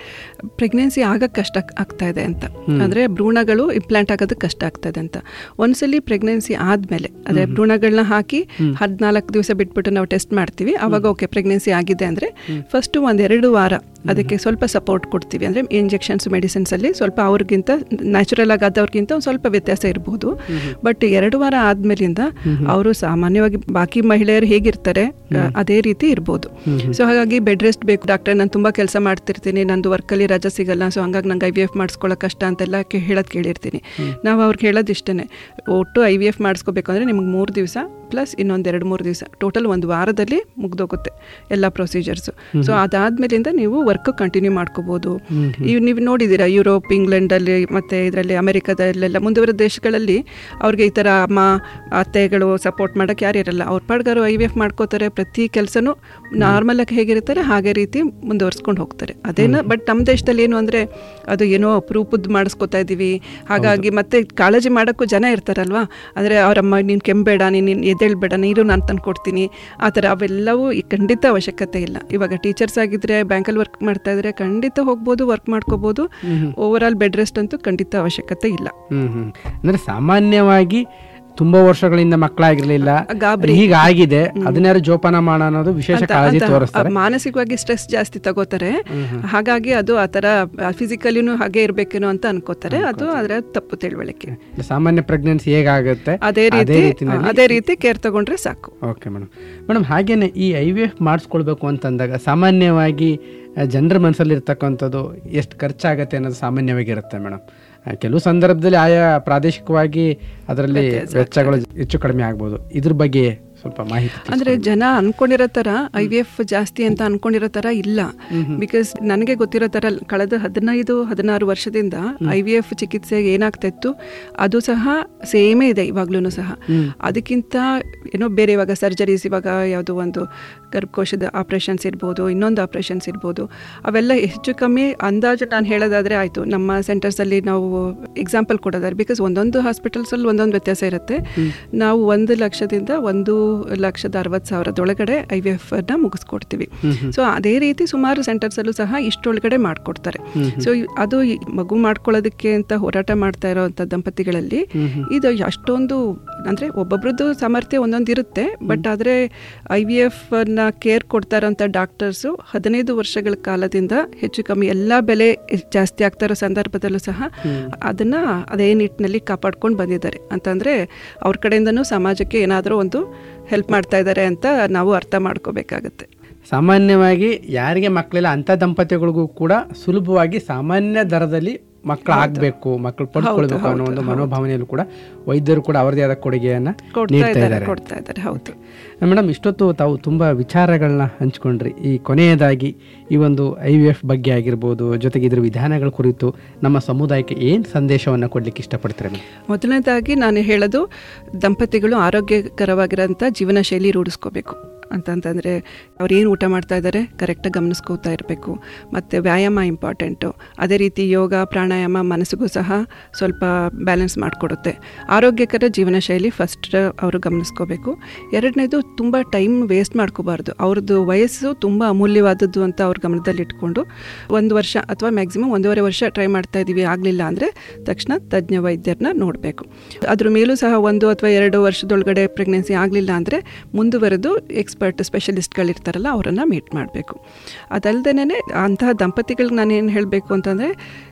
ಪ್ರೆಗ್ನೆನ್ಸಿ ಆಗಕ್ಕೆ ಕಷ್ಟ ಆಗ್ತಾ ಇದೆ ಅಂತ. ಅಂದರೆ ಭ್ರೂಣಗಳು ಇಂಪ್ಲಾಂಟ್ ಆಗೋದಕ್ಕೆ ಕಷ್ಟ ಆಗ್ತಾ ಇದೆ ಅಂತ. ಒಂದ್ಸಲಿ ಪ್ರೆಗ್ನೆನ್ಸಿ ಆದಮೇಲೆ ಅದೇ ಭ್ರೂಣಗಳನ್ನ ಹಾಕಿ ಹದಿನಾಲ್ಕು ದಿವಸ ಬಿಟ್ಬಿಟ್ಟು ನಾವು ಟೆಸ್ಟ್ ಮಾಡ್ತೀವಿ. ಅವಾಗ ಓಕೆ ಪ್ರೆಗ್ನೆನ್ಸಿ ಆಗಿದೆ ಅಂದರೆ ಫಸ್ಟು ಒಂದೆರಡು ವಾರ ಅದಕ್ಕೆ ಸ್ವಲ್ಪ ಸಪೋರ್ಟ್ ಕೊಡ್ತೀವಿ. ಅಂದರೆ ಇಂಜೆಕ್ಷನ್ಸ್ ಮೆಡಿಸಿನ್ಸಲ್ಲಿ ಸ್ವಲ್ಪ ಅವ್ರಿಗಿಂತ ನ್ಯಾಚುರಲ್ ಆಗಿ ಆದವ್ರಿಗಿಂತ ಒಂದು ಸ್ವಲ್ಪ ವ್ಯತ್ಯಾಸ ಇರಬಹುದು ಬಟ್ ಎರಡು ವಾರ ಆದ್ಮೇಲಿಂದ ಅವರು ಸಾಮಾನ್ಯವಾಗಿ ಬಾಕಿ ಮಹಿಳೆಯರು ಹೇಗಿರ್ತಾರೆ ಅದೇ ರೀತಿ ಇರ್ಬೋದು. ಸೊ ಹಾಗಾಗಿ ಬೆಡ್ ರೆಸ್ಟ್ ಬೇಕು. ಡಾಕ್ಟರ್ ನಾನು ತುಂಬಾ ಕೆಲಸ ಮಾಡ್ತಿರ್ತೀನಿ. ನಂದು ವರ್ಕಲ್ಲಿ ರಜೆ ಸಿಗಲ್ಲ. ಸೊ ಹಂಗಾಗಿ ನಂಗೆ ಐ ವಿ ಎಫ್ ಮಾಡಿಸ್ಕೊಳ್ಳೋಕೆ ಕಷ್ಟ ಅಂತೆಲ್ಲ ಹೇಳೋದು ಹೇಳೋದ್ ಕೇಳಿರ್ತೀನಿ. ನಾವು ಅವ್ರಿಗೆ ಹೇಳೋದಿಷ್ಟೇ ಒಟ್ಟು ಐ ವಿ ಎಫ್ ಮಾಡಿಸ್ಕೋಬೇಕು ಅಂದರೆ ನಿಮ್ಗೆ ಮೂರು ದಿವಸ ಪ್ಲಸ್ ಇನ್ನೊಂದು ಎರಡು ಮೂರು ದಿವಸ ಟೋಟಲ್ ಒಂದು ವಾರದಲ್ಲಿ ಮುಗ್ದೋಗುತ್ತೆ ಎಲ್ಲ ಪ್ರೊಸೀಜರ್ಸು ಸೊ ಅದಾದ್ಮೇಲಿಂದ ನೀವು ವರ್ಕ್ ಕಂಟಿನ್ಯೂ ಮಾಡ್ಕೋಬೋದು. ನೀವು ನೋಡಿದ್ದೀರಾ ಯುರೋಪ್ ಇಂಗ್ಲೆಂಡಲ್ಲಿ ಮತ್ತು ಇದರಲ್ಲಿ ಅಮೆರಿಕದಲ್ಲೆಲ್ಲ ಮುಂದುವರೆದ ದೇಶಗಳಲ್ಲಿ ಅವ್ರಿಗೆ ಈ ಥರ ಅಮ್ಮ ಅತ್ತೆಗಳು ಸಪೋರ್ಟ್ ಮಾಡೋಕ್ಕೆ ಯಾರು ಇರಲ್ಲ. ಅವ್ರ ಪಾಡ್ಗಾರು ಐ ವಿ ಎಫ್ ಮಾಡ್ಕೋತಾರೆ ಪ್ರತಿ ಕೆಲಸನೂ ನಾರ್ಮಲಾಗಿ ಹೇಗಿರ್ತಾರೆ ಹಾಗೆ ರೀತಿ ಮುಂದುವರ್ಸ್ಕೊಂಡು ಹೋಗ್ತಾರೆ. ಅದೇನ ಬಟ್ ನಮ್ಮ ದೇಶದಲ್ಲಿ ಏನು ಅಂದರೆ ಅದು ಏನೋ ಅಪರೂಪದ್ದು ಮಾಡಿಸ್ಕೊತಾ ಇದ್ದೀವಿ. ಹಾಗಾಗಿ ಮತ್ತೆ ಕಾಳಜಿ ಮಾಡೋಕ್ಕೂ ಜನ ಇರ್ತಾರಲ್ವಾ? ಅಂದರೆ ಅವರಮ್ಮ ನೀನು ಕೆಂಬೇಡ ನೀನು ಎದ್ದೇಳ್ಬೇಡ ನೀರು ನಾನು ತಂದು ಕೊಡ್ತೀನಿ ಆ ಥರ ಅವೆಲ್ಲವೂ ಈ ಖಂಡಿತ ಅವಶ್ಯಕತೆ ಇಲ್ಲ. ಇವಾಗ ಟೀಚರ್ಸ್ ಆಗಿದ್ರೆ ಬ್ಯಾಂಕಲ್ಲಿ ವರ್ಕ್ ಮಾಡ್ತಾ ಇದ್ರೆ ಖಂಡಿತ ಹೋಗ್ಬೋದು ವರ್ಕ್ ಮಾಡ್ಕೋಬೋದು. ಓವರ್ ಆಲ್ ಬೆಡ್ ರೆಸ್ಟ್ ಅಂತೂ ಖಂಡಿತ ಅವಶ್ಯಕತೆ ಇಲ್ಲ. ಅಂದ್ರೆ ಸಾಮಾನ್ಯವಾಗಿ ತುಂಬಾ ವರ್ಷಗಳಿಂದ ಮಕ್ಕಳಾಗಿರ್ಲಿಲ್ಲ. ಈಗ ಆಗಿದೆ ಅದನ್ನೇ ಜೋಪಾನ ಮಾಡ ಅನ್ನೋದು ವಿಶೇಷ ಕಾಳಜಿ ತೋರಿಸ್ತಾರೆ. ಮಾನಸಿಕವಾಗಿ ಸ್ಟ್ರೆಸ್ ಜಾಸ್ತಿ ತಗೋತಾರೆ. ಹಾಗಾಗಿ ಅದು ಆ ತರ ಫಿಸಿಕಲಿನೂ ಹಾಗೆ ಇರ್ಬೇಕೇನೋ ಅಂತ ಅನ್ಕೋತಾರೆ. ಅದು ಅದರ ತಪ್ಪು ತಿಳುವಳಿಕೆ. ಸಾಮಾನ್ಯ ಪ್ರೆಗ್ನೆನ್ಸಿ ಹೇಗಾಗುತ್ತೆ? ಅದೇ ರೀತಿ ಅದೇ ರೀತಿ ಕೇರ್ ತಗೊಂಡ್ರೆ ಸಾಕು. ಓಕೆ ಮೇಡಮ್ ಮೇಡಮ್ ಹಾಗೇನೆ ಈ ಐ ವಿ ಎಫ್ ಮಾಡಿಸ್ಕೊಳ್ಬೇಕು ಅಂತಂದಾಗ ಸಾಮಾನ್ಯವಾಗಿ ಜನರ ಮನಸ್ಸಲ್ಲಿ ಇರ್ತಕ್ಕಂಥದ್ದು ಎಷ್ಟು ಖರ್ಚಾಗತ್ತೆ ಅನ್ನೋದು ಸಾಮಾನ್ಯವಾಗಿರುತ್ತೆ ಮೇಡಮ್ ಕೆಲವು ಸಂದರ್ಭದಲ್ಲಿ ಆಯಾ ಪ್ರಾದೇಶಿಕವಾಗಿ ಅದರಲ್ಲಿ ವೆಚ್ಚಗಳು ಹೆಚ್ಚು ಕಡಿಮೆ ಆಗ್ಬೋದು. ಇದ್ರ ಬಗ್ಗೆ ಸ್ವಲ್ಪ ಮಾಹಿತಿ. ಅಂದ್ರೆ ಜನ ಅನ್ಕೊಂಡಿರೋ ತರ ಐ ವಿ ಎಫ್ ಜಾಸ್ತಿ ಅಂತ ಅನ್ಕೊಂಡಿರೋ ತರ ಇಲ್ಲ. ಬಿಕಾಸ್ ನನಗೆ ಗೊತ್ತಿರೋ ತರ ಕಳೆದ ಹದಿನೈದು ಹದಿನಾರು ವರ್ಷದಿಂದ ಐ ವಿ ಎಫ್ ಚಿಕಿತ್ಸೆ ಏನಾಗ್ತಾ ಇತ್ತು ಅದು ಸಹ ಸೇಮೇ ಇದೆ ಇವಾಗ್ಲೂ ಸಹ. ಅದಕ್ಕಿಂತ ಏನೋ ಬೇರೆ ಇವಾಗ ಸರ್ಜರೀಸ್ ಇವಾಗ ಯಾವುದೋ ಒಂದು ಗರ್ಭಕೋಶದ ಆಪರೇಷನ್ಸ್ ಇರ್ಬೋದು ಇನ್ನೊಂದು ಆಪರೇಷನ್ಸ್ ಇರ್ಬೋದು ಅವೆಲ್ಲ ಹೆಚ್ಚು ಕಮ್ಮಿ ಅಂದಾಜು ನಾನು ಹೇಳೋದಾದ್ರೆ ಆಯ್ತು. ನಮ್ಮ ಸೆಂಟರ್ಸಲ್ಲಿ ನಾವು ಎಕ್ಸಾಂಪಲ್ ಕೊಡೋದಾದ್ರೆ ಬಿಕಾಸ್ ಒಂದೊಂದು ಹಾಸ್ಪಿಟಲ್ಸಲ್ಲಿ ಒಂದೊಂದು ವ್ಯತ್ಯಾಸ ಇರುತ್ತೆ. ನಾವು ಒಂದು ಲಕ್ಷದಿಂದ ಒಂದು ಲಕ್ಷದ ಅರವತ್ತು ಸಾವಿರದೊಳಗಡೆ ಐ ವಿ ಎಫ್ನ ಮುಗಿಸ್ಕೊಡ್ತೀವಿ. ಸೊ ಅದೇ ರೀತಿ ಸುಮಾರು ಸೆಂಟರ್ಸಲ್ಲೂ ಸಹ ಇಷ್ಟೊಳಗಡೆ ಮಾಡಿಕೊಡ್ತಾರೆ. ಸೊ ಅದು ಮಗು ಮಾಡ್ಕೊಳ್ಳೋದಕ್ಕೆ ಅಂತ ಹೋರಾಟ ಮಾಡ್ತಾ ಇರೋವಂಥ ದಂಪತಿಗಳಲ್ಲಿ ಇದು ಅಷ್ಟೊಂದು ಅಂದ್ರೆ ಒಬ್ಬೊಬ್ರದ್ದು ಸಾಮರ್ಥ್ಯ ಒಂದೊಂದು ಇರುತ್ತೆ ಬಟ್ ಆದರೆ ಐ ವಿ ಎಫ್ನ ಕೇರ್ ಕೊಡ್ತಾ ಇರೋಂಥ ಡಾಕ್ಟರ್ಸು ಹದಿನೈದು ವರ್ಷಗಳ ಕಾಲದಿಂದ ಹೆಚ್ಚು ಕಮ್ಮಿ ಎಲ್ಲ ಬೆಲೆ ಜಾಸ್ತಿ ಆಗ್ತಾ ಇರೋ ಸಂದರ್ಭದಲ್ಲೂ ಸಹ ಅದನ್ನು ಅದೇ ನಿಟ್ಟಿನಲ್ಲಿ ಕಾಪಾಡ್ಕೊಂಡು ಬಂದಿದ್ದಾರೆ. ಅಂತಂದರೆ ಅವ್ರ ಕಡೆಯಿಂದನೂ ಸಮಾಜಕ್ಕೆ ಏನಾದರೂ ಒಂದು ಹೆಲ್ಪ್ ಮಾಡ್ತಾ ಇದ್ದಾರೆ ಅಂತ ನಾವು ಅರ್ಥ ಮಾಡ್ಕೋಬೇಕಾಗತ್ತೆ. ಸಾಮಾನ್ಯವಾಗಿ ಯಾರಿಗೆ ಮಕ್ಕಳಿಲ್ಲ ಅಂಥ ದಂಪತಿಗಳಿಗೂ ಕೂಡ ಸುಲಭವಾಗಿ ಸಾಮಾನ್ಯ ದರದಲ್ಲಿ ಮಕ್ಕಳು ಆಗ್ಬೇಕು ಮಕ್ಕಳು ಪಡ್ಕೊಳ್ಬೇಕು ಅನ್ನೋ ಒಂದು ಮನೋಭಾವನೆಯಲ್ಲೂ ಕೂಡ ವೈದ್ಯರು ಕೂಡ ಅವರದೇ ಆದ ಕೊಡುಗೆಯನ್ನ ಕೊಡ್ತಾ ನೀಡ್ತಾ ಇದ್ದಾರೆ ಹೌದು. ಮೇಡಮ್ ಇಷ್ಟೊತ್ತು ತಾವು ತುಂಬ ವಿಚಾರಗಳನ್ನ ಹಂಚ್ಕೊಂಡ್ರಿ. ಈ ಕೊನೆಯದಾಗಿ ಈ ಒಂದು ಐ ವಿ ಎಫ್ ಬಗ್ಗೆ ಆಗಿರ್ಬೋದು ಜೊತೆಗೆ ಇದ್ರ ವಿಧಾನಗಳ ಕುರಿತು ನಮ್ಮ ಸಮುದಾಯಕ್ಕೆ ಏನು ಸಂದೇಶವನ್ನು ಕೊಡ್ಲಿಕ್ಕೆ ಇಷ್ಟಪಡ್ತಾರೆ ಮೊದಲನೇದಾಗಿ ನಾನು ಹೇಳೋದು ದಂಪತಿಗಳು ಆರೋಗ್ಯಕರವಾಗಿರೋಂಥ ಜೀವನ ಶೈಲಿ ರೂಢಿಸ್ಕೋಬೇಕು. ಅಂತಂತಂದರೆ ಅವ್ರು ಏನು ಊಟ ಮಾಡ್ತಾ ಇದ್ದಾರೆ ಕರೆಕ್ಟಾಗಿ ಗಮನಿಸ್ಕೋತಾ ಇರಬೇಕು. ಮತ್ತು ವ್ಯಾಯಾಮ ಇಂಪಾರ್ಟೆಂಟು ಅದೇ ರೀತಿ ಯೋಗ, ಪ್ರಾಣಾಯಾಮ ಮನಸ್ಸಿಗೂ ಸಹ ಸ್ವಲ್ಪ ಬ್ಯಾಲೆನ್ಸ್ ಮಾಡಿಕೊಡುತ್ತೆ. ಆರೋಗ್ಯಕರ ಜೀವನ ಶೈಲಿ ಫಸ್ಟ್ ಅವರು ಗಮನಿಸ್ಕೋಬೇಕು. ಎರಡನೇದು ತುಂಬ ಟೈಮ್ ವೇಸ್ಟ್ ಮಾಡ್ಕೋಬಾರ್ದು. ಅವ್ರದ್ದು ವಯಸ್ಸು ತುಂಬ ಅಮೂಲ್ಯವಾದದ್ದು ಅಂತ ಅವ್ರ ಗಮನದಲ್ಲಿ ಇಟ್ಕೊಂಡು ಒಂದು ವರ್ಷ ಅಥವಾ ಮ್ಯಾಕ್ಸಿಮಮ್ ಒಂದೂವರೆ ವರ್ಷ ಟ್ರೈ ಮಾಡ್ತಾ ಇದ್ದೀವಿ ಆಗಲಿಲ್ಲ ಅಂದರೆ ತಕ್ಷಣ ತಜ್ಞ ವೈದ್ಯರನ್ನ ನೋಡಬೇಕು. ಅದ್ರ ಮೇಲೂ ಸಹ ಒಂದು ಅಥವಾ ಎರಡು ವರ್ಷದೊಳಗಡೆ ಪ್ರೆಗ್ನೆನ್ಸಿ ಆಗಲಿಲ್ಲ ಅಂದರೆ ಮುಂದುವರೆದು ಎಕ್ಸ್ಪರ್ಟ್ ಸ್ಪೆಷಲಿಸ್ಟ್ಗಳಿರ್ತಾರಲ್ಲ ಅವರನ್ನು ಮೀಟ್ ಮಾಡಬೇಕು. ಅದಲ್ಲದೇ ಅಂತಹ ದಂಪತಿಗಳಿಗೆ ನಾನೇನು ಹೇಳಬೇಕು ಅಂತಂದರೆ,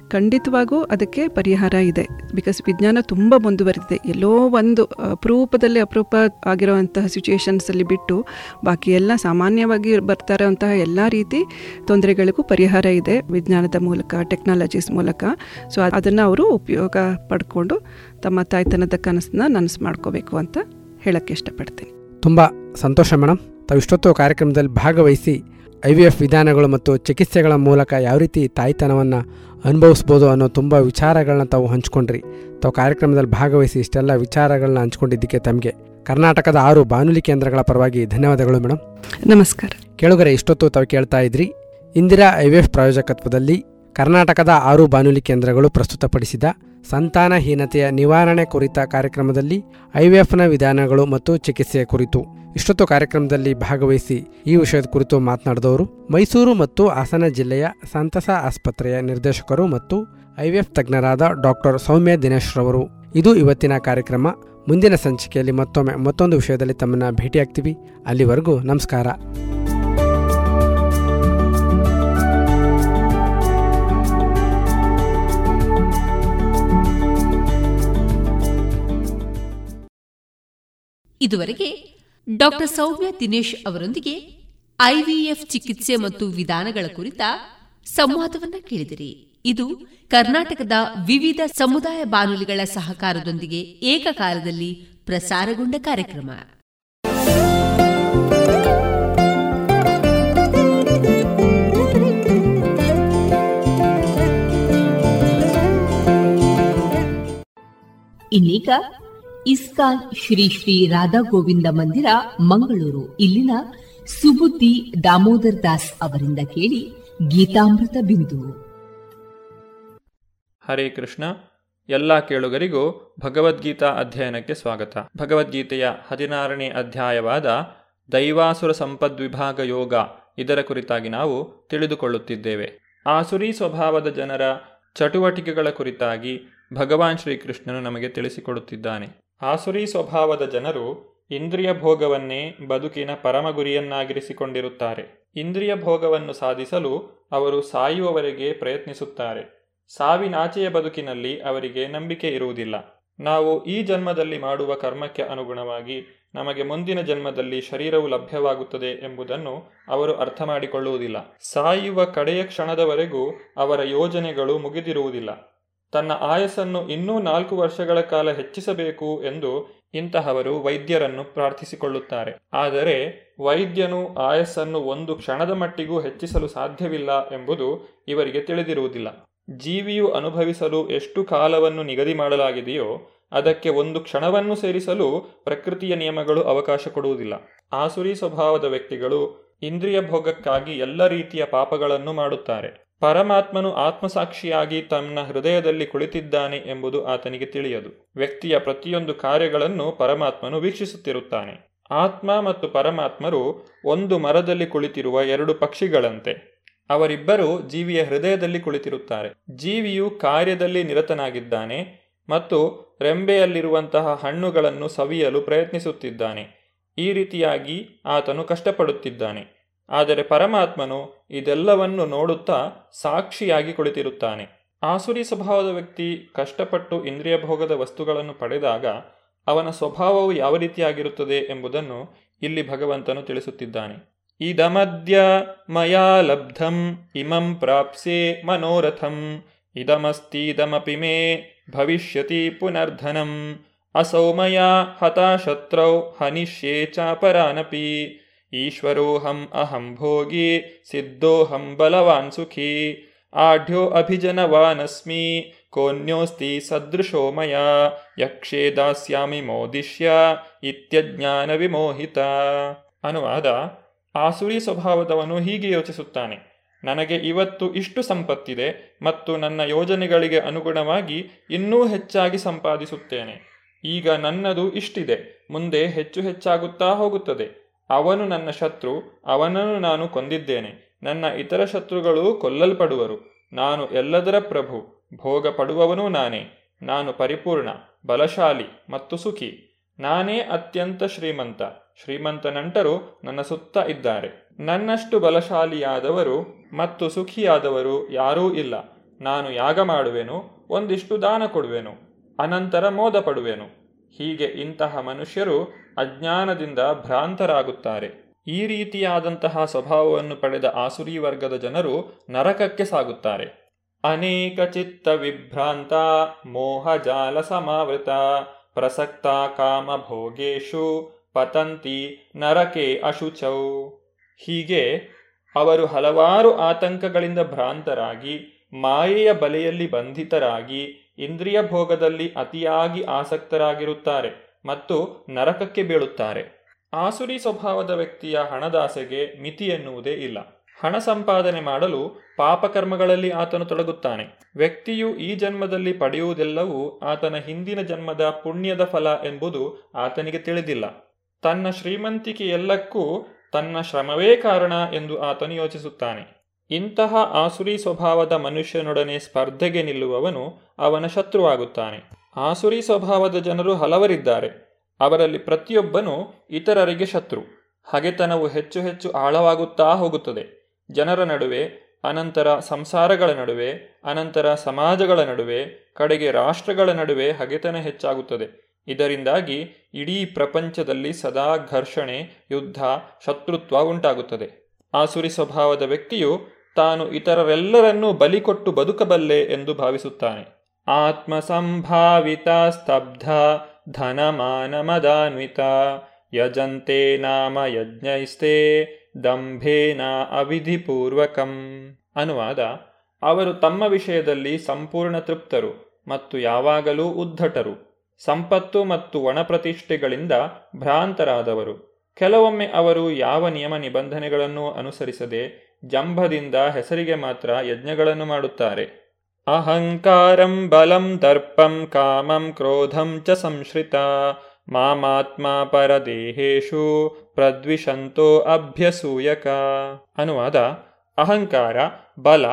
ಖಂಡಿತವಾಗೂ ಅದಕ್ಕೆ ಪರಿಹಾರ ಇದೆ. ಬಿಕಾಸ್ ವಿಜ್ಞಾನ ತುಂಬ ಮುಂದುವರೆದಿದೆ. ಎಲ್ಲೋ ಒಂದು ಅಪರೂಪದಲ್ಲಿ ಅಪರೂಪ ಆಗಿರುವಂತಹ ಸಿಚುವೇಶನ್ಸಲ್ಲಿ ಬಿಟ್ಟು, ಬಾಕಿ ಎಲ್ಲ ಸಾಮಾನ್ಯವಾಗಿ ಬರ್ತಾ ಇರೋಂತಹ ಎಲ್ಲ ರೀತಿ ತೊಂದರೆಗಳಿಗೂ ಪರಿಹಾರ ಇದೆ ವಿಜ್ಞಾನದ ಮೂಲಕ ಟೆಕ್ನಾಲಜೀಸ್ ಮೂಲಕ. ಸೊ ಅದನ್ನು ಅವರು ಉಪಯೋಗ ಪಡ್ಕೊಂಡು ತಮ್ಮ ತಾಯ್ತನದ ಕನಸನ್ನ ನನಸು ಮಾಡ್ಕೋಬೇಕು ಅಂತ ಹೇಳಕ್ಕೆ ಇಷ್ಟಪಡ್ತೀನಿ. ತುಂಬ ಸಂತೋಷ ಮೇಡಮ್ ತಾವು ಇಷ್ಟೊತ್ತು ಕಾರ್ಯಕ್ರಮದಲ್ಲಿ ಭಾಗವಹಿಸಿ ಐ ವಿ ಎಫ್ ವಿಧಾನಗಳು ಮತ್ತು ಚಿಕಿತ್ಸೆಗಳ ಮೂಲಕ ಯಾವ ರೀತಿ ತಾಯ್ತನವನ್ನು ಅನುಭವಿಸ್ಬೋದು ಅನ್ನೋ ತುಂಬ ವಿಚಾರಗಳನ್ನ ತಾವು ಹಂಚ್ಕೊಂಡ್ರಿ. ತಾವು ಕಾರ್ಯಕ್ರಮದಲ್ಲಿ ಭಾಗವಹಿಸಿ ಇಷ್ಟೆಲ್ಲ ವಿಚಾರಗಳನ್ನ ಹಂಚ್ಕೊಂಡಿದ್ದಕ್ಕೆ ತಮಗೆ ಕರ್ನಾಟಕದ ಆರು ಬಾನುಲಿ ಕೇಂದ್ರಗಳ ಪರವಾಗಿ ಧನ್ಯವಾದಗಳು ಮೇಡಮ್ ನಮಸ್ಕಾರ. ಕೇಳುಗರೆ ಇಷ್ಟೊತ್ತು ತಾವು ಕೇಳ್ತಾ ಇದ್ರಿ ಇಂದಿರಾ ಐ ವಿ ಎಫ್ ಪ್ರಾಯೋಜಕತ್ವದಲ್ಲಿ ಕರ್ನಾಟಕದ ಆರು ಬಾನುಲಿ ಕೇಂದ್ರಗಳು ಪ್ರಸ್ತುತಪಡಿಸಿದ ಸಂತಾನಹೀನತೆಯ ನಿವಾರಣೆ ಕುರಿತ ಕಾರ್ಯಕ್ರಮದಲ್ಲಿ ಐವಿಎಫ್ನ ವಿಧಾನಗಳು ಮತ್ತು ಚಿಕಿತ್ಸೆಯ ಕುರಿತು ಇಷ್ಟೊತ್ತು ಕಾರ್ಯಕ್ರಮದಲ್ಲಿ ಭಾಗವಹಿಸಿ ಈ ವಿಷಯದ ಕುರಿತು ಮಾತನಾಡಿದವರು, ಮೈಸೂರು ಮತ್ತು ಹಾಸನ ಜಿಲ್ಲೆಯ ಸಂತಸ ಆಸ್ಪತ್ರೆಯ ನಿರ್ದೇಶಕರು ಮತ್ತು ಐವಿಎಫ್ ತಜ್ಞರಾದ ಡಾಕ್ಟರ್ ಸೌಮ್ಯ ದಿನೇಶ್ ರವರು. ಇದು ಇವತ್ತಿನ ಕಾರ್ಯಕ್ರಮ. ಮುಂದಿನ ಸಂಚಿಕೆಯಲ್ಲಿ ಮತ್ತೊಮ್ಮೆ ಮತ್ತೊಂದು ವಿಷಯದಲ್ಲಿ ತಮ್ಮನ್ನ ಭೇಟಿಯಾಗ್ತೀವಿ. ಅಲ್ಲಿವರೆಗೂ ನಮಸ್ಕಾರ. ಇದುವರೆಗೆ ಡಾಕ್ಟರ್ ಸೌಮ್ಯ ದಿನೇಶ್ ಅವರೊಂದಿಗೆ ಐವಿಎಫ್ ಚಿಕಿತ್ಸೆ ಮತ್ತು ವಿಧಾನಗಳ ಕುರಿತ ಸಂವಾದವನ್ನ ಕೇಳಿದಿರಿ. ಇದು ಕರ್ನಾಟಕದ ವಿವಿಧ ಸಮುದಾಯ ಬಾನುಲಿಗಳ ಸಹಕಾರದೊಂದಿಗೆ ಏಕಕಾಲದಲ್ಲಿ ಪ್ರಸಾರಗೊಂಡ ಕಾರ್ಯಕ್ರಮ. ಇನ್ನೀಗ ಇಸ್ಕಾನ್ ಶ್ರೀ ಶ್ರೀ ರಾಧಾ ಗೋವಿಂದ ಮಂದಿರ, ಮಂಗಳೂರು. ಇಲ್ಲಿನ ಸುಬುದ್ದಿ ದಾಮೋದರ್ ದಾಸ್ ಅವರಿಂದ ಕೇಳಿ ಗೀತಾಮೃತ ಬಿಂದು. ಹರೇ ಕೃಷ್ಣ. ಎಲ್ಲ ಕೇಳುಗರಿಗೂ ಭಗವದ್ಗೀತಾ ಅಧ್ಯಯನಕ್ಕೆ ಸ್ವಾಗತ. ಭಗವದ್ಗೀತೆಯ ಹದಿನಾರನೇ ಅಧ್ಯಾಯವಾದ ದೈವಾಸುರ ಸಂಪದ್ವಿಭಾಗ ಯೋಗ ಇದರ ಕುರಿತಾಗಿ ನಾವು ತಿಳಿದುಕೊಳ್ಳುತ್ತಿದ್ದೇವೆ. ಆಸುರಿ ಸ್ವಭಾವದ ಜನರ ಚಟುವಟಿಕೆಗಳ ಕುರಿತಾಗಿ ಭಗವಾನ್ ಶ್ರೀಕೃಷ್ಣನು ನಮಗೆ ತಿಳಿಸಿಕೊಡುತ್ತಿದ್ದಾನೆ. ಆಸುರಿ ಸ್ವಭಾವದ ಜನರು ಇಂದ್ರಿಯ ಭೋಗವನ್ನೇ ಬದುಕಿನ ಪರಮ ಗುರಿಯನ್ನಾಗಿರಿಸಿಕೊಂಡಿರುತ್ತಾರೆ ಇಂದ್ರಿಯ ಭೋಗವನ್ನು ಸಾಧಿಸಲು ಅವರು ಸಾಯುವವರೆಗೆ ಪ್ರಯತ್ನಿಸುತ್ತಾರೆ. ಸಾವಿನಾಚೆಯ ಬದುಕಿನಲ್ಲಿ ಅವರಿಗೆ ನಂಬಿಕೆ ಇರುವುದಿಲ್ಲ. ನಾವು ಈ ಜನ್ಮದಲ್ಲಿ ಮಾಡುವ ಕರ್ಮಕ್ಕೆ ಅನುಗುಣವಾಗಿ ನಮಗೆ ಮುಂದಿನ ಜನ್ಮದಲ್ಲಿ ಶರೀರವು ಲಭ್ಯವಾಗುತ್ತದೆ ಎಂಬುದನ್ನು ಅವರು ಅರ್ಥ ಮಾಡಿಕೊಳ್ಳುವುದಿಲ್ಲ ಸಾಯುವ ಕಡೆಯ ಕ್ಷಣದವರೆಗೂ ಅವರ ಯೋಜನೆಗಳು ಮುಗಿದಿರುವುದಿಲ್ಲ. ತನ್ನ ಆಯಸ್ಸನ್ನು ಇನ್ನೂ ನಾಲ್ಕು ವರ್ಷಗಳ ಕಾಲ ಹೆಚ್ಚಿಸಬೇಕು ಎಂದು ಇಂತಹವರು ವೈದ್ಯರನ್ನು ಪ್ರಾರ್ಥಿಸಿಕೊಳ್ಳುತ್ತಾರೆ. ಆದರೆ ವೈದ್ಯನು ಆಯಸ್ಸನ್ನು ಒಂದು ಕ್ಷಣದ ಮಟ್ಟಿಗೂ ಹೆಚ್ಚಿಸಲು ಸಾಧ್ಯವಿಲ್ಲ ಎಂಬುದು ಇವರಿಗೆ ತಿಳಿದಿರುವುದಿಲ್ಲ. ಜೀವಿಯು ಅನುಭವಿಸಲು ಎಷ್ಟು ಕಾಲವನ್ನು ನಿಗದಿ ಮಾಡಲಾಗಿದೆಯೋ ಅದಕ್ಕೆ ಒಂದು ಕ್ಷಣವನ್ನು ಸೇರಿಸಲು ಪ್ರಕೃತಿಯ ನಿಯಮಗಳು ಅವಕಾಶ ಕೊಡುವುದಿಲ್ಲ. ಆಸುರಿ ಸ್ವಭಾವದ ವ್ಯಕ್ತಿಗಳು ಇಂದ್ರಿಯ ಭೋಗಕ್ಕಾಗಿ ಎಲ್ಲ ರೀತಿಯ ಪಾಪಗಳನ್ನು ಮಾಡುತ್ತಾರೆ. ಪರಮಾತ್ಮನು ಆತ್ಮಸಾಕ್ಷಿಯಾಗಿ ತನ್ನ ಹೃದಯದಲ್ಲಿ ಕುಳಿತಿದ್ದಾನೆ ಎಂಬುದು ಆತನಿಗೆ ತಿಳಿಯದು. ವ್ಯಕ್ತಿಯ ಪ್ರತಿಯೊಂದು ಕಾರ್ಯಗಳನ್ನು ಪರಮಾತ್ಮನು ವೀಕ್ಷಿಸುತ್ತಿರುತ್ತಾನೆ. ಆತ್ಮ ಮತ್ತು ಪರಮಾತ್ಮರು ಒಂದು ಮರದಲ್ಲಿ ಕುಳಿತಿರುವ ಎರಡು ಪಕ್ಷಿಗಳಂತೆ. ಅವರಿಬ್ಬರು ಜೀವಿಯ ಹೃದಯದಲ್ಲಿ ಕುಳಿತಿರುತ್ತಾರೆ. ಜೀವಿಯು ಕಾರ್ಯದಲ್ಲಿ ನಿರತನಾಗಿದ್ದಾನೆ ಮತ್ತು ರೆಂಬೆಯಲ್ಲಿರುವಂತಹ ಹಣ್ಣುಗಳನ್ನು ಸವಿಯಲು ಪ್ರಯತ್ನಿಸುತ್ತಿದ್ದಾನೆ. ಈ ರೀತಿಯಾಗಿ ಆತನು ಕಷ್ಟಪಡುತ್ತಿದ್ದಾನೆ. ಆದರೆ ಪರಮಾತ್ಮನು ಇದೆಲ್ಲವನ್ನು ನೋಡುತ್ತಾ ಸಾಕ್ಷಿಯಾಗಿ ಕುಳಿತಿರುತ್ತಾನೆ. ಆಸುರಿ ಸ್ವಭಾವದ ವ್ಯಕ್ತಿ ಕಷ್ಟಪಟ್ಟು ಇಂದ್ರಿಯ ಭೋಗದ ವಸ್ತುಗಳನ್ನು ಪಡೆದಾಗ ಅವನ ಸ್ವಭಾವವು ಯಾವ ರೀತಿಯಾಗಿರುತ್ತದೆ ಎಂಬುದನ್ನು ಇಲ್ಲಿ ಭಗವಂತನು ತಿಳಿಸುತ್ತಿದ್ದಾನೆ. ಇದಮದ್ಯ ಮಯಾ ಲಬ್ಧಂ ಇಮಂ ಪ್ರಾಪ್ಸೆ ಮನೋರಥಂ ಇದಮಸ್ತೀದಮಪಿ ಮೇ ಭವಿಷ್ಯತಿ ಪುನರ್ಧನಂ, ಅಸೌಮಯ ಹತಾಶತ್ರೌ ಹನಿಷ್ಯೇ ಚಾಪರಾನಪಿ ಈಶ್ವರೋಹಂ ಅಹಂ ಭೋಗಿ, ಸಿದ್ಧೋಹಂ ಬಲವಾನ್ ಸುಖಿ, ಆಢ್ಯೋ ಅಭಿಜನವಾನಸ್ಮಿ, ಕೋನ್ಯೋಸ್ತಿ ಸದೃಶೋ ಮಯ, ಯಕ್ಷೇ ದಾಸ್ಯಾಮಿ ಮೋದಿಷ್ಯ, ಇತ್ಯಜ್ಞಾನ ವಿಮೋಹಿತ. ಅನುವಾದ, ಆಸುರಿ ಸ್ವಭಾವದವನು ಹೀಗೆ ಯೋಚಿಸುತ್ತಾನೆ, ನನಗೆ ಇವತ್ತು ಇಷ್ಟು ಸಂಪತ್ತಿದೆ ಮತ್ತು ನನ್ನ ಯೋಜನೆಗಳಿಗೆ ಅನುಗುಣವಾಗಿ ಇನ್ನೂ ಹೆಚ್ಚಾಗಿ ಸಂಪಾದಿಸುತ್ತೇನೆ. ಈಗ ನನ್ನದು ಇಷ್ಟಿದೆ, ಮುಂದೆ ಹೆಚ್ಚು ಹೆಚ್ಚಾಗುತ್ತಾ ಹೋಗುತ್ತದೆ. ಅವನು ನನ್ನ ಶತ್ರು, ಅವನನ್ನು ನಾನು ಕೊಂದಿದ್ದೇನೆ. ನನ್ನ ಇತರ ಶತ್ರುಗಳು ಕೊಲ್ಲಲ್ಪಡುವರು. ನಾನು ಎಲ್ಲದರ ಪ್ರಭು ಭೋಗ ಪಡುವವನೂ ನಾನೇ. ನಾನು ಪರಿಪೂರ್ಣ, ಬಲಶಾಲಿ ಮತ್ತು ಸುಖಿ. ನಾನೇ ಅತ್ಯಂತ ಶ್ರೀಮಂತ. ಶ್ರೀಮಂತ ನಂಟರು ನನ್ನ ಸುತ್ತ ಇದ್ದಾರೆ. ನನ್ನಷ್ಟು ಬಲಶಾಲಿಯಾದವರು ಮತ್ತು ಸುಖಿಯಾದವರು ಯಾರೂ ಇಲ್ಲ. ನಾನು ಯಾಗ ಮಾಡುವೆನು, ಒಂದಿಷ್ಟು ದಾನ ಕೊಡುವೆನು, ಅನಂತರ ಮೋದ ಪಡುವೆನು ಹೀಗೆ ಇಂತಹ ಮನುಷ್ಯರು ಅಜ್ಞಾನದಿಂದ ಭ್ರಾಂತರಾಗುತ್ತಾರೆ. ಈ ರೀತಿಯಾದಂತಹ ಸ್ವಭಾವವನ್ನು ಪಡೆದ ಆಸುರಿ ವರ್ಗದ ಜನರು ನರಕಕ್ಕೆ ಸಾಗುತ್ತಾರೆ. ಅನೇಕ ಚಿತ್ತ ವಿಭ್ರಾಂತ ಮೋಹಜಾಲ ಸಮಾವೃತ, ಪ್ರಸಕ್ತ ಕಾಮ ಭೋಗೇಶು, ಪತಂತಿ, ನರಕೆ ಅಶುಚೌ. ಹೀಗೆ ಅವರು ಹಲವಾರು ಆತಂಕಗಳಿಂದ ಭ್ರಾಂತರಾಗಿ, ಮಾಯೆಯ ಬಲೆಯಲ್ಲಿ ಬಂಧಿತರಾಗಿ, ಇಂದ್ರಿಯ ಭೋಗದಲ್ಲಿ ಅತಿಯಾಗಿ ಆಸಕ್ತರಾಗಿರುತ್ತಾರೆ. ಮತ್ತು ನರಕಕ್ಕೆ ಬೀಳುತ್ತಾರೆ. ಆಸುರಿ ಸ್ವಭಾವದ ವ್ಯಕ್ತಿಯ ಹಣದಾಸೆಗೆ ಮಿತಿ ಎನ್ನುವುದೇ ಇಲ್ಲ. ಹಣ ಸಂಪಾದನೆ ಮಾಡಲು ಪಾಪಕರ್ಮಗಳಲ್ಲಿ ಆತನು ತೊಡಗುತ್ತಾನೆ. ವ್ಯಕ್ತಿಯು ಈ ಜನ್ಮದಲ್ಲಿ ಪಡೆಯುವುದೆಲ್ಲವೂ ಆತನ ಹಿಂದಿನ ಜನ್ಮದ ಪುಣ್ಯದ ಫಲ ಎಂಬುದು ಆತನಿಗೆ ತಿಳಿದಿಲ್ಲ. ತನ್ನ ಶ್ರೀಮಂತಿಕೆ ಎಲ್ಲಕ್ಕೂ ತನ್ನ ಶ್ರಮವೇ ಕಾರಣ ಎಂದು ಆತನು ಯೋಚಿಸುತ್ತಾನೆ. ಇಂತಹ ಆಸುರಿ ಸ್ವಭಾವದ ಮನುಷ್ಯನೊಡನೆ ಸ್ಪರ್ಧೆಗೆ ನಿಲ್ಲುವವನು ಅವನ ಶತ್ರುವಾಗುತ್ತಾನೆ. ಆಸುರಿ ಸ್ವಭಾವದ ಜನರು ಹಲವರಿದ್ದಾರೆ. ಅವರಲ್ಲಿ ಪ್ರತಿಯೊಬ್ಬನು ಇತರರಿಗೆ ಶತ್ರು. ಹಗೆತನವು ಹೆಚ್ಚು ಹೆಚ್ಚು ಆಳವಾಗುತ್ತಾ ಹೋಗುತ್ತದೆ. ಜನರ ನಡುವೆ, ಅನಂತರ ಸಂಸಾರಗಳ ನಡುವೆ, ಅನಂತರ ಸಮಾಜಗಳ ನಡುವೆ, ಕಡೆಗೆ ರಾಷ್ಟ್ರಗಳ ನಡುವೆ ಹಗೆತನ ಹೆಚ್ಚಾಗುತ್ತದೆ. ಇದರಿಂದಾಗಿ ಇಡೀ ಪ್ರಪಂಚದಲ್ಲಿ ಸದಾ ಘರ್ಷಣೆ, ಯುದ್ಧ, ಶತ್ರುತ್ವ ಉಂಟಾಗುತ್ತದೆ. ಆಸುರಿ ಸ್ವಭಾವದ ವ್ಯಕ್ತಿಯು ತಾನು ಇತರರೆಲ್ಲರನ್ನೂ ಬಲಿಕೊಟ್ಟು ಬದುಕಬಲ್ಲೆ ಎಂದು ಭಾವಿಸುತ್ತಾನೆ. ಆತ್ಮ ಸಂಭಾವಿತ ಸ್ತಬ್ಧ ಧನಮಾನಮದಾನ್ವಿತ ಯಜಂತೆ ನಾಮ ಯಜ್ಞೈಸ್ತೆ ದಂಭೇನ ಅವಿಧಿಪೂರ್ವಕಂ ಅನುವಾದ ಅವರು ತಮ್ಮ ವಿಷಯದಲ್ಲಿ ಸಂಪೂರ್ಣ ತೃಪ್ತರು ಮತ್ತು ಯಾವಾಗಲೂ ಉದ್ಧಟರು, ಸಂಪತ್ತು ಮತ್ತು ಒಣಪ್ರತಿಷ್ಠೆಗಳಿಂದ ಭ್ರಾಂತರಾದವರು. ಕೆಲವೊಮ್ಮೆ ಅವರು ಯಾವ ನಿಯಮ ನಿಬಂಧನೆಗಳನ್ನು ಅನುಸರಿಸದೆ ಜಂಭದಿಂದ ಹೆಸರಿಗೆ ಮಾತ್ರ ಯಜ್ಞಗಳನ್ನು ಮಾಡುತ್ತಾರೆ. ಅಹಂಕಾರಂ ಬಲಂ ದರ್ಪಂ ಕಾಮಂ ಕ್ರೋಧಂ ಚ ಸಂಶ್ರಿತ ಮಾಮಾತ್ಮ ಪರದೇಹೇಶು ಪ್ರದ್ವಿಷಂತೋ ಅಭ್ಯಸೂಯಕ ಅನುವಾದ ಅಹಂಕಾರ ಬಲ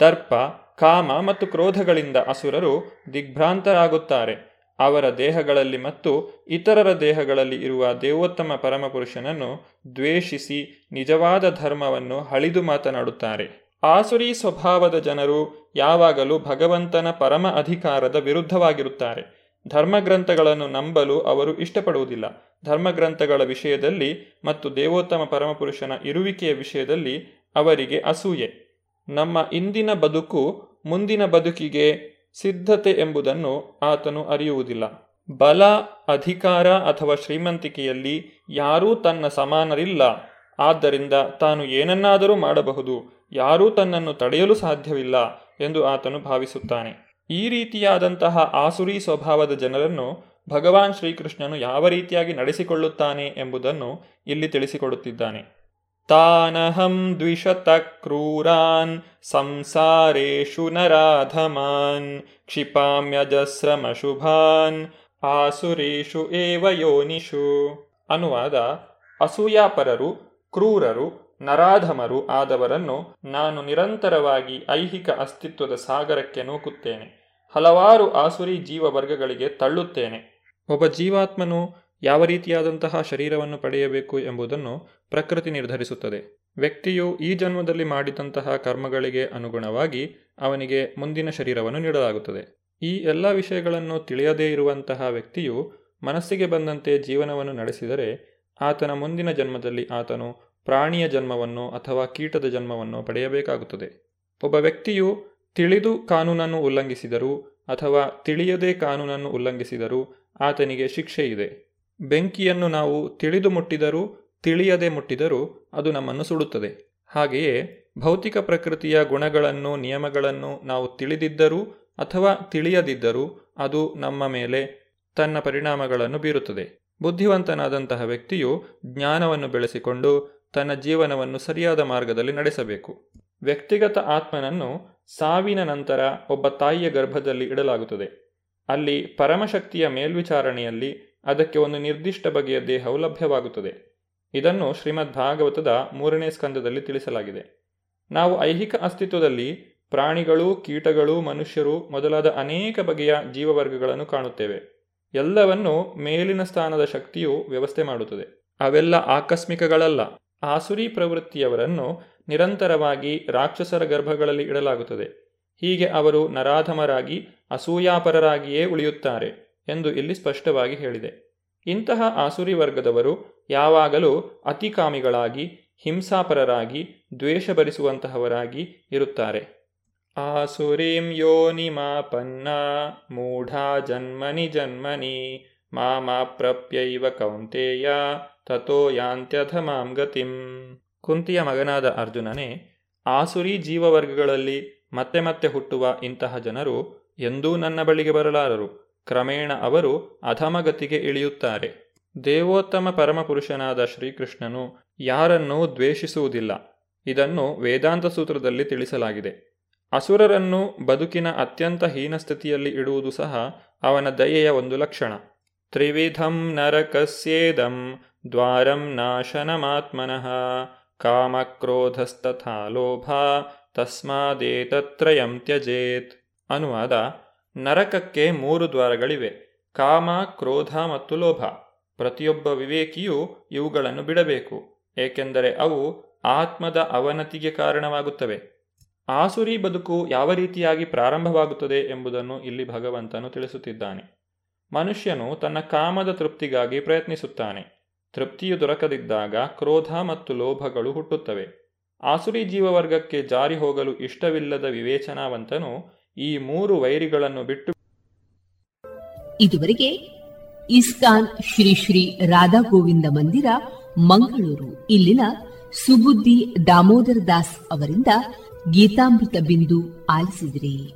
ದರ್ಪ ಕಾಮ ಮತ್ತು ಕ್ರೋಧಗಳಿಂದ ಅಸುರರು ದಿಗ್ಭ್ರಾಂತರಾಗುತ್ತಾರೆ। ಅವರ ದೇಹಗಳಲ್ಲಿ ಮತ್ತು ಇತರರ ದೇಹಗಳಲ್ಲಿ ಇರುವ ದೇವೋತ್ತಮ ಪರಮಪುರುಷನನ್ನು ದ್ವೇಷಿಸಿ ನಿಜವಾದ ಧರ್ಮವನ್ನು ಹಳಿದು ಮಾತನಾಡುತ್ತಾರೆ। ಆಸುರಿ ಸ್ವಭಾವದ ಜನರು ಯಾವಾಗಲೂ ಭಗವಂತನ ಪರಮ ಅಧಿಕಾರದ ವಿರುದ್ಧವಾಗಿರುತ್ತಾರೆ. ಧರ್ಮಗ್ರಂಥಗಳನ್ನು ನಂಬಲು ಅವರು ಇಷ್ಟಪಡುವುದಿಲ್ಲ. ಧರ್ಮಗ್ರಂಥಗಳ ವಿಷಯದಲ್ಲಿ ಮತ್ತು ದೇವೋತ್ತಮ ಪರಮಪುರುಷನ ಇರುವಿಕೆಯ ವಿಷಯದಲ್ಲಿ ಅವರಿಗೆ ಅಸೂಯೆ. ನಮ್ಮ ಇಂದಿನ ಬದುಕು ಮುಂದಿನ ಬದುಕಿಗೆ ಸಿದ್ಧತೆ ಎಂಬುದನ್ನು ಆತನು ಅರಿಯುವುದಿಲ್ಲ. ಬಲ, ಅಧಿಕಾರ ಅಥವಾ ಶ್ರೀಮಂತಿಕೆಯಲ್ಲಿ ಯಾರೂ ತನ್ನ ಸಮಾನರಿಲ್ಲ. ಆದ್ದರಿಂದ ತಾನು ಏನನ್ನಾದರೂ ಮಾಡಬಹುದು. ಯಾರೂ ತನ್ನನ್ನು ತಡೆಯಲು ಸಾಧ್ಯವಿಲ್ಲ ಎಂದು ಆತನು ಭಾವಿಸುತ್ತಾನೆ. ಈ ರೀತಿಯಾದಂತಹ ಆಸುರಿ ಸ್ವಭಾವದ ಜನರನ್ನು ಭಗವಾನ್ ಶ್ರೀಕೃಷ್ಣನು ಯಾವ ರೀತಿಯಾಗಿ ನಡೆಸಿಕೊಳ್ಳುತ್ತಾನೆ ಎಂಬುದನ್ನು ಇಲ್ಲಿ ತಿಳಿಸಿಕೊಡುತ್ತಿದ್ದಾನೆ. ತಾನಹಂ ದ್ವಿಷತ ಕ್ರೂರಾನ್ ಸಂಸಾರೇಷು ನರಾಧಮಾನ್ ಕ್ಷಿಪಾಮ್ಯಜಸ್ರಮಶುಭಾನ್ ಆಸುರೇಶು ಏವ ಯೋನಿಷು. ಅನುವಾದ ಅಸೂಯಾಪರರು, ಕ್ರೂರರು ನರಾಧಮರು ಆದವರನ್ನು ನಾನು ನಿರಂತರವಾಗಿ ಐಹಿಕ ಅಸ್ತಿತ್ವದ ಸಾಗರಕ್ಕೆ ನೂಕುತ್ತೇನೆ. ಹಲವಾರು ಆಸುರಿ ಜೀವ ವರ್ಗಗಳಿಗೆ ತಳ್ಳುತ್ತೇನೆ. ಒಬ್ಬ ಜೀವಾತ್ಮನು ಯಾವ ರೀತಿಯಾದಂತಹ ಶರೀರವನ್ನು ಪಡೆಯಬೇಕು ಎಂಬುದನ್ನು ಪ್ರಕೃತಿ ನಿರ್ಧರಿಸುತ್ತದೆ. ವ್ಯಕ್ತಿಯು ಈ ಜನ್ಮದಲ್ಲಿ ಮಾಡಿದಂತಹ ಕರ್ಮಗಳಿಗೆ ಅನುಗುಣವಾಗಿ ಅವನಿಗೆ ಮುಂದಿನ ಶರೀರವನ್ನು ನೀಡಲಾಗುತ್ತದೆ. ಈ ಎಲ್ಲ ವಿಷಯಗಳನ್ನು ತಿಳಿಯದೇ ಇರುವಂತಹ ವ್ಯಕ್ತಿಯು ಮನಸ್ಸಿಗೆ ಬಂದಂತೆ ಜೀವನವನ್ನು ನಡೆಸಿದರೆ ಆತನ ಮುಂದಿನ ಜನ್ಮದಲ್ಲಿ ಆತನು ಪ್ರಾಣಿಯ ಜನ್ಮವನ್ನು ಅಥವಾ ಕೀಟದ ಜನ್ಮವನ್ನು ಪಡೆಯಬೇಕಾಗುತ್ತದೆ. ಒಬ್ಬ ವ್ಯಕ್ತಿಯು ತಿಳಿದು ಕಾನೂನನ್ನು ಉಲ್ಲಂಘಿಸಿದರೂ ಅಥವಾ ತಿಳಿಯದೇ ಕಾನೂನನ್ನು ಉಲ್ಲಂಘಿಸಿದರೂ ಆತನಿಗೆ ಶಿಕ್ಷೆ ಇದೆ. ಬೆಂಕಿಯನ್ನು ನಾವು ತಿಳಿದು ಮುಟ್ಟಿದರೂ, ತಿಳಿಯದೆ ಮುಟ್ಟಿದರೂ ಅದು ನಮ್ಮನ್ನು ಸುಡುತ್ತದೆ. ಹಾಗೆಯೇ ಭೌತಿಕ ಪ್ರಕೃತಿಯ ಗುಣಗಳನ್ನು, ನಿಯಮಗಳನ್ನು ನಾವು ತಿಳಿದಿದ್ದರೂ ಅಥವಾ ತಿಳಿಯದಿದ್ದರೂ ಅದು ನಮ್ಮ ಮೇಲೆ ತನ್ನ ಪರಿಣಾಮಗಳನ್ನು ಬೀರುತ್ತದೆ. ಬುದ್ಧಿವಂತನಾದಂತಹ ವ್ಯಕ್ತಿಯು ಜ್ಞಾನವನ್ನು ಬೆಳೆಸಿಕೊಂಡು ತನ್ನ ಜೀವನವನ್ನು ಸರಿಯಾದ ಮಾರ್ಗದಲ್ಲಿ ನಡೆಸಬೇಕು. ವ್ಯಕ್ತಿಗತ ಆತ್ಮನನ್ನು ಸಾವಿನ ನಂತರ ಒಬ್ಬ ತಾಯಿಯ ಗರ್ಭದಲ್ಲಿ ಇಡಲಾಗುತ್ತದೆ. ಅಲ್ಲಿ ಪರಮಶಕ್ತಿಯ ಮೇಲ್ವಿಚಾರಣೆಯಲ್ಲಿ ಅದಕ್ಕೆ ಒಂದು ನಿರ್ದಿಷ್ಟ ಬಗೆಯ ದೇಹವು ಲಭ್ಯವಾಗುತ್ತದೆ. ಇದನ್ನು ಶ್ರೀಮದ್ ಭಾಗವತದ ಮೂರನೇ ಸ್ಕಂದದಲ್ಲಿ ತಿಳಿಸಲಾಗಿದೆ. ನಾವು ಐಹಿಕ ಅಸ್ತಿತ್ವದಲ್ಲಿ ಪ್ರಾಣಿಗಳು, ಕೀಟಗಳು, ಮನುಷ್ಯರು ಮೊದಲಾದ ಅನೇಕ ಬಗೆಯ ಜೀವವರ್ಗಗಳನ್ನು ಕಾಣುತ್ತೇವೆ. ಎಲ್ಲವನ್ನು ಮೇಲಿನ ಸ್ಥಾನದ ಶಕ್ತಿಯು ವ್ಯವಸ್ಥೆ ಮಾಡುತ್ತದೆ. ಅವೆಲ್ಲ ಆಕಸ್ಮಿಕಗಳಲ್ಲ. ಆಸುರಿ ಪ್ರವೃತ್ತಿಯವರನ್ನು ನಿರಂತರವಾಗಿ ರಾಕ್ಷಸರ ಗರ್ಭಗಳಲ್ಲಿ ಇಡಲಾಗುತ್ತದೆ. ಹೀಗೆ ಅವರು ನರಾಧಮರಾಗಿ ಅಸೂಯಾಪರರಾಗಿಯೇ ಉಳಿಯುತ್ತಾರೆ ಎಂದು ಇಲ್ಲಿ ಸ್ಪಷ್ಟವಾಗಿ ಹೇಳಿದೆ. ಇಂತಹ ಆಸುರಿ ವರ್ಗದವರು ಯಾವಾಗಲೂ ಅತಿಕಾಮಿಗಳಾಗಿ, ಹಿಂಸಾಪರರಾಗಿ ದ್ವೇಷ ಭರಿಸುವಂತಹವರಾಗಿ ಇರುತ್ತಾರೆ. ಆಸುರೀಂ ಯೋನಿಮಾಪನ್ನ ಮೂಢಾ ಜನ್ಮನಿ ಜನ್ಮನಿ ಮಾಮಾಪ್ರಪ್ಯೈವ ಕೌಂತೆಯ ತಥೋ ಯಾಂತ್ಯಧಮಾಂ ಗತಿಂ ಕುಂತಿಯ ಮಗನಾದ ಅರ್ಜುನನೇ, ಆಸುರಿ ಜೀವವರ್ಗಗಳಲ್ಲಿ ಮತ್ತೆ ಮತ್ತೆ ಹುಟ್ಟುವ ಇಂತಹ ಜನರು ಎಂದೂ ನನ್ನ ಬಳಿಗೆ ಬರಲಾರರು. ಕ್ರಮೇಣ ಅವರು ಅಧಮಗತಿಗೆ ಇಳಿಯುತ್ತಾರೆ. ದೇವೋತ್ತಮ ಪರಮಪುರುಷನಾದ ಶ್ರೀಕೃಷ್ಣನು ಯಾರನ್ನೂ ದ್ವೇಷಿಸುವುದಿಲ್ಲ. ಇದನ್ನು ವೇದಾಂತ ಸೂತ್ರದಲ್ಲಿ ತಿಳಿಸಲಾಗಿದೆ. ಅಸುರರನ್ನು ಬದುಕಿನ ಅತ್ಯಂತ ಹೀನಸ್ಥಿತಿಯಲ್ಲಿ ಇಡುವುದು ಸಹ ಅವನ ದಯೆಯ ಒಂದು ಲಕ್ಷಣ. ತ್ರಿವಿಧಂ ನರಕಸ್ಯೇದಂ ದ್ವಾರಂ ನಾಶನಮಾತ್ಮನಃ ಕಾಮಕ್ರೋಧಸ್ತಥಾ ಲೋಭ ತಸ್ಮಾದೇತತ್ರಯಂ ತ್ಯಜೇತ್ ಅನುವಾದ ನರಕಕ್ಕೆ ಮೂರು ದ್ವಾರಗಳಿವೆ, ಕಾಮ, ಕ್ರೋಧ ಮತ್ತು ಲೋಭ। ಪ್ರತಿಯೊಬ್ಬ ವಿವೇಕಿಯು ಇವುಗಳನ್ನು ಬಿಡಬೇಕು, ಏಕೆಂದರೆ ಅವು ಆತ್ಮದ ಅವನತಿಗೆ ಕಾರಣವಾಗುತ್ತವೆ। ಆಸುರಿ ಬದುಕು ಯಾವ ರೀತಿಯಾಗಿ ಪ್ರಾರಂಭವಾಗುತ್ತದೆ ಎಂಬುದನ್ನು ಇಲ್ಲಿ ಭಗವಂತನು ತಿಳಿಸುತ್ತಿದ್ದಾನೆ। ಮನುಷ್ಯನು ತನ್ನ ಕಾಮದ ತೃಪ್ತಿಗಾಗಿ ಪ್ರಯತ್ನಿಸುತ್ತಾನೆ. ತೃಪ್ತಿಯು ದೊರಕದಿದ್ದಾಗ ಕ್ರೋಧ ಮತ್ತು ಲೋಭಗಳು ಹುಟ್ಟುತ್ತವೆ. ಆಸುರಿ ಜೀವವರ್ಗಕ್ಕೆ ಜಾರಿ ಹೋಗಲು ಇಷ್ಟವಿಲ್ಲದ ವಿವೇಚನಾವಂತನು ಈ ಮೂರು ವೈರಿಗಳನ್ನು ಬಿಟ್ಟು ಇದುವರೆಗೆ ಇಸ್ಕಾನ್ ಶ್ರೀ ಶ್ರೀ ರಾಧಾ ಗೋವಿಂದ ಮಂದಿರ, ಮಂಗಳೂರು. ಇಲ್ಲಿನ ಸುಬುದ್ದಿ ದಾಮೋದರ ದಾಸ್ ಅವರಿಂದ ಗೀತಾಮೃತ ಬಿಂದು ಆಲಿಸಿದ್ರಿ.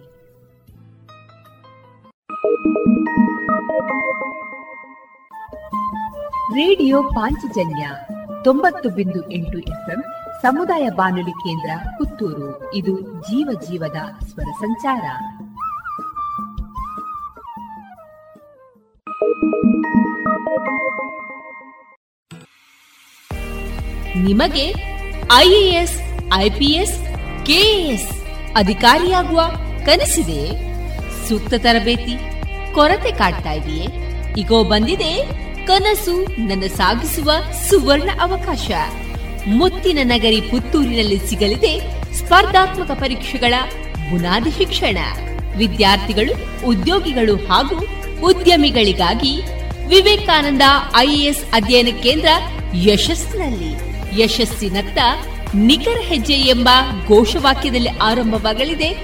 ರೇಡಿಯೋ ಪಾಂಚಜನ್ಯ ತೊಂಬತ್ತು ಬಿಂದು ಎಂಟು ಎಫ್ಎಂ ಸಮುದಾಯ ಬಾನುಲಿ ಕೇಂದ್ರ ಪುತ್ತೂರು. ಇದು ಜೀವ ಜೀವದ ಸ್ವರ ಸಂಚಾರ. ನಿಮಗೆ ಐಎಎಸ್, ಐಪಿಎಸ್, ಕೆಎಎಸ್ ಅಧಿಕಾರಿಯಾಗುವ ಕನಸಿದೆ. ಸೂಕ್ತ ತರಬೇತಿ ಕೊರತೆ ಕಾಡ್ತಾ ಇದೆಯೇ? ಈಗೋ ಬಂದಿದೆ. ಕನಸು ನನ್ನ ಸಾಗಿಸುವ ಸುವರ್ಣ ಅವಕಾಶ. ಮುತ್ತಿನ ನಗರಿ ಪುತ್ತೂರಿನಲ್ಲಿ ಸಿಗಲಿದೆ ಸ್ಪರ್ಧಾತ್ಮಕ ಪರೀಕ್ಷೆಗಳ ಬುನಾದಿ ಶಿಕ್ಷಣ. ವಿದ್ಯಾರ್ಥಿಗಳು, ಉದ್ಯೋಗಿಗಳು ಹಾಗೂ ಉದ್ಯಮಿಗಳಿಗಾಗಿ ವಿವೇಕಾನಂದ ಐಎಎಸ್ ಅಧ್ಯಯನ ಕೇಂದ್ರ ಯಶಸ್ಸಿನಲ್ಲಿ. ಯಶಸ್ಸಿನತ್ತ ನಿಖರ ಹೆಜ್ಜೆ ಎಂಬ ಘೋಷವಾಕ್ಯದಲ್ಲಿ ಆರಂಭವಾಗಲಿದೆ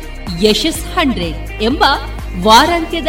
ಯಶಸ್ ಹಂಡ್ರೆಡ್ ಎಂಬ ವಾರಾಂತ್ಯದ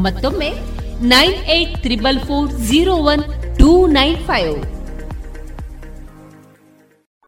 ಮತ್ತೊಮ್ಮೆ nine eight triple four zero one two nine five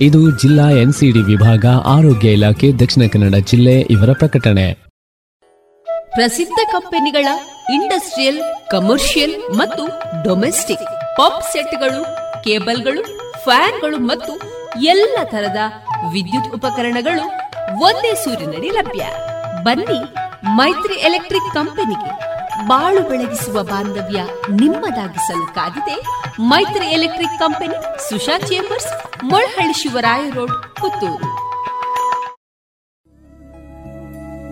ಇದು ಜಿಲ್ಲಾ ಎನ್ಸಿಡಿ ವಿಭಾಗ, ಆರೋಗ್ಯ ಇಲಾಖೆ, ದಕ್ಷಿಣ ಕನ್ನಡ ಜಿಲ್ಲೆ ಇವರ ಪ್ರಕಟಣೆ. ಪ್ರಸಿದ್ಧ ಕಂಪನಿಗಳ ಇಂಡಸ್ಟ್ರಿಯಲ್, ಕಮರ್ಷಿಯಲ್ ಮತ್ತು ಡೊಮೆಸ್ಟಿಕ್ ಪಾಪ್ ಸೆಟ್ಗಳು, ಕೇಬಲ್ಗಳು, ಫ್ಯಾನ್ಗಳು ಮತ್ತು ಎಲ್ಲ ತರದ ವಿದ್ಯುತ್ ಉಪಕರಣಗಳು ಒಂದೇ ಸೂರಿನಡಿ ಲಭ್ಯ. ಬನ್ನಿ ಮೈತ್ರಿ ಎಲೆಕ್ಟ್ರಿಕ್ ಕಂಪನಿಗೆ ಬಾಳು ಬೆಳಗಿಸುವ ಬಾಂಧವ್ಯ ನಿಮ್ಮದಾಗಿಸಲು ಕಾದಿದೆ. Maitri electric company, Susha chambers, Molahalli Shivaraya road, Puttur.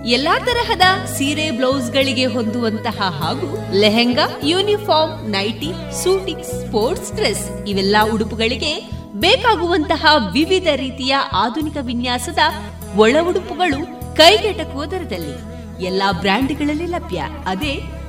ಎಲ್ಲಾ ತರಹದ ಸೀರೆ ಬ್ಲೌಸ್ಗಳಿಗೆ ಹೊಂದುವಂತಹ ಹಾಗೂ lehenga, uniform, nighty suiting sports dress ಇವೆಲ್ಲ ಉಡುಪುಗಳಿಗೆ ಬೇಕಾಗುವಂತಹ ವಿವಿಧ ರೀತಿಯ ಆಧುನಿಕ ವಿನ್ಯಾಸದ ಒಳ ಉಡುಪುಗಳು ಕೈಗೆಟಕುವ ದರದಲ್ಲಿ ಎಲ್ಲಾ ಬ್ರ್ಯಾಂಡ್ಗಳಲ್ಲಿ ಲಭ್ಯ. ಅದೇ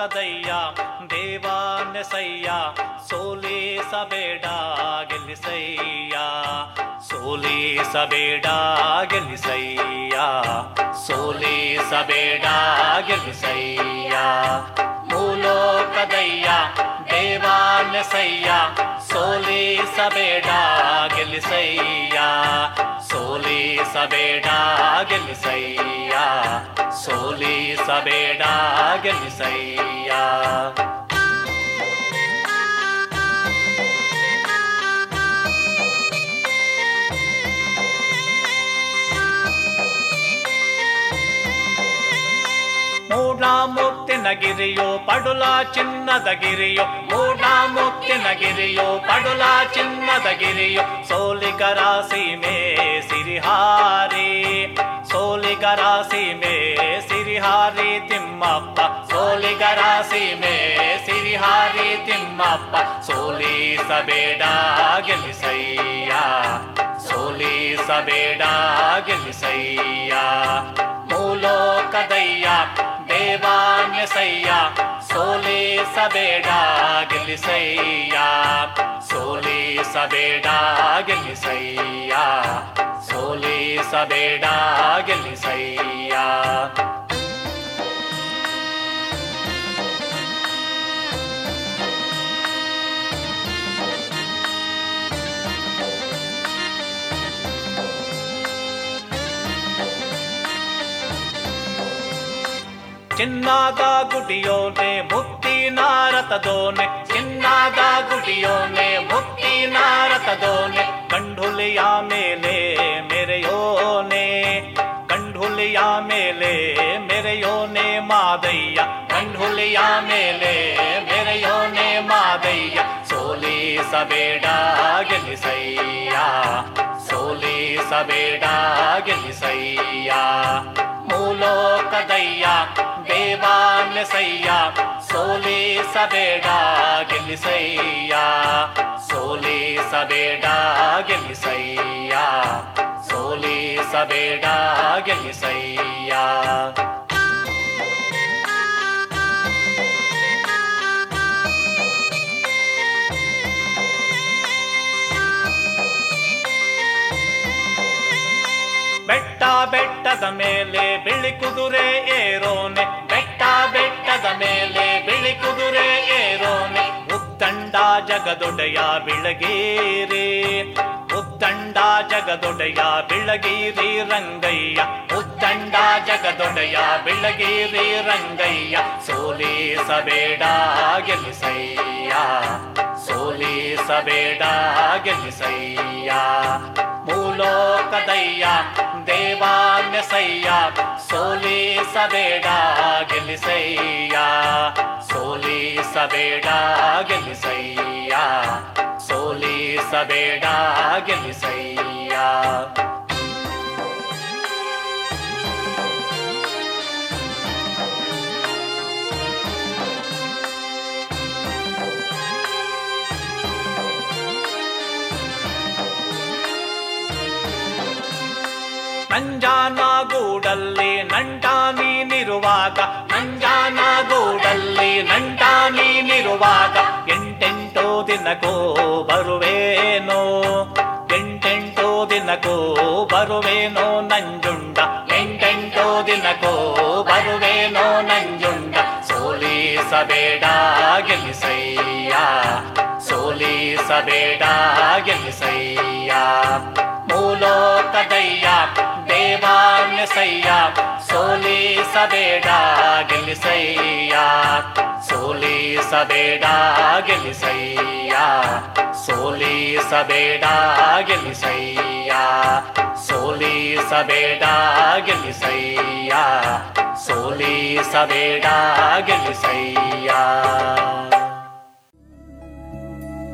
ಲೋಕದಯ್ಯ ದೇವಾನಸಯ್ಯ ಸೋಲಿಸಬೇಡ ಗೆಲ್ಲಿಸಯ್ಯ ಸೋಲಿಸಬೇಡ ಗೆಲ್ಲಿಸಯ್ಯ ಸೋಲಿಸಬೇಡ ಗೆಲ್ಲಿಸಯ್ಯ ಮೂಲೋಕದಯ್ಯ ದೇವಾನಸಯ್ಯ ಸೋಲಿಸಬೇಡ ಗೆಲ್ಲಿಸಯ್ಯ. ಸೋಲಿಸಬೇಡ ಗೆಲ್ಲಿಸಯ್ಯ. ಸೋಲಿಸಬೇಡ ಗೆಲ್ಲಿಸಯ್ಯ. ಮೂಢ ಮುಕ್ತಿನ ಗಿರಿಯೋ ಪಡುಲ ಚಿನ್ನದ ಗಿರಿಯೋ ಮೂಢ ಮುಕ್ತಿನ ಗಿರಿಯೋ ಪಡುಲ ಚಿನ್ನದ ಗಿರಿಯೋ ಸೋಲಿಗರ ಸೀಮೆ ಸಿರಿಹಾರಿ, ಸೋಲಿಗರ ಸೀಮೆ ಸಿರಿಹಾರಿ ತಿಮ್ಮಪ್ಪ, ಸೋಲಿಗರ ಸೀಮೆ ಸಿರಿಹಾರಿ ತಿಮ್ಮಪ್ಪ, ಸೋಲಿಸಬೇಡ ಗೆಲ್ಲಿಸಯ್ಯ ಸೋಲಿಸಬೇಡ ಗೆಲ್ಲಿಸಯ್ಯ, ಮೂಲೋಕದಯ್ಯ ದೇವಾನ್ಯಸಯ್ಯ ಸೋಲಿಸಬೇಡ ಗೆಲ್ಲಿಸಯ್ಯ ಸೋಲಿಸಬೇಡ ಗೆಲ್ಲಿಸಯ್ಯ ಸೋಲಿಸಬೇಡ ಗೆಲ್ಲಿಸಯ್ಯ ಚಿನ್ನಾದ ಗುಡಿಯೋನೆ ಮುಕ್ತಿ ನಾರತದೋನೆ ಚಿನ್ನಾದ ಗುಡಿಯೋನೆ ಮುಕ್ತಿ ನಾರತದೋನೆ ಕಂಡುಲಿಯ ಮೇಲೆ ಮೆರೆಯೋನೆ ಕಂಡುಲಿಯ ಮೇಲೆ ಮೆರೆಯೋನೆ ಮಾದಯ್ಯ ಕಂಡುಲಿಯ ಮೇಲೆ ಮೆರೆಯೋನೆ ಮಾದಯ್ಯ ಸೋಲಿಸಬೇಡ ಗೆಲ್ಲಿಸಯ್ಯ ಸೋಲಿಸಬೇಡ ಗೆಲ್ಲಿಸಯ್ಯ ಮೂಲೋಕದಯ್ಯ ದೇವಾನ್ಯಸಯ್ಯ ಸೋಲಿಸಬೇಡ ಗೆಲ್ಲಿಸಯ್ಯ ಸೋಲಿಸಬೇಡ ಗೆಲ್ಲಿಸಯ್ಯ ಸೋಲಿಸಬೇಡ ಗೆಲ್ಲಿಸಯ್ಯ ಬೆಟ್ಟ ಬೆಟ್ಟದ ಮೇಲೆ ಬಿಳಿ ಕುದುರೆ ಏರೋನೆ ಮೇಲೆ ಬಿಳಿ ಕುದುರೆ ಏರೋನೆ ಉತ್ತಂಡ ಜಗದೊಡೆಯ ಬಿಳಗೇರಿ. ಉತ್ತಂಡ ಜಗದೊಡೆಯ ಬಿಳಗೀರಿ ರಂಗಯ್ಯ. ಉತ್ತಂಡ ಜಗದೊಡೆಯ ಬಿಳಗೀರಿ ರಂಗಯ್ಯ. ಸೋಲಿಸಬೇಡ ಗೆಲ್ಲಿಸಯ್ಯ. ಸೋಲಿಸಬೇಡ ಗೆಲ್ಲಿಸಯ್ಯ. ಮೂಲೋಕದಯ್ಯ ದೇವಾನ್ಯಸಯ್ಯ ಸೋಲಿಸಬೇಡ ಗೆಲ್ಲಿಸಯ್ಯ ಸೋಲಿಸಬೇಡ ಗೆಲ್ಲಿಸಯ್ಯ ಸೋಲಿಸಬೇಡ ಗೆಲ್ಲಿಸಯ್ಯ ನಂಜಾನಗೂಡಲ್ಲಿ ನಂಟ ನೀನಿರುವಾಗ ನಂಜಾನಗೂಡಲ್ಲಿ ನಂಟ ನೀನಿರುವಾಗ ಎಂಟೆಂಟೋ ದಿನಕೋ ಬರುವೇನೋ, ಎಂಟೆಂಟೋ ದಿನಕೋ ಬರುವೇನೋ ನಂಜುಂಡ, ಎಂಟೆಂಟೋ ದಿನಕೋ ಬರುವೇನೋ ನಂಜುಂಡ, ಸೋಲಿಸಬೇಡ ಗೆಲ್ಲಿಸಯ್ಯ ಸೋಲಿಸಬೇಡ ಗೆಲ್ಲಿಸಯ್ಯ. ದೇವಾನ್ಯಸಯ್ಯ ಸೋಲಿಸಬೇಡ ಗೆಲ್ಲಿಸಯ್ಯ ಸೋಲಿಸಬೇಡ ಗೆಲ್ಲಿಸಯ್ಯ ಸೋಲಿಸಬೇಡ ಗೆಲ್ಲಿಸಯ್ಯ ಸೋಲಿಸಬೇಡ ಗೆಲ್ಲಿಸಯ್ಯ ಸೋಲಿಸಬೇಡ ಗೆಲ್ಲಿಸಯ್ಯ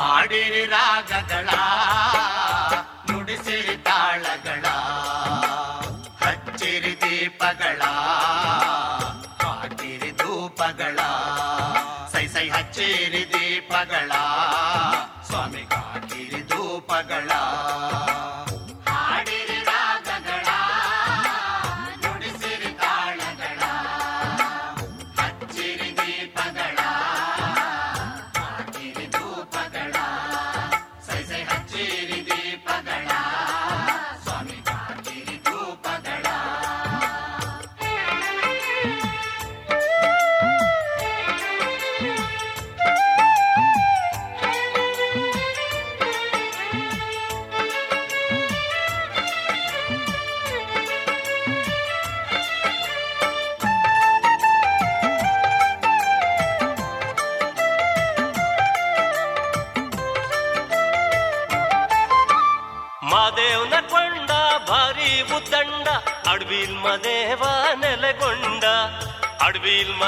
ಹಾಡಿರಿ ರಾಗಗಳ, ನುಡಿಸಿರಿ ತಾಳಗಳ, ಹಚ್ಚಿರಿ ದೀಪಗಳ, ಹಾಕಿರಿ ಧೂಪಗಳ, ಸೈ ಸೈ ಹಚ್ಚಿರಿ ದೀಪಗಳ, ಸ್ವಾಮಿ ಹಾಕಿರಿ ಧೂಪಗಳ.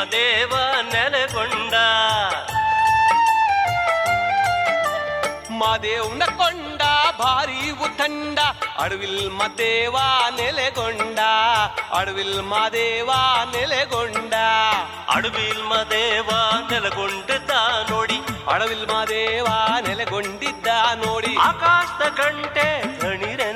ಮದೇವ ನೆಲೆಗೊಂಡ. ಮಾದೇವ್ನ ಕೊಂಡ ಭಾರಿ ಉತ್ತಂಡ ಅಡವಿಲ್ ಮದೇವ ನೆಲೆಗೊಂಡ. ಅಡವಿಲ್ ಮಾದೇವ ನೆಲೆಗೊಂಡ. ಅಡವಿಲ್ ಮದೇವ ನೆಲೆಗೊಂಡಿದ್ದ ನೋಡಿ. ಅಡವಿಲ್ ಮಾದೇವ ನೆಲೆಗೊಂಡಿದ್ದ ನೋಡಿ. ಆಕಾಶದ ಗಂಟೆ ಧಣಿರೆಂದು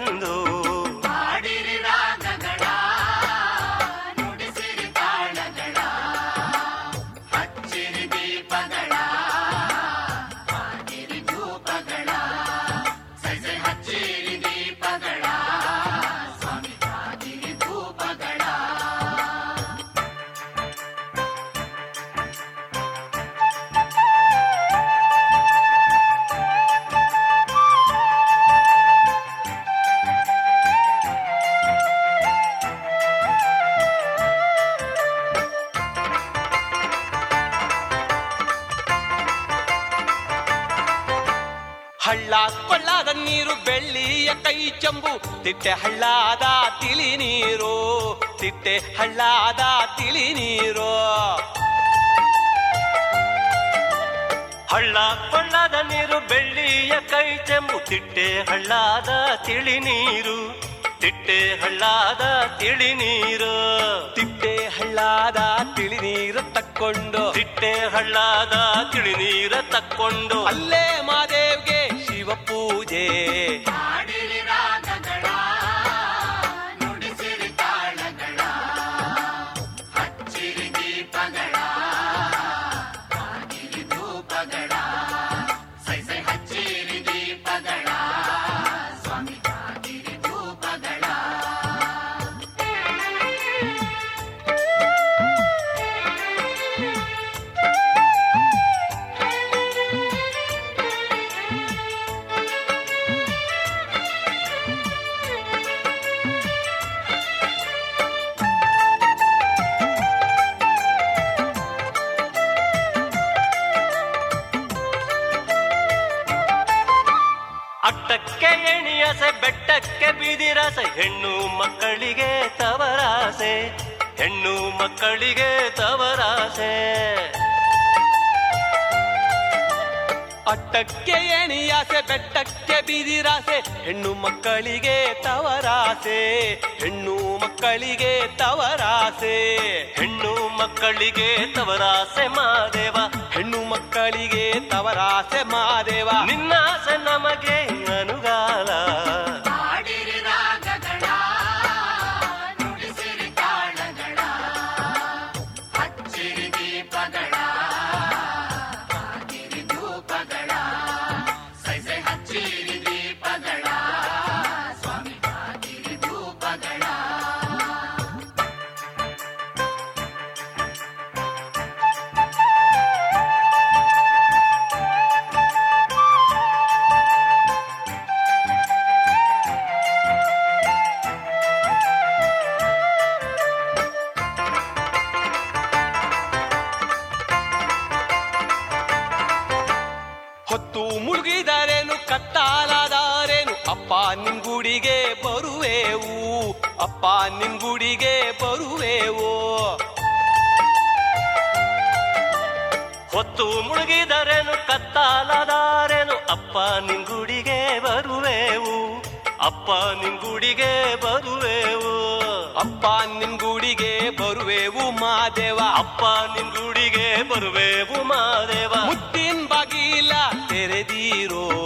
ಹಳ್ಳಾದ ತಿಳಿ ನೀರ ತಕ್ಕೊಂಡು ಅಲ್ಲೇ ಅಟ್ಟಕ್ಕೆ ಎಣಿಯಸೆ, ಬೆಟ್ಟಕ್ಕೆ ಬಿದಿರಸೆ, ಹೆಣ್ಣು ಮಕ್ಕಳಿಗೆ ತವರಾಸೆ, ಹೆಣ್ಣು ಮಕ್ಕಳಿಗೆ ತವರಾಸೆ. ಅಟ್ಟಕ್ಕೆ ಎಣಿಯಾಸೆ, ಬೆಟ್ಟಕ್ಕೆ ಬಿದಿರಾಸೆ, ಹೆಣ್ಣು ಮಕ್ಕಳಿಗೆ ತವರಾಸೆ, ಹೆಣ್ಣು ಮಕ್ಕಳಿಗೆ ತವರಾಸೆ. ಹೆಣ್ಣು ಮಕ್ಕಳಿಗೆ ತವರಾಸೆ ಮಾದೇವ. ಹೆಣ್ಣು ಮಕ್ಕಳಿಗೆ ತವರಾಸೆ ಮಾದೇವ. ನಿನ್ನಾಸೆ ನಮಗೆ ಅನುಗಾಲ ಅಪ್ಪ ನಿಂಗುಡಿಗೆ ಬರುವೆವು. ಅಪ್ಪ ನಿಂಗುಡಿಗೆ ಬರುವೆವು. ಅಪ್ಪ ನಿಂಗುಡಿಗೆ ಬರುವೆವು ಮಾದೇವ. ಅಪ್ಪ ನಿಂಗುಡಿಗೆ ಬರುವೆವು ಮಾದೇವ. ಮುತ್ತಿನ ಬಾಗಿಲ ತೆರೆದೀರೋ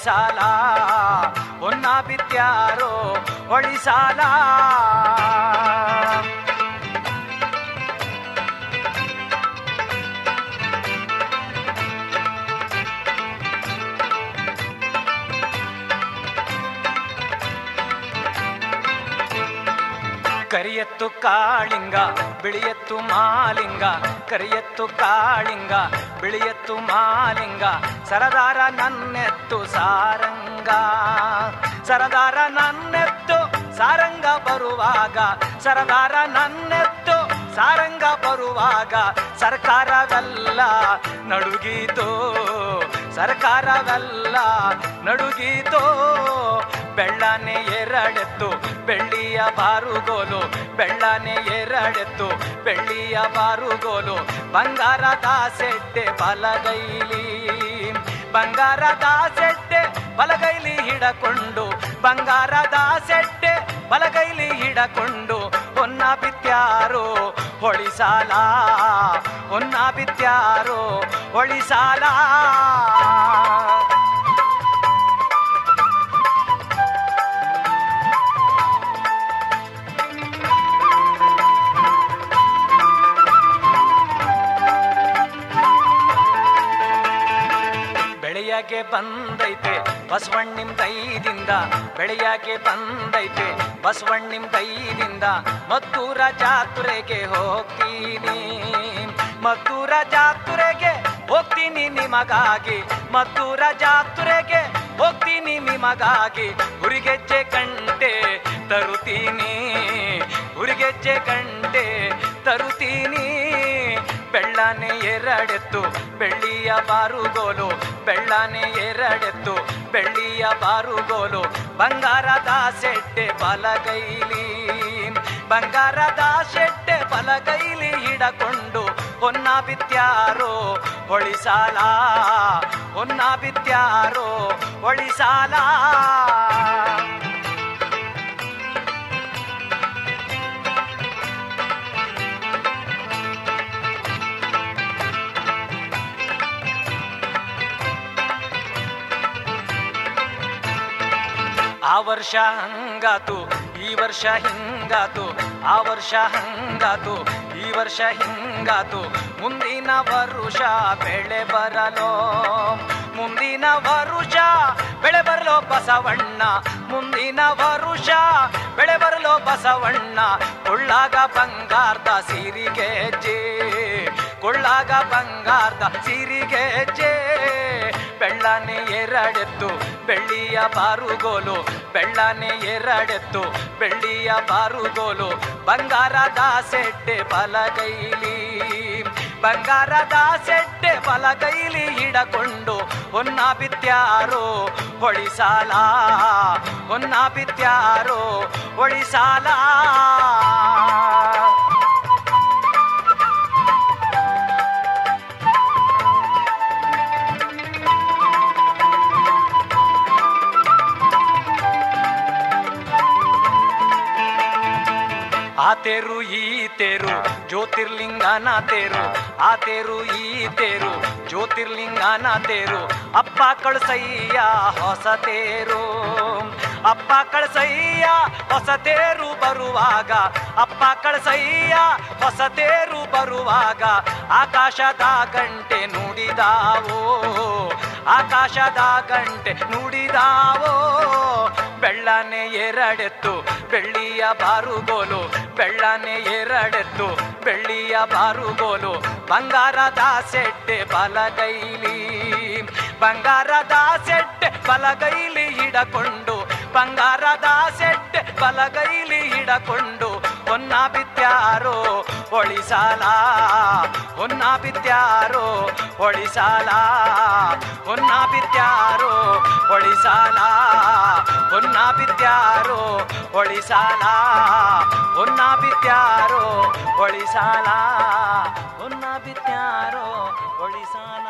ಹೊಳಿಸಾಲ ಹೊನ್ನ ಬಿತ್ಯಾರೋ ಹೊಳಿಸಾಲ ಕರಿಯತ್ತು ಕಾಳಿಂಗ ಬಿಳಿಯತ್ತು ಮಾಲಿಂಗ ಕರಿಯತ್ತು ಕಾಳಿಂಗ ಬಿಳಿಯತ್ತು ಮಾಲಿಂಗ ಸರದಾರ ನನ್ನೆತ್ತು ಸಾರಂಗ. ಸರದಾರ ನನ್ನೆತ್ತು ಸಾರಂಗ ಬರುವಾಗ, ಸರದಾರ ನನ್ನೆತ್ತು ಸಾರಂಗ ಬರುವಾಗ, ಸರ್ಕಾರವೆಲ್ಲ ನಡುಗೀತು ಸರ್ಕಾರವೆಲ್ಲ ನಡುಗೀತು. ಬೆಳ್ಳನೆ ಎರಡೆತ್ತು, ಬೆಳ್ಳಿಯ ಬಾರುಗೋಲು ಬೆಳ್ಳನೆ ಎರಡೆತ್ತು, ಬೆಳ್ಳಿಯ ಬಾರುಗೋಲು ಬಂಗಾರದ ಸೆಟ್ಟೆ ಬಲಗೈಲಿ. ಬಂಗಾರದ ಸೆಟ್ಟೆ ಬಲಗೈಲಿ ಹಿಡಕೊಂಡು ಬಂಗಾರದ ಸೆಟ್ಟೆ ಬಲಗೈಲಿ ಹಿಡಕೊಂಡು ಹೊನ್ನ ಬಿತ್ಯಾರೋ ಹೊಳಿಸಾಲ ಹೊನ್ನ ಬಿತ್ಯಾರೋ ಹೊಳಿಸಾಲ. ಬೆಳೆಯಗೆ ಬಂದೈತೆ ಬಸವಣ್ಣಿಂ ದೈದಿಂದ ಬೆಳೆಯಾಕೆ ಬಂದೈತೆ ಬಸವಣ್ಣಿಂ ದೈದಿಂದ ಮದ್ದೂರ ಜಾತ್ರೆಗೆ ಹೋಗ್ತೀನಿ. ಮದ್ದೂರ ಜಾತ್ರೆಗೆ ಹೋಗ್ತೀನಿ ನಿಮಗಾಗಿ, ಮದ್ದೂರ ಜಾತ್ರೆಗೆ ಹೋಗ್ತೀನಿ ನಿಮಗಾಗಿ. ಹುರಿಗೆಜ್ಜೆ ಕಂಟೆ ತರುತ್ತೀನಿ, ಹುರಿಗೆಜ್ಜೆ ಕಂಟೆ ತರುತ್ತೀನಿ. ಬೆಳ್ಳನೆ ಎರಡೆತ್ತು, ಬೆಳ್ಳಿಯ ಬಾರುಗೋಲು, ಬೆಳ್ಳನೆ ಎರಡೆತ್ತು, ಬೆಳ್ಳಿಯ ಬಾರುಗೋಲು. ಬಂಗಾರದ ಸೆಟ್ಟೆ ಬಲಗೈಲಿ, ಬಂಗಾರದ ಸೆಟ್ಟೆ ಬಲಗೈಲಿ ಹಿಡಕೊಂಡು ಹೊನ್ನ ಬಿತ್ಯಾರೋ ಹೊಳಿಸಾಲ ಹೊನ್ನ ಬಿತ್ಯಾರೋ ಹೊಳಿಸಾಲ. ಆ ವರ್ಷ ಹಂಗಾತು, ಈ ವರ್ಷ ಹಿಂಗಾತು, ಆ ವರ್ಷ ಹಂಗಾತು, ಈ ವರ್ಷ ಹಿಂಗಾತು. ಮುಂದಿನ ವರುಷ ಬೆಳೆ ಬರಲೋ, ಮುಂದಿನ ವರುಷ ಬೆಳೆ ಬರಲೋ ಬಸವಣ್ಣ. ಮುಂದಿನ ವರುಷ ಬೆಳೆ ಬರಲೋ ಬಸವಣ್ಣ. ಕೊಳ್ಳಾಗ ಬಂಗಾರದ ಸಿರಿಗೆ ಜೇ, ಕೊಳ್ಳಾಗ ಬಂಗಾರದ ಸಿರಿಗೆ ಜೇ. ಬೆಳ್ಳನೆ ಎರಡೆತ್ತು ಬೆಳ್ಳಿಯ ಬಾರುಗೋಲು, ಬೆಳ್ಳನೆ ಎರಡೆತ್ತು ಬೆಳ್ಳಿಯ ಬಾರುಗೋಲು ಬಂಗಾರದ ಸೆಟ್ಟೆ ಬಲಗೈಲಿ. ಬಂಗಾರದ ಸೆಟ್ಟೆ ಬಲಗೈಲಿ ಹಿಡಕೊಂಡು ಹೊನ್ನ ಬಿತ್ಯಾರೋ ಹೊಳಿಸಾಲ ಹೊನ್ನ ಬಿತ್ಯಾರೋ ಹೊಳಿಸಾಲ. ಆ ತೇರು, ಈ ತೇರು, ಜ್ಯೋತಿರ್ಲಿಂಗನ ತೇರು, ಆ ತೇರು, ಈ ತೇರು, ಜ್ಯೋತಿರ್ಲಿಂಗನ ತೇರು. ಅಪ್ಪ ಕಳಸಯ್ಯ ಹೊಸ ತೇರು. ಅಪ್ಪ ಕಳಸಯ್ಯ ಹೊಸ ತೇರು ಬರುವಾಗ, ಅಪ್ಪ ಕಳಸಯ್ಯ ಹೊಸ ತೇರು ಬರುವಾಗ, ಆಕಾಶದ ಗಂಟೆ ನುಡಿದಾವೋ, ಆಕಾಶದ ಗಂಟೆ ನುಡಿದಾವೋ ಬೆಳ್ಳನೆ ಎರಡೆತ್ತು ಬೆಳ್ಳಿಯ ಬಾರುಗೋಲು, ಬೆಳ್ಳನೆ ಎರಡೆತ್ತು ಬೆಳ್ಳಿಯ ಬಾರುಗೋಲು. ಬಂಗಾರದ ಸೆಟ್ಟೆ ಬಲಗೈಲಿ ಬಂಗಾರದ ಸೆಟ್ಟೆ ಬಲಗೈಲಿ ಹಿಡಕೊಂಡು ಬಂಗಾರದ ಸೆಟ್ಟೆ ಬಲಗೈಲಿ ಹಿಡಕೊಂಡು ಹೊನ್ನ ಬಿತ್ಯಾರೋ, ಹೊಳಿಸಾಲ. ಹೊನ್ನ ಬಿತ್ಯಾರೋ, ಹೊಳಿಸಾಲ. ಹೊನ್ನ ಬಿತ್ಯಾರೋ, ಹೊಳಿಸಾಲ. ಹೊನ್ನ ಬಿತ್ಯಾರೋ, ಹೊಳಿಸಾಲ. ಹೊನ್ನ ಬಿತ್ಯಾರೋ, ಹೊಳಿಸಾಲ. ಹೊನ್ನ ಬಿತ್ಯಾರೋ ಒಳಿಸಾಲ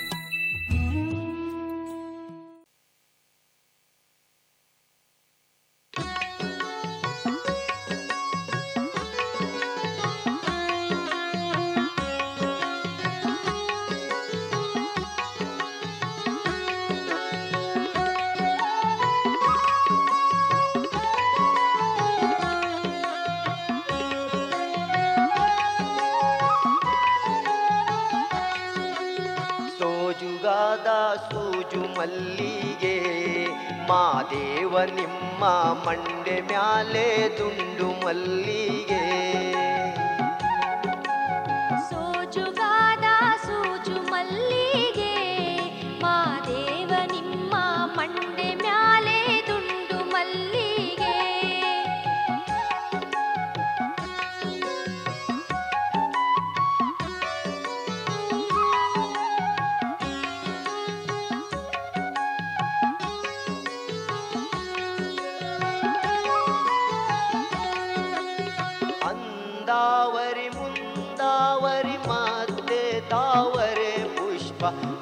ಮಂಡೆ ಮ್ಯಾಲೆ ದುಂಡು ಮಲ್ಲಿಗೆ.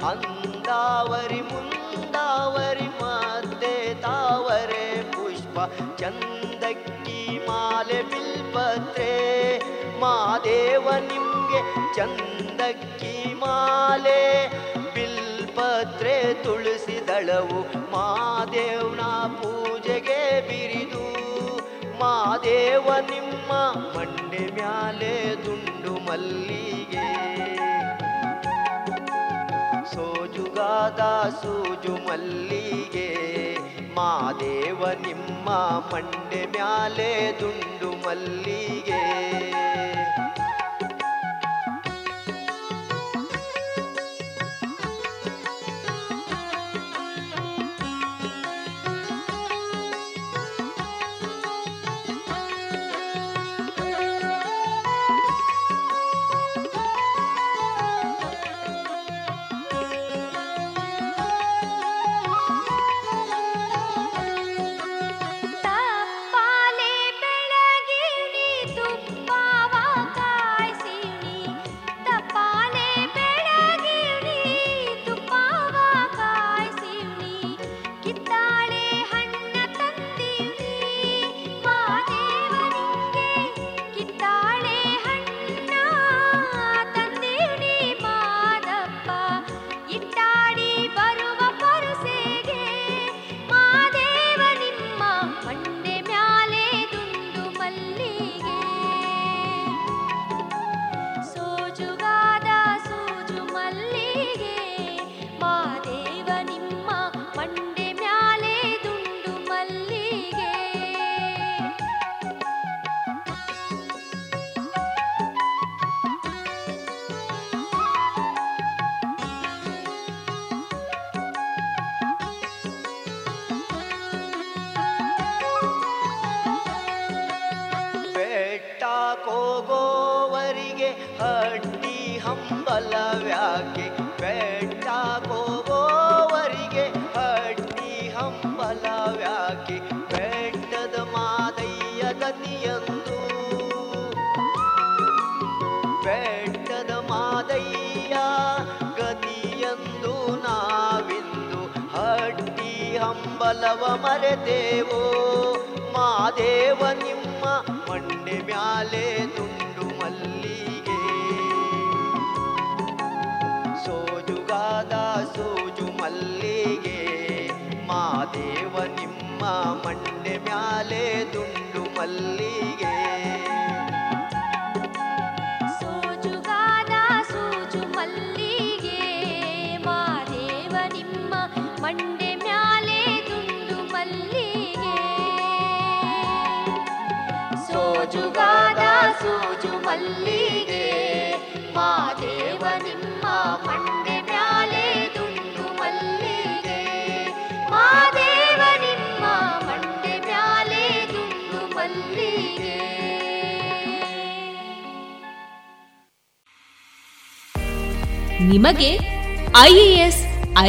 ಅಂದಾವರಿ ಮುಂದಾವರಿ ಮಾತೆ ತಾವರೆ ಪುಷ್ಪ ಚಂದಕ್ಕಿ ಮಾಲೆ ಬಿಲ್ಪತ್ರೆ. ಮಾದೇವ ನಿಮಗೆ ಚಂದಕ್ಕಿ ಮಾಲೆ ಬಿಲ್ಪತ್ರೆ ತುಳಸಿ ದಳವು ಮಾದೇವ್ನ ಪೂಜೆಗೆ ಬಿರಿದು. ಮಾದೇವ ನಿಮ್ಮ ಮಂಡೆ ಮ್ಯಾಲೆ ದುಂಡು ಮಲ್ಲಿಗೆ ಸೂಜು ಮಲ್ಲಿಗೆ ಮಾದೇವ ನಿಮ್ಮ ಮಂಡೆ ಮ್ಯಾಲೆ ದುಂಡು ಮಲ್ಲಿಗೆ.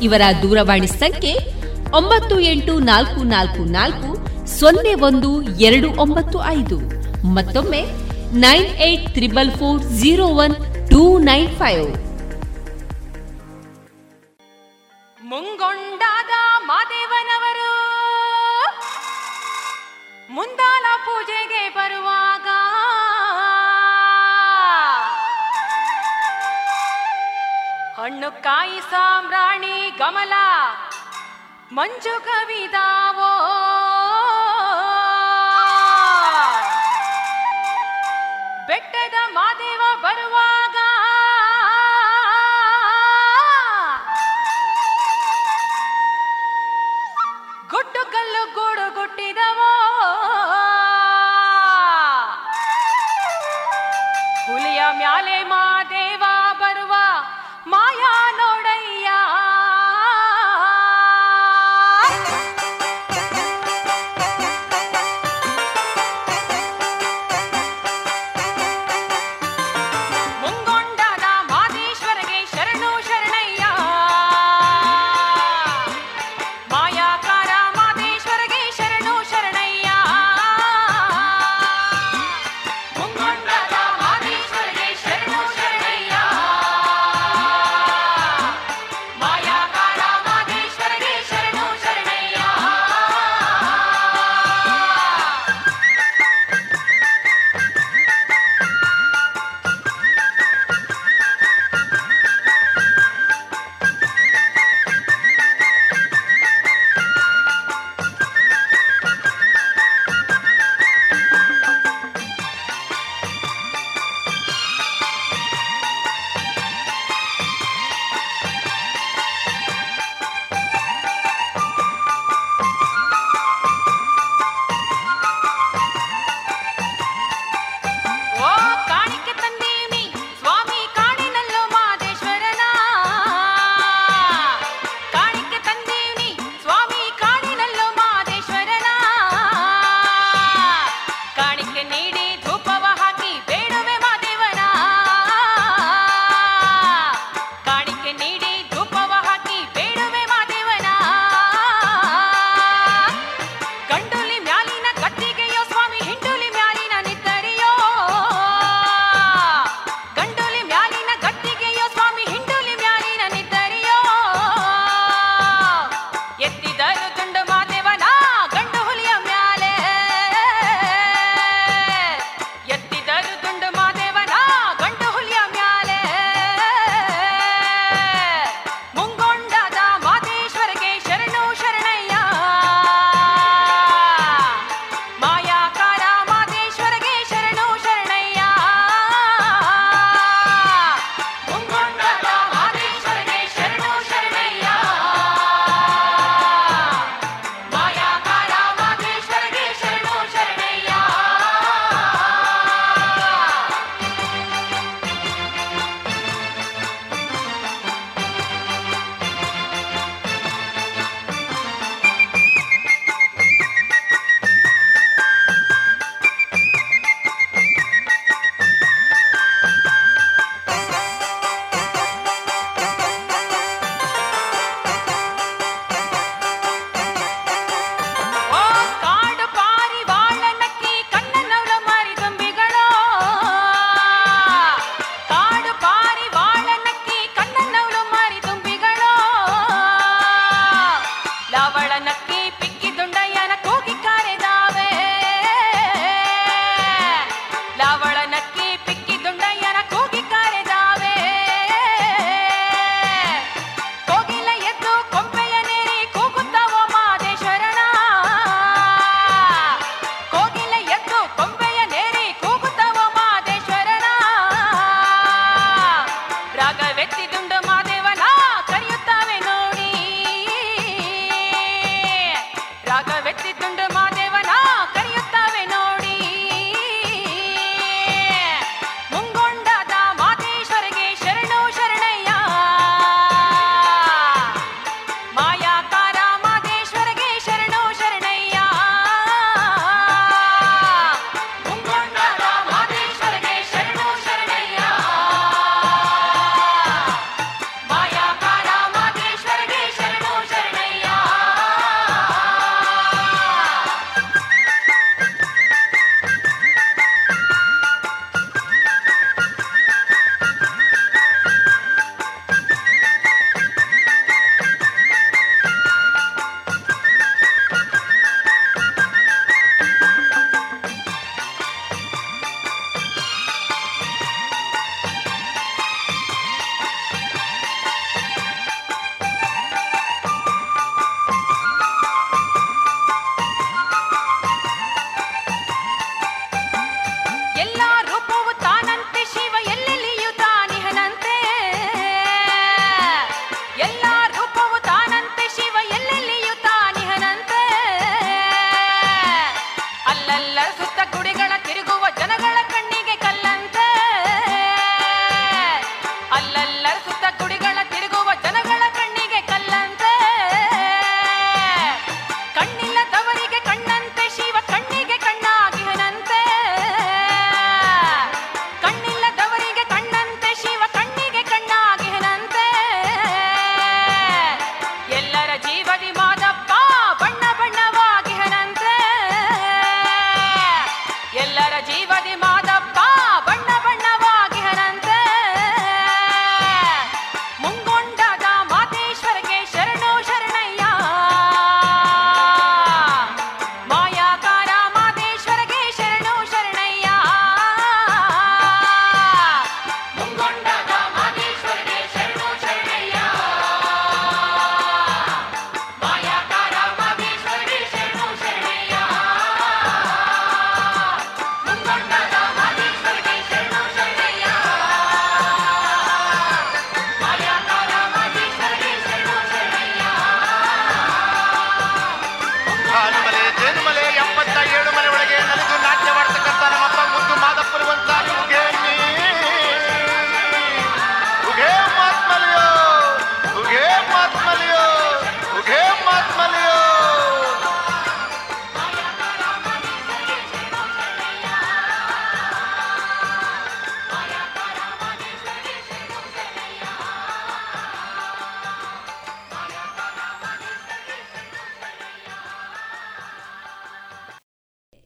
ಇವರ ದೂರವಾಣಿ ಸಂಖ್ಯೆ ಒಂಬತ್ತು ಎಂಟು ನಾಲ್ಕು ನಾಲ್ಕು ನಾಲ್ಕು ಸೊನ್ನೆ ಒಂದು ಎರಡು ಒಂಬತ್ತು ಐದು. ಮತ್ತೊಮ್ಮೆ nine eight triple four zero one two nine five. ಮುಂಗೊಂಡಾದ ಮಾದೇವನವರು ಮುಂದಾಲ ಪೂಜೆಗೆ ಬರುವಾಗ ಹಣ್ಣು ಕಾಯಿ ಸಾಮ್ರಾಣಿ ಗಮಲ ಮಂಜು ಕವಿದಾವೋ ಬೆಟ್ಟದ ಮಾದೇವ ಬರುವಾಗ